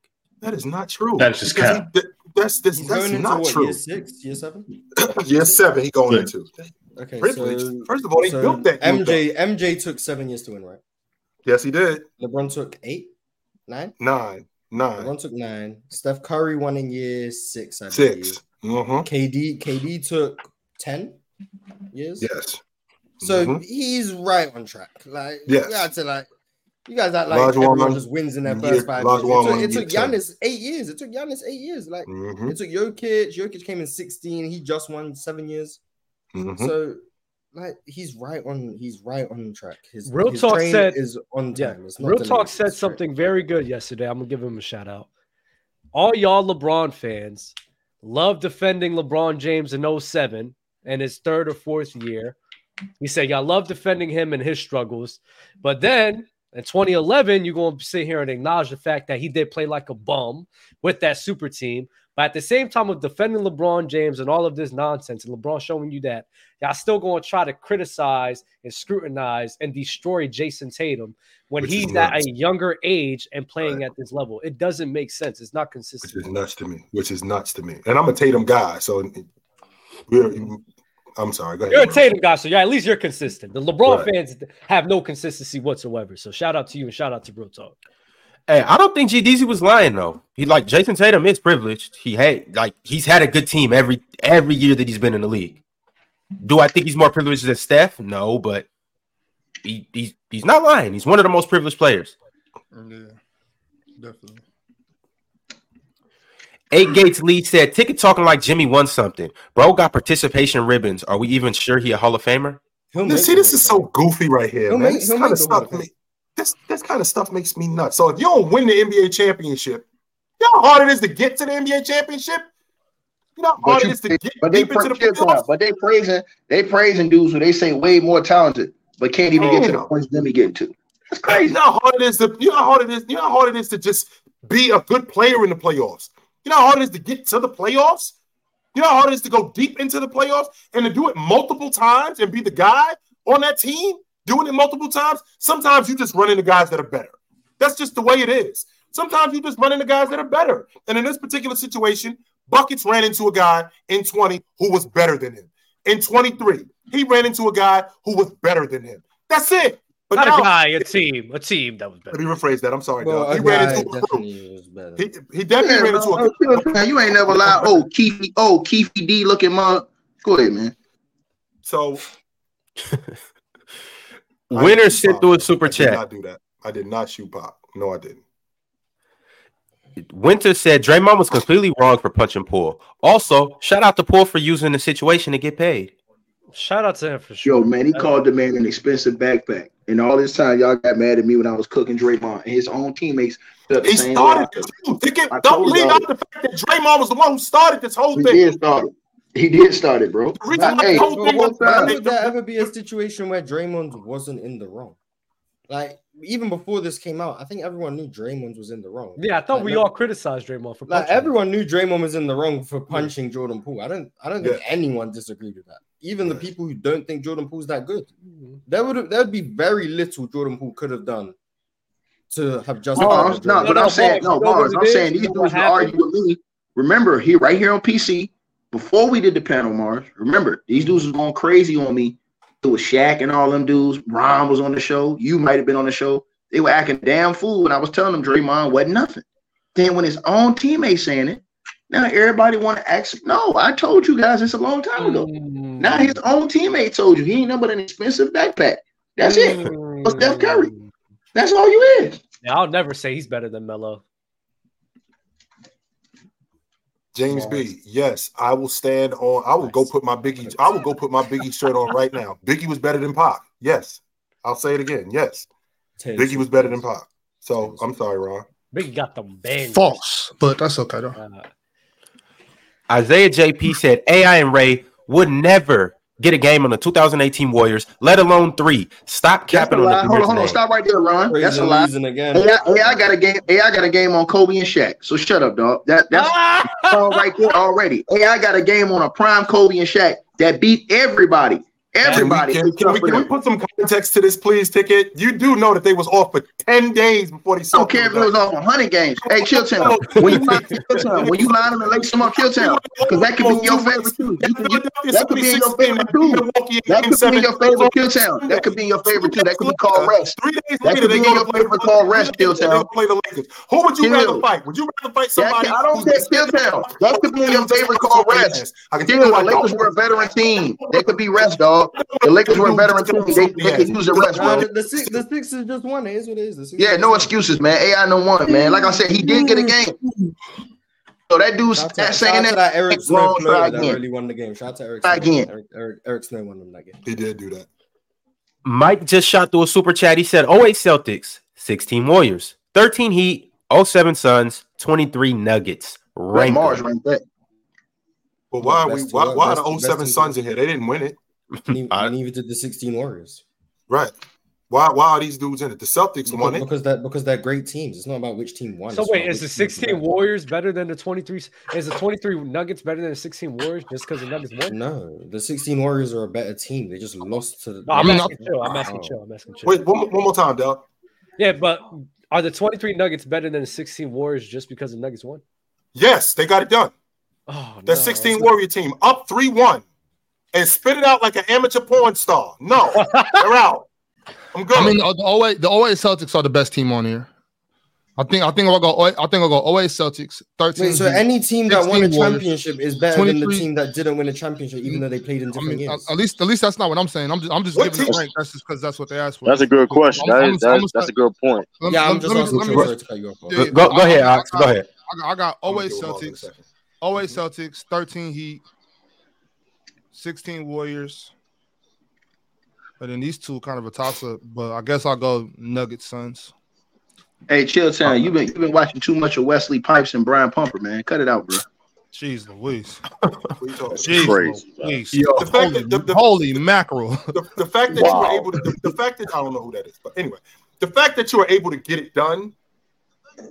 that is not true. That's just Because cap. he- That's that's, that's not what, true. year six, year seven? Year seven, he going Yeah. into Okay, privilege. so, First of all, he so built that. up. MJ MJ took seven years to win, right? Yes, he did. LeBron took eight, nine. Nine, nine, LeBron took nine. Steph Curry won in year six, I six. believe. Mm-hmm. KD KD took ten years. Yes. So Mhm. he's right on track. Like Yes. you had to like you guys act like Olajuwon everyone won- just wins in their first five years. It took, it took Giannis eight years. It took Giannis eight years. Like Mm-hmm. it took Jokic. Jokic came in 16. He just won seven years. Mm-hmm. So like he's right on he's right on track. His Real his talk train said- is on Yeah, time. It's not Real delayed, Talk it's said straight. something very good yesterday. I'm gonna give him a shout out. All y'all LeBron fans love defending LeBron James in 07 and his third or fourth year He said, Y'all love defending him and his struggles. But then in 2011, you're going to sit here and acknowledge the fact that he did play like a bum with that super team. But at the same time of defending LeBron James and all of this nonsense, and LeBron showing you that, y'all still going to try to criticize and scrutinize and destroy Jayson Tatum when Which he's at a younger age and playing Right. at this level. It doesn't make sense. It's not consistent. which is nuts to me. Which is nuts to me. And I'm a Tatum guy, so we're. I'm sorry. Go ahead. You're a bro. Tatum guy, so yeah, at least you're consistent. The LeBron Right. fans have no consistency whatsoever. So shout out to you and shout out to Bro Talk. Hey, I don't think GDZ was lying though. He like Jayson Tatum is privileged. He had like he's had a good team every every year that he's been in the league. Do I think he's more privileged than Steph? No, but he, he's he's not lying. He's one of the most privileged players. Yeah, definitely. Eight Gates Lee said, "Ticket talking like Jimmy won something. Bro got participation ribbons. Are we even sure he a Hall of Famer? He'll Now, See, this is so goofy right here, He'll man. make- This he'll kind make of the Hall stuff. of ma- This this kind of stuff makes me nuts. So if you don't win the NBA championship, you know how hard it is to get to the NBA championship. You know how hard you- it is to get But they deep into the playoffs. but they praising they praising dudes who they say way more talented, but can't even get to the points them getting to. That's You crazy. know how hard it is to you know how hard it is. You know how hard it is to just be a good player in the playoffs. You know how hard it is to get to the playoffs. You know how hard it is to go deep into the playoffs and to do it multiple times and be the guy on that team doing it multiple times. Sometimes you just run into guys that are better. That's just the way it is. Sometimes you just run into guys that are better. And in this particular situation, Buckets ran into a guy in 20 who was better than him. In 23, he ran into a guy who was better than him. That's it. But Not now, a guy, a team, a team that was better. let me rephrase that. I'm sorry, Well, dog. He ran into a crew. definitely was. He, he definitely Yeah, ran into a man, you ain't never lied. Oh, Keefe, oh, Keefe D looking mug. Go ahead, man. So I Winner didn't sent Pop. through a super chat. I did chat. not do that. I did not shoot pop. No, I didn't. Winter said Draymond was completely wrong for punching Paul. Also, shout out to Paul for using the situation to get paid. Shout out to him for sure. Yo, man, he called the man an expensive backpack. And all this time, y'all got mad at me when I was cooking Draymond. And his own teammates the He same started way. this too. Think it- I Don't leave out the fact that Draymond was the one who started this whole He thing. did start it. He did start it, bro. The reason why Hey, the whole thing was why would there ever be a situation where Draymond wasn't in the wrong? Like even before this came out, I think everyone knew Draymond was in the wrong. Yeah, I thought Like, we no- all criticized Draymond for Like punching him. everyone knew Draymond was in the wrong for punching Jordan Poole. I don't I don't think Yeah. anyone disagreed with that. Even the people who don't think Jordan Poole's that good. Mhm. There would there would be very little Jordan Poole could have done to have just Mars, no, No, but no, I'm saying, no, you Mars, I'm saying these You know what dudes will argue with me. Remember, here, right here on PC, before we did the panel, Mars, remember, these dudes was going crazy on me. It was Shaq and all them dudes. Ron was on the show. You might have been on the show. They were acting damn fool when I was telling them Draymond wasn't nothing. Then when his own teammates saying it, now everybody want to ask. No, I told you guys this a long time ago. Mm. Now his own teammate told you he ain't nothing but an expensive backpack. That's it. But Steph Curry. That's all you is. Yeah, I'll never say he's better than Melo. James B. Yes, I will stand on. I will go put my Biggie. I will go put my Biggie shirt on right now. Biggie was better than Pac. Yes, I'll say it again. Yes, Biggie was better than Pac. So I'm sorry, Ron. Biggie got them bangers. False, but that's okay though. Uh, Isaiah JP said AI and Ray would never get a game on the 2018 Warriors, let alone three. Stop capping on lie. the Hold on, hold on. Stop right there, Ron. That's a Crazy lie. losing again. AI, AI got a game. AI got a game on Kobe and Shaq. So shut up, dog. That that's all right there already. AI got a game on a prime Kobe and Shaq that beat everybody. Everybody. Can we, can, we, can we put some context to this, please? Ticket. You do know that they was off for ten days before they I saw. don't care if it was off on hundred games. Hey, Chill Town. When you line Chill Town, when you line them and lace them up, Chill Town, because that could be your favorite too. You can get, that could be your favorite too. That could be your favorite Chill Town. That could be your favorite too. That could be called rest. Three days That later, could they be your play. favorite call rest, play the Lakers. Who would you rather fight? Would you rather fight somebody? I don't care, Chill Town. That could be your favorite call rest. I can tell you the I Lakers were a veteran team. They could be rest, dog. The Lakers were a veteran team. They, they could use a rest, bro. the, the, six, the Sixers just won. It is what it is. The Yeah, no excuses, man. AI no one, man. Like I said, he did get a game. So that dude's Shout out, that saying shout out that. that Eric Wrong, Snow try that again. really won the game. Shout out to Eric Try again. Eric, Eric, Eric Snow won them that game. He did do that. Mike just shot through a super chat. He said 08 Celtics, 16 Warriors, 13 Heat, 07 Suns, 23 Nuggets. Right, Rank Mars them. ranked that. But why are we? Why, why are the best 07 team. Suns in here? They didn't win it. Ne- I- Neither did the 16 Warriors. Right. Why why are these dudes in it? The Celtics won Because, it. because they're because they're great teams. It's not about which team won. So wait, is the 16 better. Warriors better than the 23? Is the 23 Nuggets better than the 16 Warriors just because the Nuggets won? No, the 16 Warriors are a better team. They just lost to. The, No, I'm I mean, asking chill. I'm asking chill. I'm asking chill. Wait, one, more- one more time, Del. Yeah, but are the 23 Nuggets better than the 16 Warriors just because the Nuggets won? Yes, they got it done. Oh, That no. 16 Warrior team up 3-1 and spit it out like an amateur porn star. No, they're out. I'm good. I mean, the, the 08 the 08 Celtics are the best team on here. I think I think I'll go. 08 I think I'll go 08 Celtics. 13. Wait, so Heat. any team that won a 16 Warriors, championship is better than the team that didn't win a championship, even though they played in I different mean, at, years. at least at least that's not what I'm saying. I'm just I'm just What giving the team- rank. That's just because that's what they asked for. That's a good question. I'm- That I'm- is, I'm that's, that's a good point. let- yeah, I'm let- just let me- let me- Sorry to cut you off. Yeah, Go, go I- ahead, I- Ox. Go ahead. I got, I got I'm gonna 08 deal with Miles in a Celtics, second. 08 Celtics, 13 Heat, 16 Warriors. But then these two kind of a toss up, but I guess I'll go Nuggets Suns. Hey, chill, town. You've been you've been watching too much of Wesley Pipes and Brian Pumper, man. Cut it out, bro. Jeez Louise. What you Jeez crazy, Louise. Yo, the fact holy, that- the- the- holy mackerel. the, the fact that Wow. you were able to the, the fact that I don't know who that is, but anyway, the fact that you were able to get it done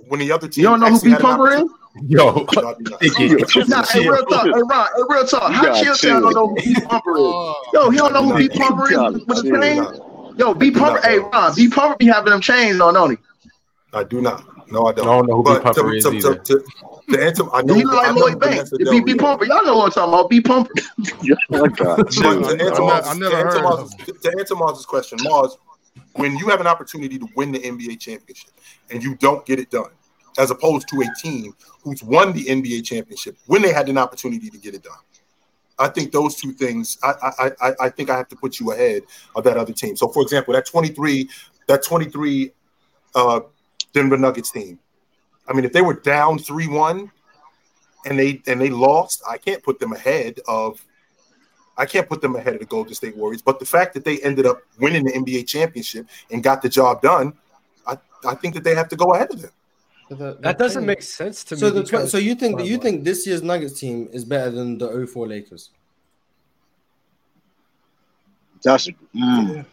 when the other team You don't know who actually B Pumper is? Yo, opportunity- No, do not. Hey, real talk. Hey, Ron. Hey, real talk. How got chill chill. town don't know who B Pumper is? Yo, he don't know who B Pumper is with the chain. Yo, B Pumper. Hey, Ron. B Pumper be having them chains on, don't he? I do not. No, I don't. I don't know who B But Pumper to, is to, either. to, to, to answer, I know, He look like know Lloyd Banks. Vanessa The B, B Pumper. Y'all know what I'm talking about. B Pumper. Oh my God. To answer Mars, I never to answer Mars, to answer Mars's question, Mars, when you have an opportunity to win the NBA championship and you don't get it done, as opposed to a team who's won the NBA championship when they had an opportunity to get it done. I think those two things. I I I, think I have to put you ahead of that other team. So, for example, that twenty three, that twenty three, uh, Denver Nuggets team. I mean, if they were down three one, and they and they lost, I can't put them ahead of. I can't put them ahead of the Golden State Warriors, but the fact that they ended up winning the NBA championship and got the job done, I, I think that they have to go ahead of them. But the- the That doesn't thing- make sense to So me. the so you think you think this year's Nuggets team is better than the 04 Lakers? That's mm,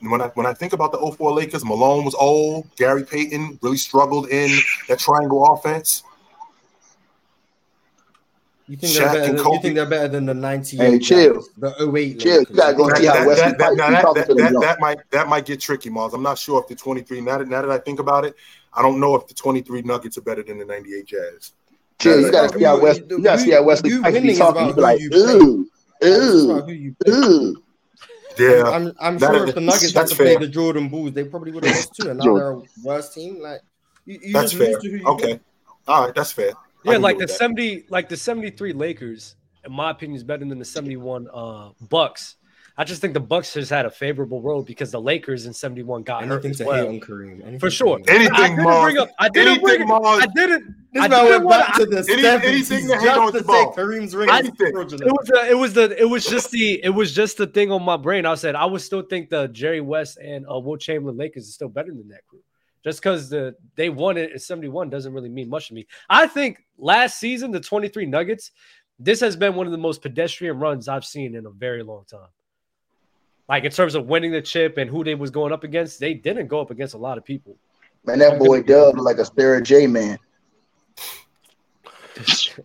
When I when I think about the 04 Lakers, Malone was old, Gary Payton really struggled in that triangle offense. You think Shaq they're better than, you think they're better than the 98 Hey, chill. the 08 Chill. Lakers? You gotta go That, see how that, Wesley that, that, Pipes now that, that, that, that might that might get tricky, Miles. I'm not sure if the 23 now that now that I think about it, I don't know if the 23 Nuggets are better than the 98 Jazz. Chill. You gotta Who see how you- Wesley. You gotta see how Wesley you Pipes winning be talking. about You be like, who you play. ooh, ooh, about who you pick. ooh. Yeah, I'm, I'm That sure is- if the Nuggets had that's to play the Jordan Bulls, they probably would have lost too. And now they're a worse team. Like you, you that's just fair. lose to who you Okay, pick. all right, that's fair. Yeah, like the with that. 70, like the 73 Lakers, in my opinion, is better than the 71 uh Bucks. I just think the Bucks has had a favorable road because the Lakers in 71 got hurt Anything as to well. hate on Kareem. Anything For sure. hate on Kareem. Anything, I didn't Mars. bring up. I didn't bring. Anything, Mars. I didn't. This I didn't went wanna- back to the Any- anything to hate on to say Kareem's ring I is think- fraudulent. It was the, it was the it was just the it was just the thing on my brain. I said I would still think the Jerry West and uh, Wilt Chamberlain Lakers is still better than that crew. Just because the they won it in 71 doesn't really mean much to me. I think last season the 23 Nuggets, this has been one of the most pedestrian runs I've seen in a very long time. Like in terms of winning the chip and who they was going up against, they didn't go up against a lot of people. Man, that boy Dub like a Sarah J man.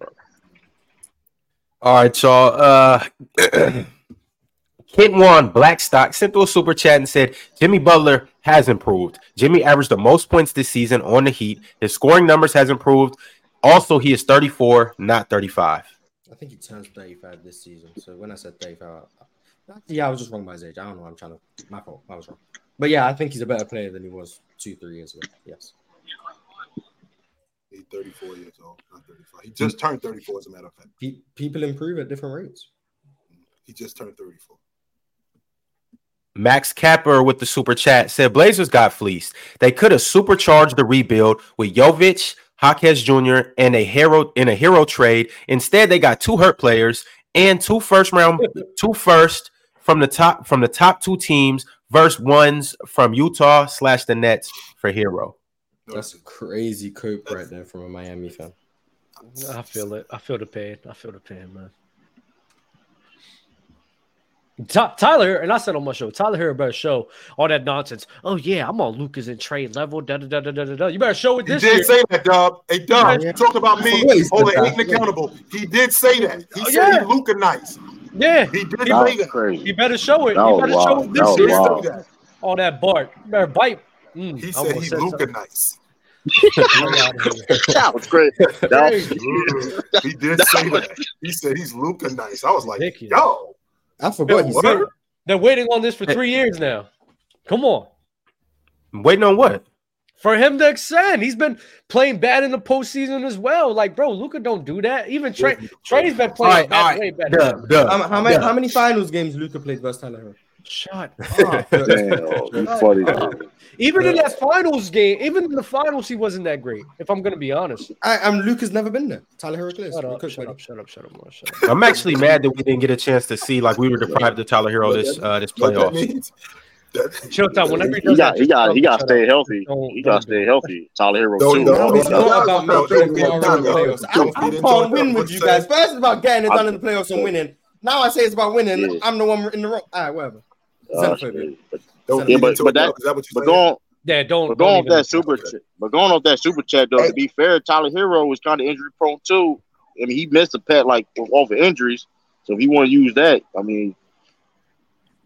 All right, y'all. Uh, Kent One Blackstock sent through a super chat and said Jimmy Butler has improved. Jimmy averaged the most points this season on the Heat. His scoring numbers has improved. Also, he is 34, not 35. I think he turns 35 this season. So when I said 35, I- yeah, I was just wrong by his age. I don't know. I'm trying to. My fault. I was wrong. But yeah, I think he's a better player than he was two, three years ago. Yes. He's 34 years old, not 35. He just turned 34, as a matter of fact. Pe- people improve at different rates. He just turned 34. Max Capper with the super chat said Blazers got fleeced. They could have supercharged the rebuild with Jovic, Jaquez Jr., and a Herro in a Herro trade. Instead, they got two hurt players and two first round, two first from the top from the top two teams versus ones from Utah slash the Nets for Herro. That's a crazy cope right there from a Miami fan. I feel it. I feel the pain. I feel the pain, man. Tyler, and I said on my show, Tyler Herro better show all that nonsense. Oh yeah, I'm on Lucas and trade level. Da, da, da, da, da, da, da. You better show it this. He this did year. say that, Dub. Hey, Dub, Yeah. you talked about me Always holding said that. Ayton accountable. He did say that. He Oh, said yeah. he Luka nice. Yeah, He did That say was that. better show it. That You was better wild. show it That this was year. did wild. that. All that Bart. You better bite. Mm, He I said almost he's said Luka nice. That was great. That was, he did say that. He said he's Luka nice. I was like, Ridiculous. yo, I forgot he What? They're waiting on this for three years now. Come on. Waiting on what? For him to extend, he's been playing bad in the postseason as well. Like, bro, Luka don't do that. Even Trey, Trey's been playing All right, bad, all right. way better. Duh, duh, How, how many how many finals games Luka played versus Tyler Herro? Shut damn, up. you funny. dude. even in that finals game, even in the finals, he wasn't that great. If I'm gonna be honest. I, I'm Luka's never been there. Tyler Herro clears. Shut up, shut up, shut up, shut up, Morris, shut up. I'm actually mad that we didn't get a chance to see like we were deprived of Tyler Herro this uh this what that playoff. Showtime, whenever he He got, that, he got, he got to stay healthy. Don't- He got don't to do stay it. healthy. Tyler Herro No, too. no, No, it's no, not about no, making no, it no, in no, the no. playoffs. I, Don't I feed into can't it. win I'm with you saying- guys. First, it's about getting it done in the playoffs and winning. Now I say it's about winning. Yeah. I'm the one in the wrong. All right, whatever. Uh, Xenophobia. but Don't Yeah, feed but- into but it, though. that- Is that what but you're saying? going, Yeah, don't. but don't going off even- that super, ch- but going off that super chat though. To be fair, Tyler Herro was kind of injury prone too. I mean, he missed a pet like off of injuries. So if you want to use that, I mean,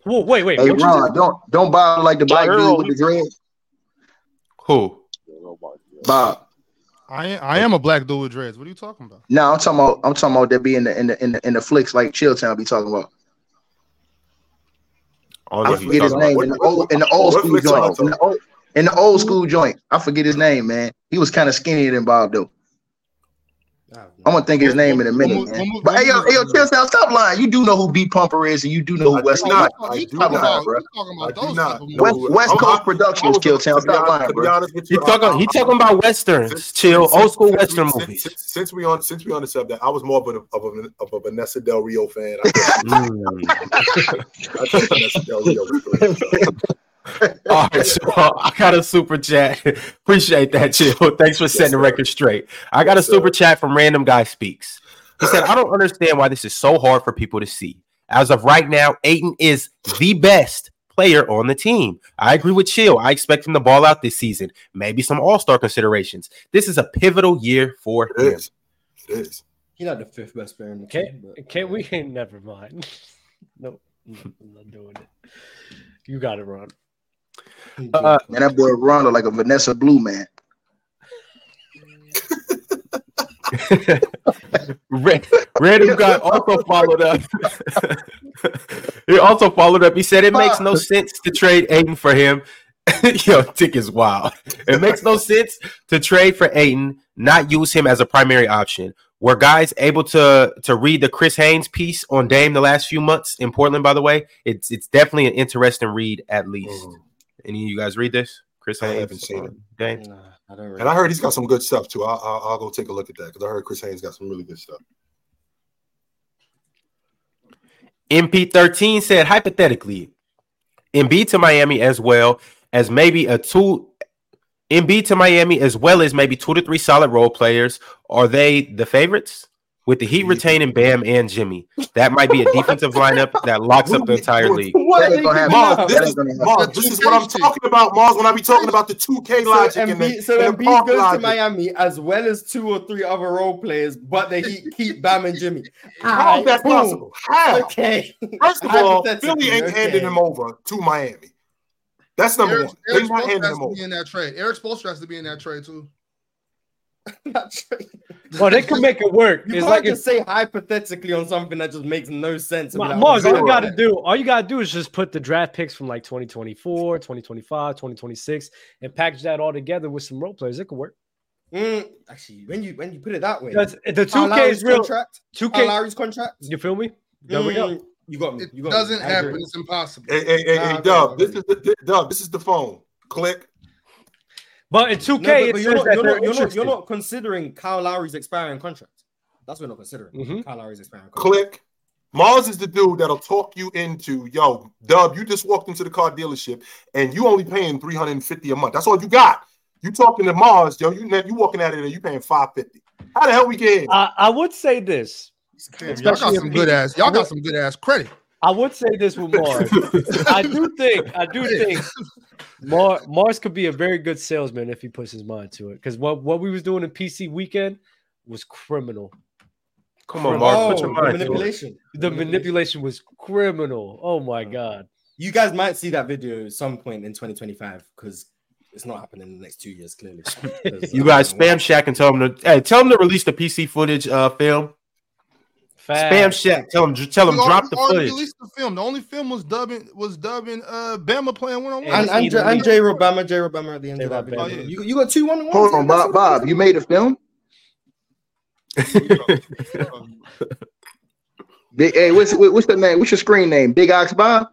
Whoa, wait, wait. Hey Ron, don't don't bob like the black Tyler dude with the dreads. Who? Bob. I am, I am a black dude with dreads. What are you talking about? No, I'm talking about I'm talking about that be in the in the in the, in the flicks like Chilltown be talking about. I I if you forget his name in the old in the old school joint. In the old, in the old school joint. I forget his name, man. He was kind of skinnier than Bob though. I'm gonna think his name in a minute, What- what- man. But hey yo, what- hey yo, Chilltown, stop lying. You do know who B Pumper is, and you do know who West Coast. not. I do talking not, about, bro. you talking about do those not. type of No, West movies. West I'm- Coast Productions, I was- Chilltown. to be Stop lying, To be bro. honest with He you, talking I- he talking about westerns, Since- chill, since- old school since- western since- movies. Since, since we on since we on the subject, I was more of a of a, of a Vanessa Del Rio fan. I guess, Mm. I think Vanessa Del Rio was great. All right, so uh, I got a super chat. Appreciate that, chill. Thanks for setting the record straight. I got a super chat from Random Guy Speaks. He said, I don't understand why this is so hard for people to see. As of right now, Ayton is the best player on the team. I agree with Chill. I expect him to ball out this season. Maybe some all-star considerations. This is a pivotal year for It him. is. It is. He's not the fifth best player in the team. Can't, but- can't we? Never mind. No, no, I'm not doing it. You got it, Ron. Uh, Man, that boy Rondo like a Vanessa Blue man. Ra- Random guy also followed up. he also followed up. He said it makes no sense to trade Ayton for him. Yo, Tick is wild. It makes no sense to trade for Ayton, not use him as a primary option. Were guys able to to read the Chris Haynes piece on Dame the last few months in Portland? By the way, it's it's definitely an interesting read. At least, Mhm. Any of you guys read this? Chris I Haynes, haven't seen it. Dame. Nah, I don't really. And I heard he's got some good stuff too. I'll, I'll, I'll go take a look at that because I heard Chris Haynes got some really good stuff. MP13 said hypothetically, Embiid to Miami as well as maybe a two Embiid to Miami as well as maybe two to three solid role players. Are they the favorites? With the Heat retaining Bam and Jimmy, that might be a defensive lineup that locks up the entire league. That gonna happen. Mars, this is. Mars, this is what I'm talking about, Mars. When I be talking about the 2K So logic and the, so and the Embiid park goes to. Miami as well as two or three other role players, but they keep, keep Bam and Jimmy. How is that Boom. possible? How? Okay. First of all, Hypothetically, Philly ain't okay. handing him over to Miami. That's number Eric, one. Eric They're not has him to over. be in that trade. Erik Spoelstra has to be in that trade too. Not true. Well, they can make it work. You It's can't like if, just say hypothetically on something that just makes no sense. and Ma- like, Mars, all you got to do, all you got to do is just put the draft picks from like 2024, 2025, 2026, and package that all together with some role players. It could work. Mm, actually, when you when you put it that way, Because the 2K is real. contract, 2K, Kyle Lowry's contract. you feel me? There we go. Mm, You got me. It You got me. doesn't I happen. It's impossible. Hey, hey, hey, hey Dub. This is the Dub. this is the phone. Click. But in 2K, No, but, but you're, not, you're, not, you're, not, you're not considering Kyle Lowry's expiring contract. That's what we're not considering. Mhm. Kyle Lowry's expiring contract. Click. Mars is the dude that'll talk you into, yo, Dub, you just walked into the car dealership and you only paying 350 a month. That's all you got. You talking to Mars, yo, you you walking out of there, you paying 550. How the hell we get in? I, I would say this. Damn, y'all got Especially some good ass. Y'all got some good ass credit. I would say this with Mars. I do think, I do think Mar- Mars could be a very good salesman if he puts his mind to it. Because what, what we was doing in PC weekend was criminal. Come on, Mark. Put your the mind to it. manipulation. The manipulation was criminal. Oh my god. You guys might see that video at some point in 2025 because it's not happening in the next two years, clearly. You guys spam Shaq and tell him to hey, tell him to release the PC footage uh film. Fast. Spam Shaq. Tell him tell him We drop already- the already footage. Released the film. The only film was dubbing was dubbing uh Bama playing one on one. I'm J- and J. Robama, J. Robama at the end of that J-Rob video. You, you got two one on one. Hold on, Bob. Bob, you made a film? Big, hey, what's what's the name? What's your screen name? Big Ox Bob.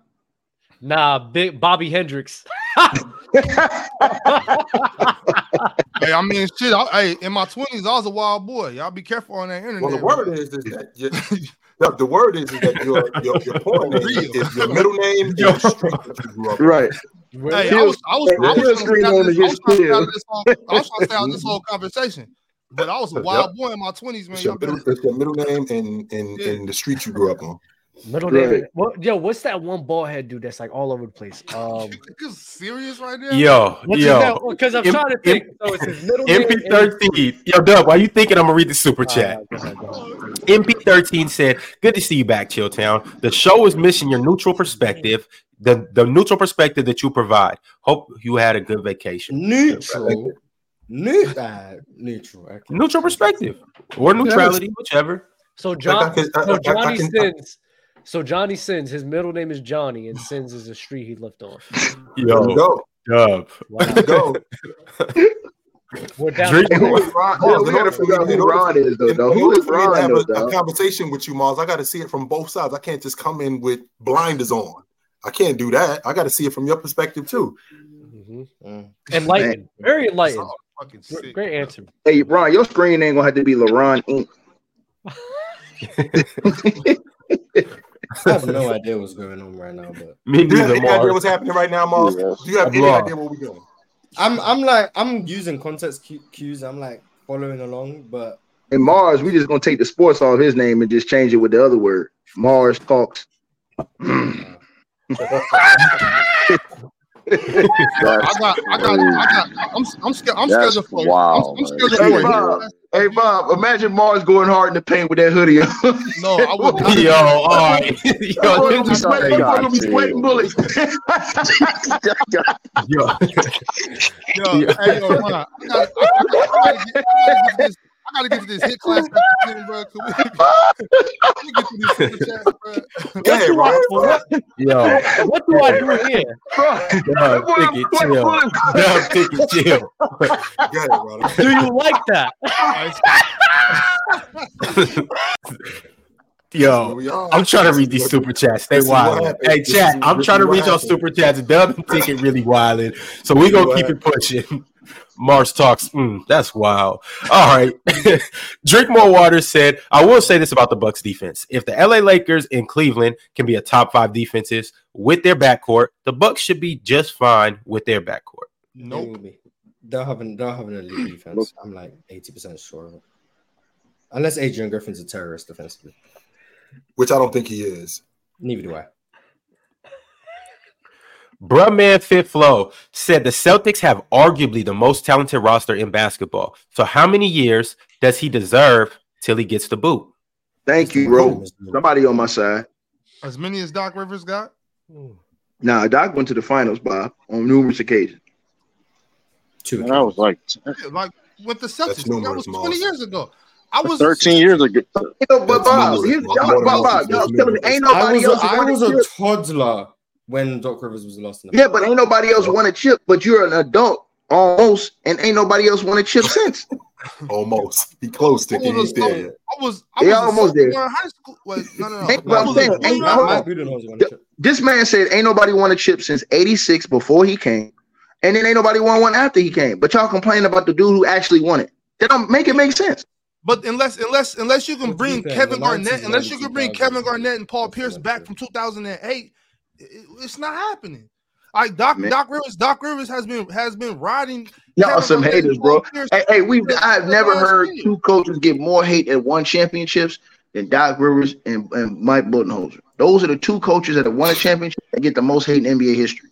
Nah, big Bobby Hendricks. Hey, I mean, shit. I, hey, in my twenties, I was a wild boy. Y'all be careful on that internet. Well, the word is, is that you, the, the word is, is that your your, your porn name is your middle name and the street that you grew up. in. Right. Hey, I was, I was, I was, trying to screen out name this- I was just trying to stay out chill. this whole- I was trying to stay out this whole conversation, but I was a wild boy in my twenties, man. It's your, middle, it's your middle name and and, and the street you grew up on. Middle Right. name. What, yo, what's that one bald head dude that's like all over the place? Um, serious right now? Yo, what's yo. Because I'm M- trying to think. So it's his middle MP13. Yo, Dub, why you thinking I'm gonna read the super chat? right, go ahead, go ahead. MP13 said, Good to see you back, Chilltown. The show is missing your neutral perspective, the, the neutral perspective that you provide. Hope you had a good vacation. Neutral. Neutral. Uh, neutral. Neutral perspective or neutrality, whichever. So John, I can- I- so I- I Johnny can- Sins. So Johnny Sins. His middle name is Johnny, and Sins is a street he lived on. There Yo, go. Dub. Wow. You go. We're down. Drink who is Ron? Hold we gotta for figure out me- who Ron is, though. in dog. Who order is for me to Ron, have though, a, a conversation with you, Mars, I got to see it from both sides. I can't just come in with blinders on. I can't do that. I got to see it from your perspective too. Mhm. Mm. Enlightened. Very enlightened. Great, sick. great answer. Hey, Ron, your screen name gonna have to be LaRon Inc. I have no idea what's going on right now, but Me Do you have neither, any idea what's happening right now, Mars? Yes. Do you have I'm any lost. idea where we're going? I'm I'm like I'm using context cues. I'm like following along, but in Mars, we just gonna take the sports off his name and just change it with the other word. Mars talks. I got, I got, I got. I'm, I'm scared. I'm That's scared for you. wild, I'm, I'm man. scared Hey, for you. Bob. Hey Bob, imagine Mars going hard in the paint with that hoodie. on. No, I would not. Yo, all right. Yo, boy gonna be sweating- that boy gonna be sweating bullets. yo. Yo, hey, yo, Ron, I gotta, I, I, gotta I, gotta get this, I gotta get to this hit class, bro. Can we, get to this super chat, bro? Go ahead, Ron. what, Yo, what do I do here? Dub, That take it chill. Dub, take it chill. Go ahead, Ron. Do you like that? Yo, Here we are. I'm trying to read these super chats. Stay This is what wild. Hey, chat. I'm trying to is what read y'all happened. super chats. Dub and Ticket really wilding. So we This is gonna keep it pushing. Mars talks. Mm, that's wild. All right. Drink more water said. I will say this about the Bucks defense. If the LA Lakers in Cleveland can be a top five defenses with their backcourt, the Bucks should be just fine with their backcourt. they Nope. They'll have an they'll have an elite defense. I'm like 80% sure of. Unless Adrian Griffin's a terrorist defensively. Which I don't think he is. Neither do I. Bruh Man Fit Flow said the Celtics have arguably the most talented roster in basketball. So how many years does he deserve till he gets the boot? Thank you, bro. Somebody on my side. As many as Doc Rivers got. Hmm. Nah, Doc went to the finals, Bob, on numerous occasions. Two And I was like Yeah, Like with the That's Celtics, that was 20 Mars. years ago. I was 13 years ago. You know, but That's Bob, numerous, here's, Bob. y'all, More than Bob, Bob, most, y'all that's telling me numerous. ain't I nobody was a, else I won a was a chip. toddler when Doc Rivers was lost in the Yeah, but ain't nobody else won a chip. But you're an adult almost, and ain't nobody else won a chip since. Almost. He close to I it. He's there. I was, I was They a almost there. high school. Wait, no, no, no. Ain't what I I'm saying. Ain't- in hold high on. school. Budenholzer won the chip. This man said ain't nobody won a chip since '86 before he came, and then ain't nobody won one after he came. But y'all complain about the dude who actually won it. That don't make it make sense. But unless unless unless you can Well, bring Kevin Garnett, unless you can bring Kevin Garnett and Paul Pierce back from 2008, it- it's not happening. Like Doc Man. Doc Rivers, Doc Rivers has been has been riding. Y'all Kevin some haters, bro. Hey, hey, we for I've never heard year. two coaches get more hate at one championships than Doc Rivers and, and Mike Budenholzer. Those are the two coaches that have won a championship that get the most hate in NBA history.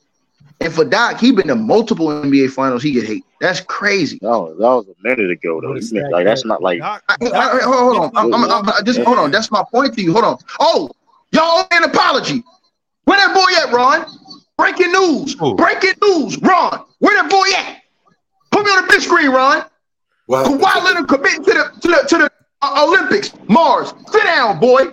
And for Doc, he's been to multiple NBA finals. He get hate. That's crazy. No, that was a minute ago though. What is that, Like that's not like Doc- I- I- I- hold on. I'm, I'm, I'm- I'm- just hold on. That's my point to you. Hold on. Oh, y'all owe an apology. Where that boy at, Ron? Breaking news. Who? Breaking news. Ron, where that boy at? Put me on the big screen, Ron. What happened? Kawhi Leonard committing to the to the to the uh, Olympics. Mars, sit down, boy.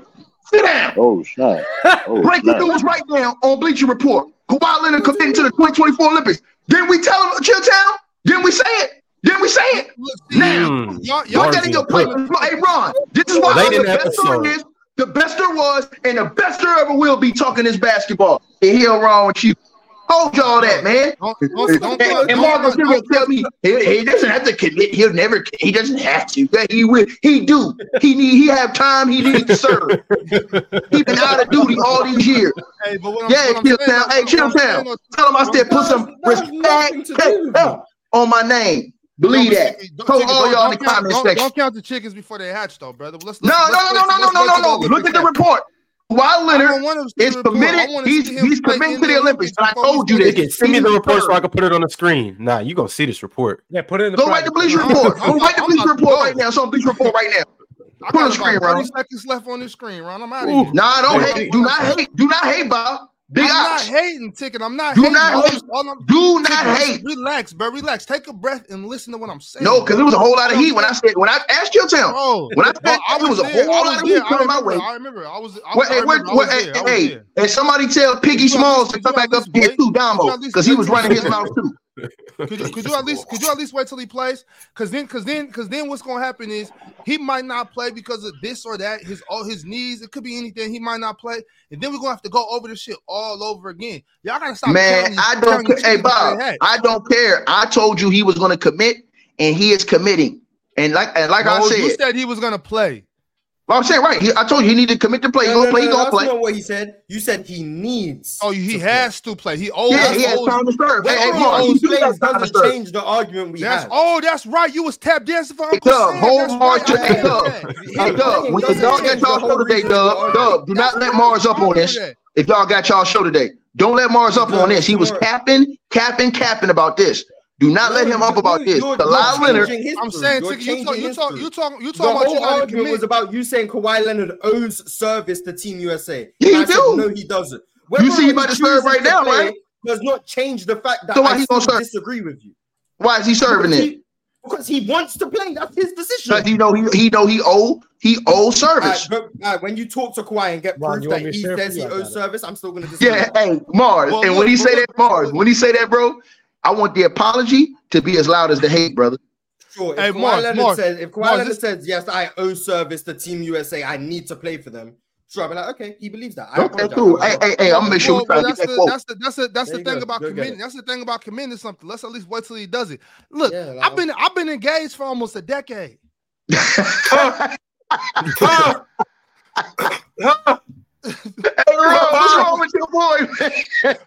Sit down. oh snap. Oh, Breaking snap. news right now on Bleacher Report. Kawhi Leonard committing to the 2024 Olympics. Didn't we tell him, Chill Town? Didn't we say it? Didn't we say it? Now, Mm. y'all, Put y'all that in your plate. Hey, Ron, this is why Late I'm the the best there episode. The best there was, and the best there ever will be talking this basketball. And hell wrong with you. Hold y'all that, man. Don't, don't, don't, And, and Marcus tell me he, he doesn't have to commit. He'll never. He doesn't have to. He will. He do. He need. He have time. He needs to serve. he been out of duty all these years. Hey, but what I'm, Yeah, Chill Town. Hey, Chill Town. Tell him I said put some That has nothing to do with respect on my name. Believe that. don't- Told all y'all in the count- comment section. Don't count the chickens before they hatch, though, brother. Let's, No, let's, no, no, no, no, no, no, no, no. Look at the report. Kawhi Leonard is committed. He's he's committed to the Olympics. And I told you this. send me the report so I can put it on the screen. Nah, you gonna see this report. Yeah, put it in the Go write the private. Report. Go write the I'm Bleacher about to Report right now. It's on Bleacher Report right now. I Put on got the screen, about 30 Ron. seconds left on this screen, Ron. I'm out of here. Nah, don't Hey, hate. Do not hate. Do not hate, Bob. Big I'm not hating, Ticket. I'm not Do hating. not hate. Do not Ticket, hate. Relax, bro. Relax. Take a breath and listen to what I'm saying. No, because it was a whole lot of heat when I said when I asked your town. Bro, When I bro, said it was a whole lot of there. heat coming my way. I remember. I was. I Well, I hey, remember. I well, was hey, there. I was hey, there. and somebody tell Piggy Could you at Smalls to come back up here wait? too, Domo, because he was running his mouth too. Could you, could you at least could you at least wait till he plays? Cause then cause then cause then what's gonna happen is he might not play because of this or that, his all his knees, it could be anything, he might not play, and then we're gonna have to go over this shit all over again. Y'all gotta stop. Man, I don't care. Hey, Bob, hatch. I don't care. I told you he was going to commit, and he is committing. And like and like I No, you said, said he was gonna play. Well, I'm saying right. He, I told you he needed to commit to play. He's No, gonna no, play. He's no, gonna that's play. not what he said. You said he needs. Oh, he to has to play. He owes. Yeah, he has owes- time to serve. Wait, Hey, hey, hold Mark, you He do time to doesn't serve. change the argument we That's had. oh, that's right. You was tap dancing for Hey, Uncle Dub, Sam. hold That's Mars right. to- I hey, heard Dub. Hey, Dub, when the doesn't dog got y'all whole show today, reason for the Dub. Dub, do not let Mars up on this. If y'all got y'all show today, don't let Mars up on this. He was capping, capping, capping about this. Do not let him up about this. You're- Kawhi Leonard. history. I'm saying, You're Ticket, you talk, you talk, you talk, you talk about you whole gotta argument commit. was about you saying Kawhi Leonard owes service to Team USA. Yeah, And he said, do. no, he doesn't. You see, he or about not to serve chooses right now, right? Does not change the fact that So why I he still serve? disagree with you. Why is he serving because it? he, because he wants to play. That's his decision. Because he know he he know he owe he owes service. Alright, but, alright, when you talk to Kawhi and get Ron, proof you want that he share says he I owes service, I'm still going to disagree. Yeah, hey Mars, Well, and look, when he say look, that Mars, look. when he say that, bro, I want the apology to be as loud as the hate, brother. Sure. If Hey, Kawhi Mars, Leonard Mars, says, if Kawhi Mars, Leonard this- says, yes, I owe service to Team USA, I need to play for them. Sure, I'll be like, okay, he believes that. I okay, cool. Hey, hey, hey, I'm gonna make sure we Well, try well, to get that's that the, quote. that's the that's the that's There the thing go. about Go committing. That's the thing about committing something. Let's at least wait till he does it. Look, Yeah, like- I've been I've been engaged for almost a decade. Hey, what's wrong with your boy, man?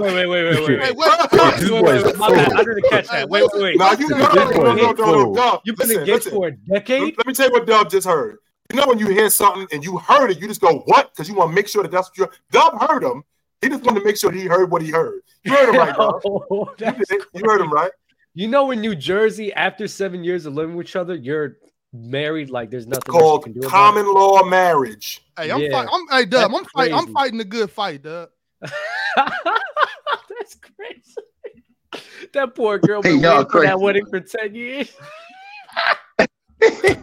Wait, wait, wait, wait, wait. Hey, wait. what? This Wait, boy wait, wait, my bad. I didn't catch that. Wait, wait, wait. Now you know, This no, boy no, is no, no, no, fool. Dub, You've been listen, engaged for a decade? Let, let me tell you what Dub just heard. You know when you hear something and you heard it, you just go what? Because you want to make sure that that's what you Dub heard him. He just wanted to make sure he heard what he heard. You heard him right, Dub. Oh, You, you heard him right. You know, in New Jersey, after seven years of living with each other, you're married. Like there's nothing It's else you called can do about common law marriage. Hey, I'm Yeah. fighting. I'm hey Dub, I'm fighting. I'm fighting a good fight, Dub. That's crazy. That poor girl been y'all waiting for that wedding for ten years.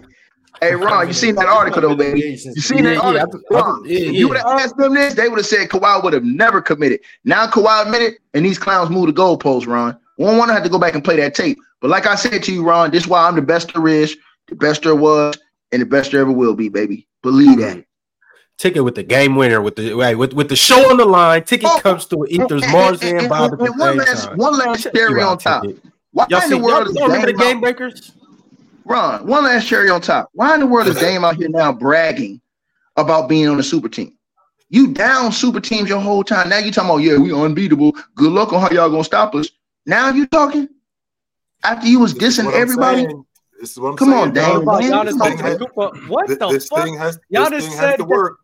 Hey, Ron, you seen that article though, baby? You seen that Yeah, yeah, article? I- I- Ron, yeah, if yeah. you would have asked them this, they would have said Kawhi would have never committed. Now Kawhi admitted, and these clowns moved the goalposts, Ron. One don't want to have to go back and play that tape. But like I said to you, Ron, this is why I'm the best there is, the best there was, and the best there ever will be, baby. Believe that. Ticket with the game winner with the right with, with the show on the line. Ticket Oh, comes through Ethers And- Mars and- and Bob and the one last, time. one last cherry on top. Ticket. Why Y'all in the Y'all, world is y'all remember the game breakers? Ron, one last cherry on top. Why in the world is Dame out here now bragging about being on the super team? You down super teams your whole time. Now you talking about, yeah, we unbeatable. Good luck on how y'all gonna stop us. Now you talking? After you was dissing everybody? saying. This is what I'm Come saying. on, dog. Dame. About man, Giannis come on, What This, the this fuck? thing has Y'all this thing said has to that- work.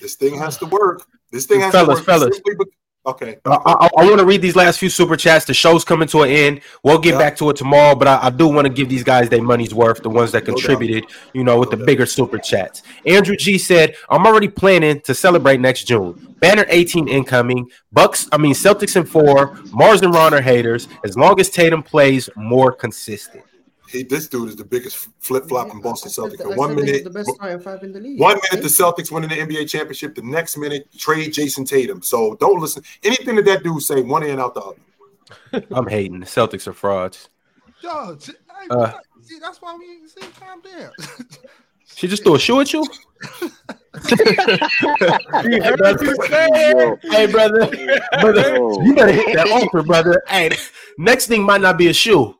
This thing has to work. This thing has Fellas, to work. fellas. simply be- okay. I, I, I want to read these last few super chats. The show's coming to an end. We'll get Yeah. back to it tomorrow, but I, I do want to give these guys their money's worth, the ones that contributed, you know, with the bigger super chats. Andrew G said, I'm already planning to celebrate next June. Banner 18 incoming. Bucks, I mean, Celtics in four. Mars and Ron are haters. As long as Tatum plays more consistent. He, this dude is the biggest flip flop in Boston I said Celtics. that- one minute, the best starting five in the league. one minute the Celtics winning the NBA championship. The next minute, trade Jayson Tatum. So don't listen. Anything that that dude say, one in out the other. I'm hating. The Celtics are frauds. Yo, t- hey, Uh, see, that's why we see calm down. She just threw a shoe at you? hey, brother. Hey, brother. brother. You better hit that offer, brother. Hey, next thing might not be a shoe.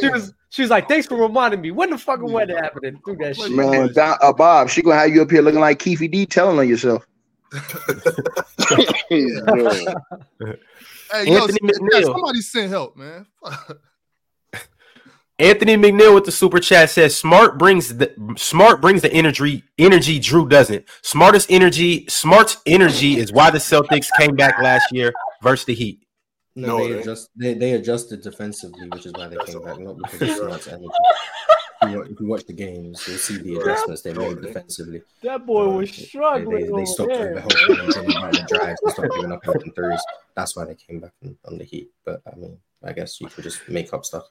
She was, she was like, "Thanks for reminding me. When the fucking wedding happening? Do that shit." Man, Bob, uh, Bob, she gonna have you up here looking like Keefy D telling on yourself. Hey, yo, Anthony yeah, McNeil. somebody send help, man. Anthony McNeil with the super chat says smart brings the smart brings the energy energy Jrue doesn't. Smartest energy, smart's energy is why the Celtics came back last year versus the Heat. No, No, they they- adjust. They, they adjusted defensively, which is why they That's came back, not because of Smart's energy. If you, watch, if you watch the games, you'll see the adjustments they made defensively. That boy was struggling. they, they over stopped there. overhelping and drilling out the drives and stopped giving up open threes. That's why they came back on, on the Heat. But I mean, I guess you could just make up stuff.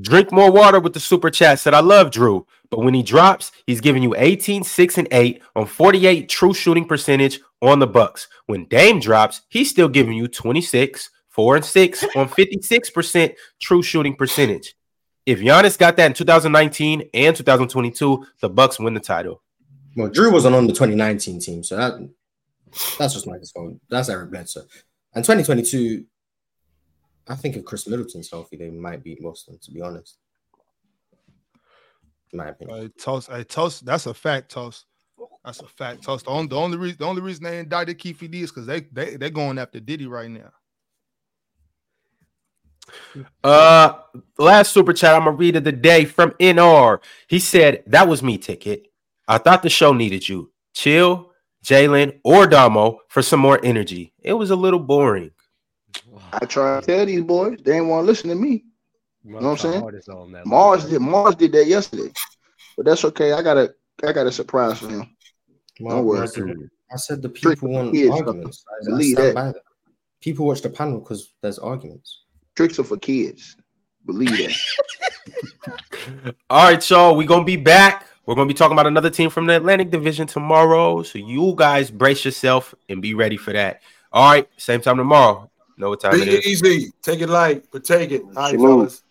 Drink more water with the super chat said I love Jrue, but when he drops, he's giving you 18, 6, and 8 on 48 true shooting percentage on the Bucks. When Dame drops, he's still giving you 26, 4, and 6 on 56% true shooting percentage. If Giannis got that in 2019 and 2022, the Bucks win the title. Well, Jrue wasn't on the 2019 team, so that that's just not his fault. That's Eric Bledsoe. And 2022, I think if Khris Middleton's healthy, they might beat Boston. To be honest, in my opinion. Hey, toast, hey, toast. That's a fact, toast. That's a fact, toast. The only, the only reason, the only reason they indicted Keefe D is because they they they're going after Diddy right now. Uh, last super chat I'm gonna read of the day from NR. He said that was me ticket. I thought the show needed you. Chill, Jalen, or Domo for some more energy. It was a little boring. I try to tell these boys, they ain't want to listen to me. You know what I'm saying? Mars did Mars did that yesterday, but that's okay. I got a I got a surprise for him. Well, Don't worry. I said- I said the people want kids, arguments. I, I Believe stand that. by that. People watch the panel because there's arguments. Tricks are for kids. Believe that. All right, y'all. We're gonna be back. We're gonna be talking about another team from the Atlantic Division tomorrow. So you guys brace yourself and be ready for that. All right, same time tomorrow. Know what time Be it is. easy. Take it light, but take it. All right, fellas.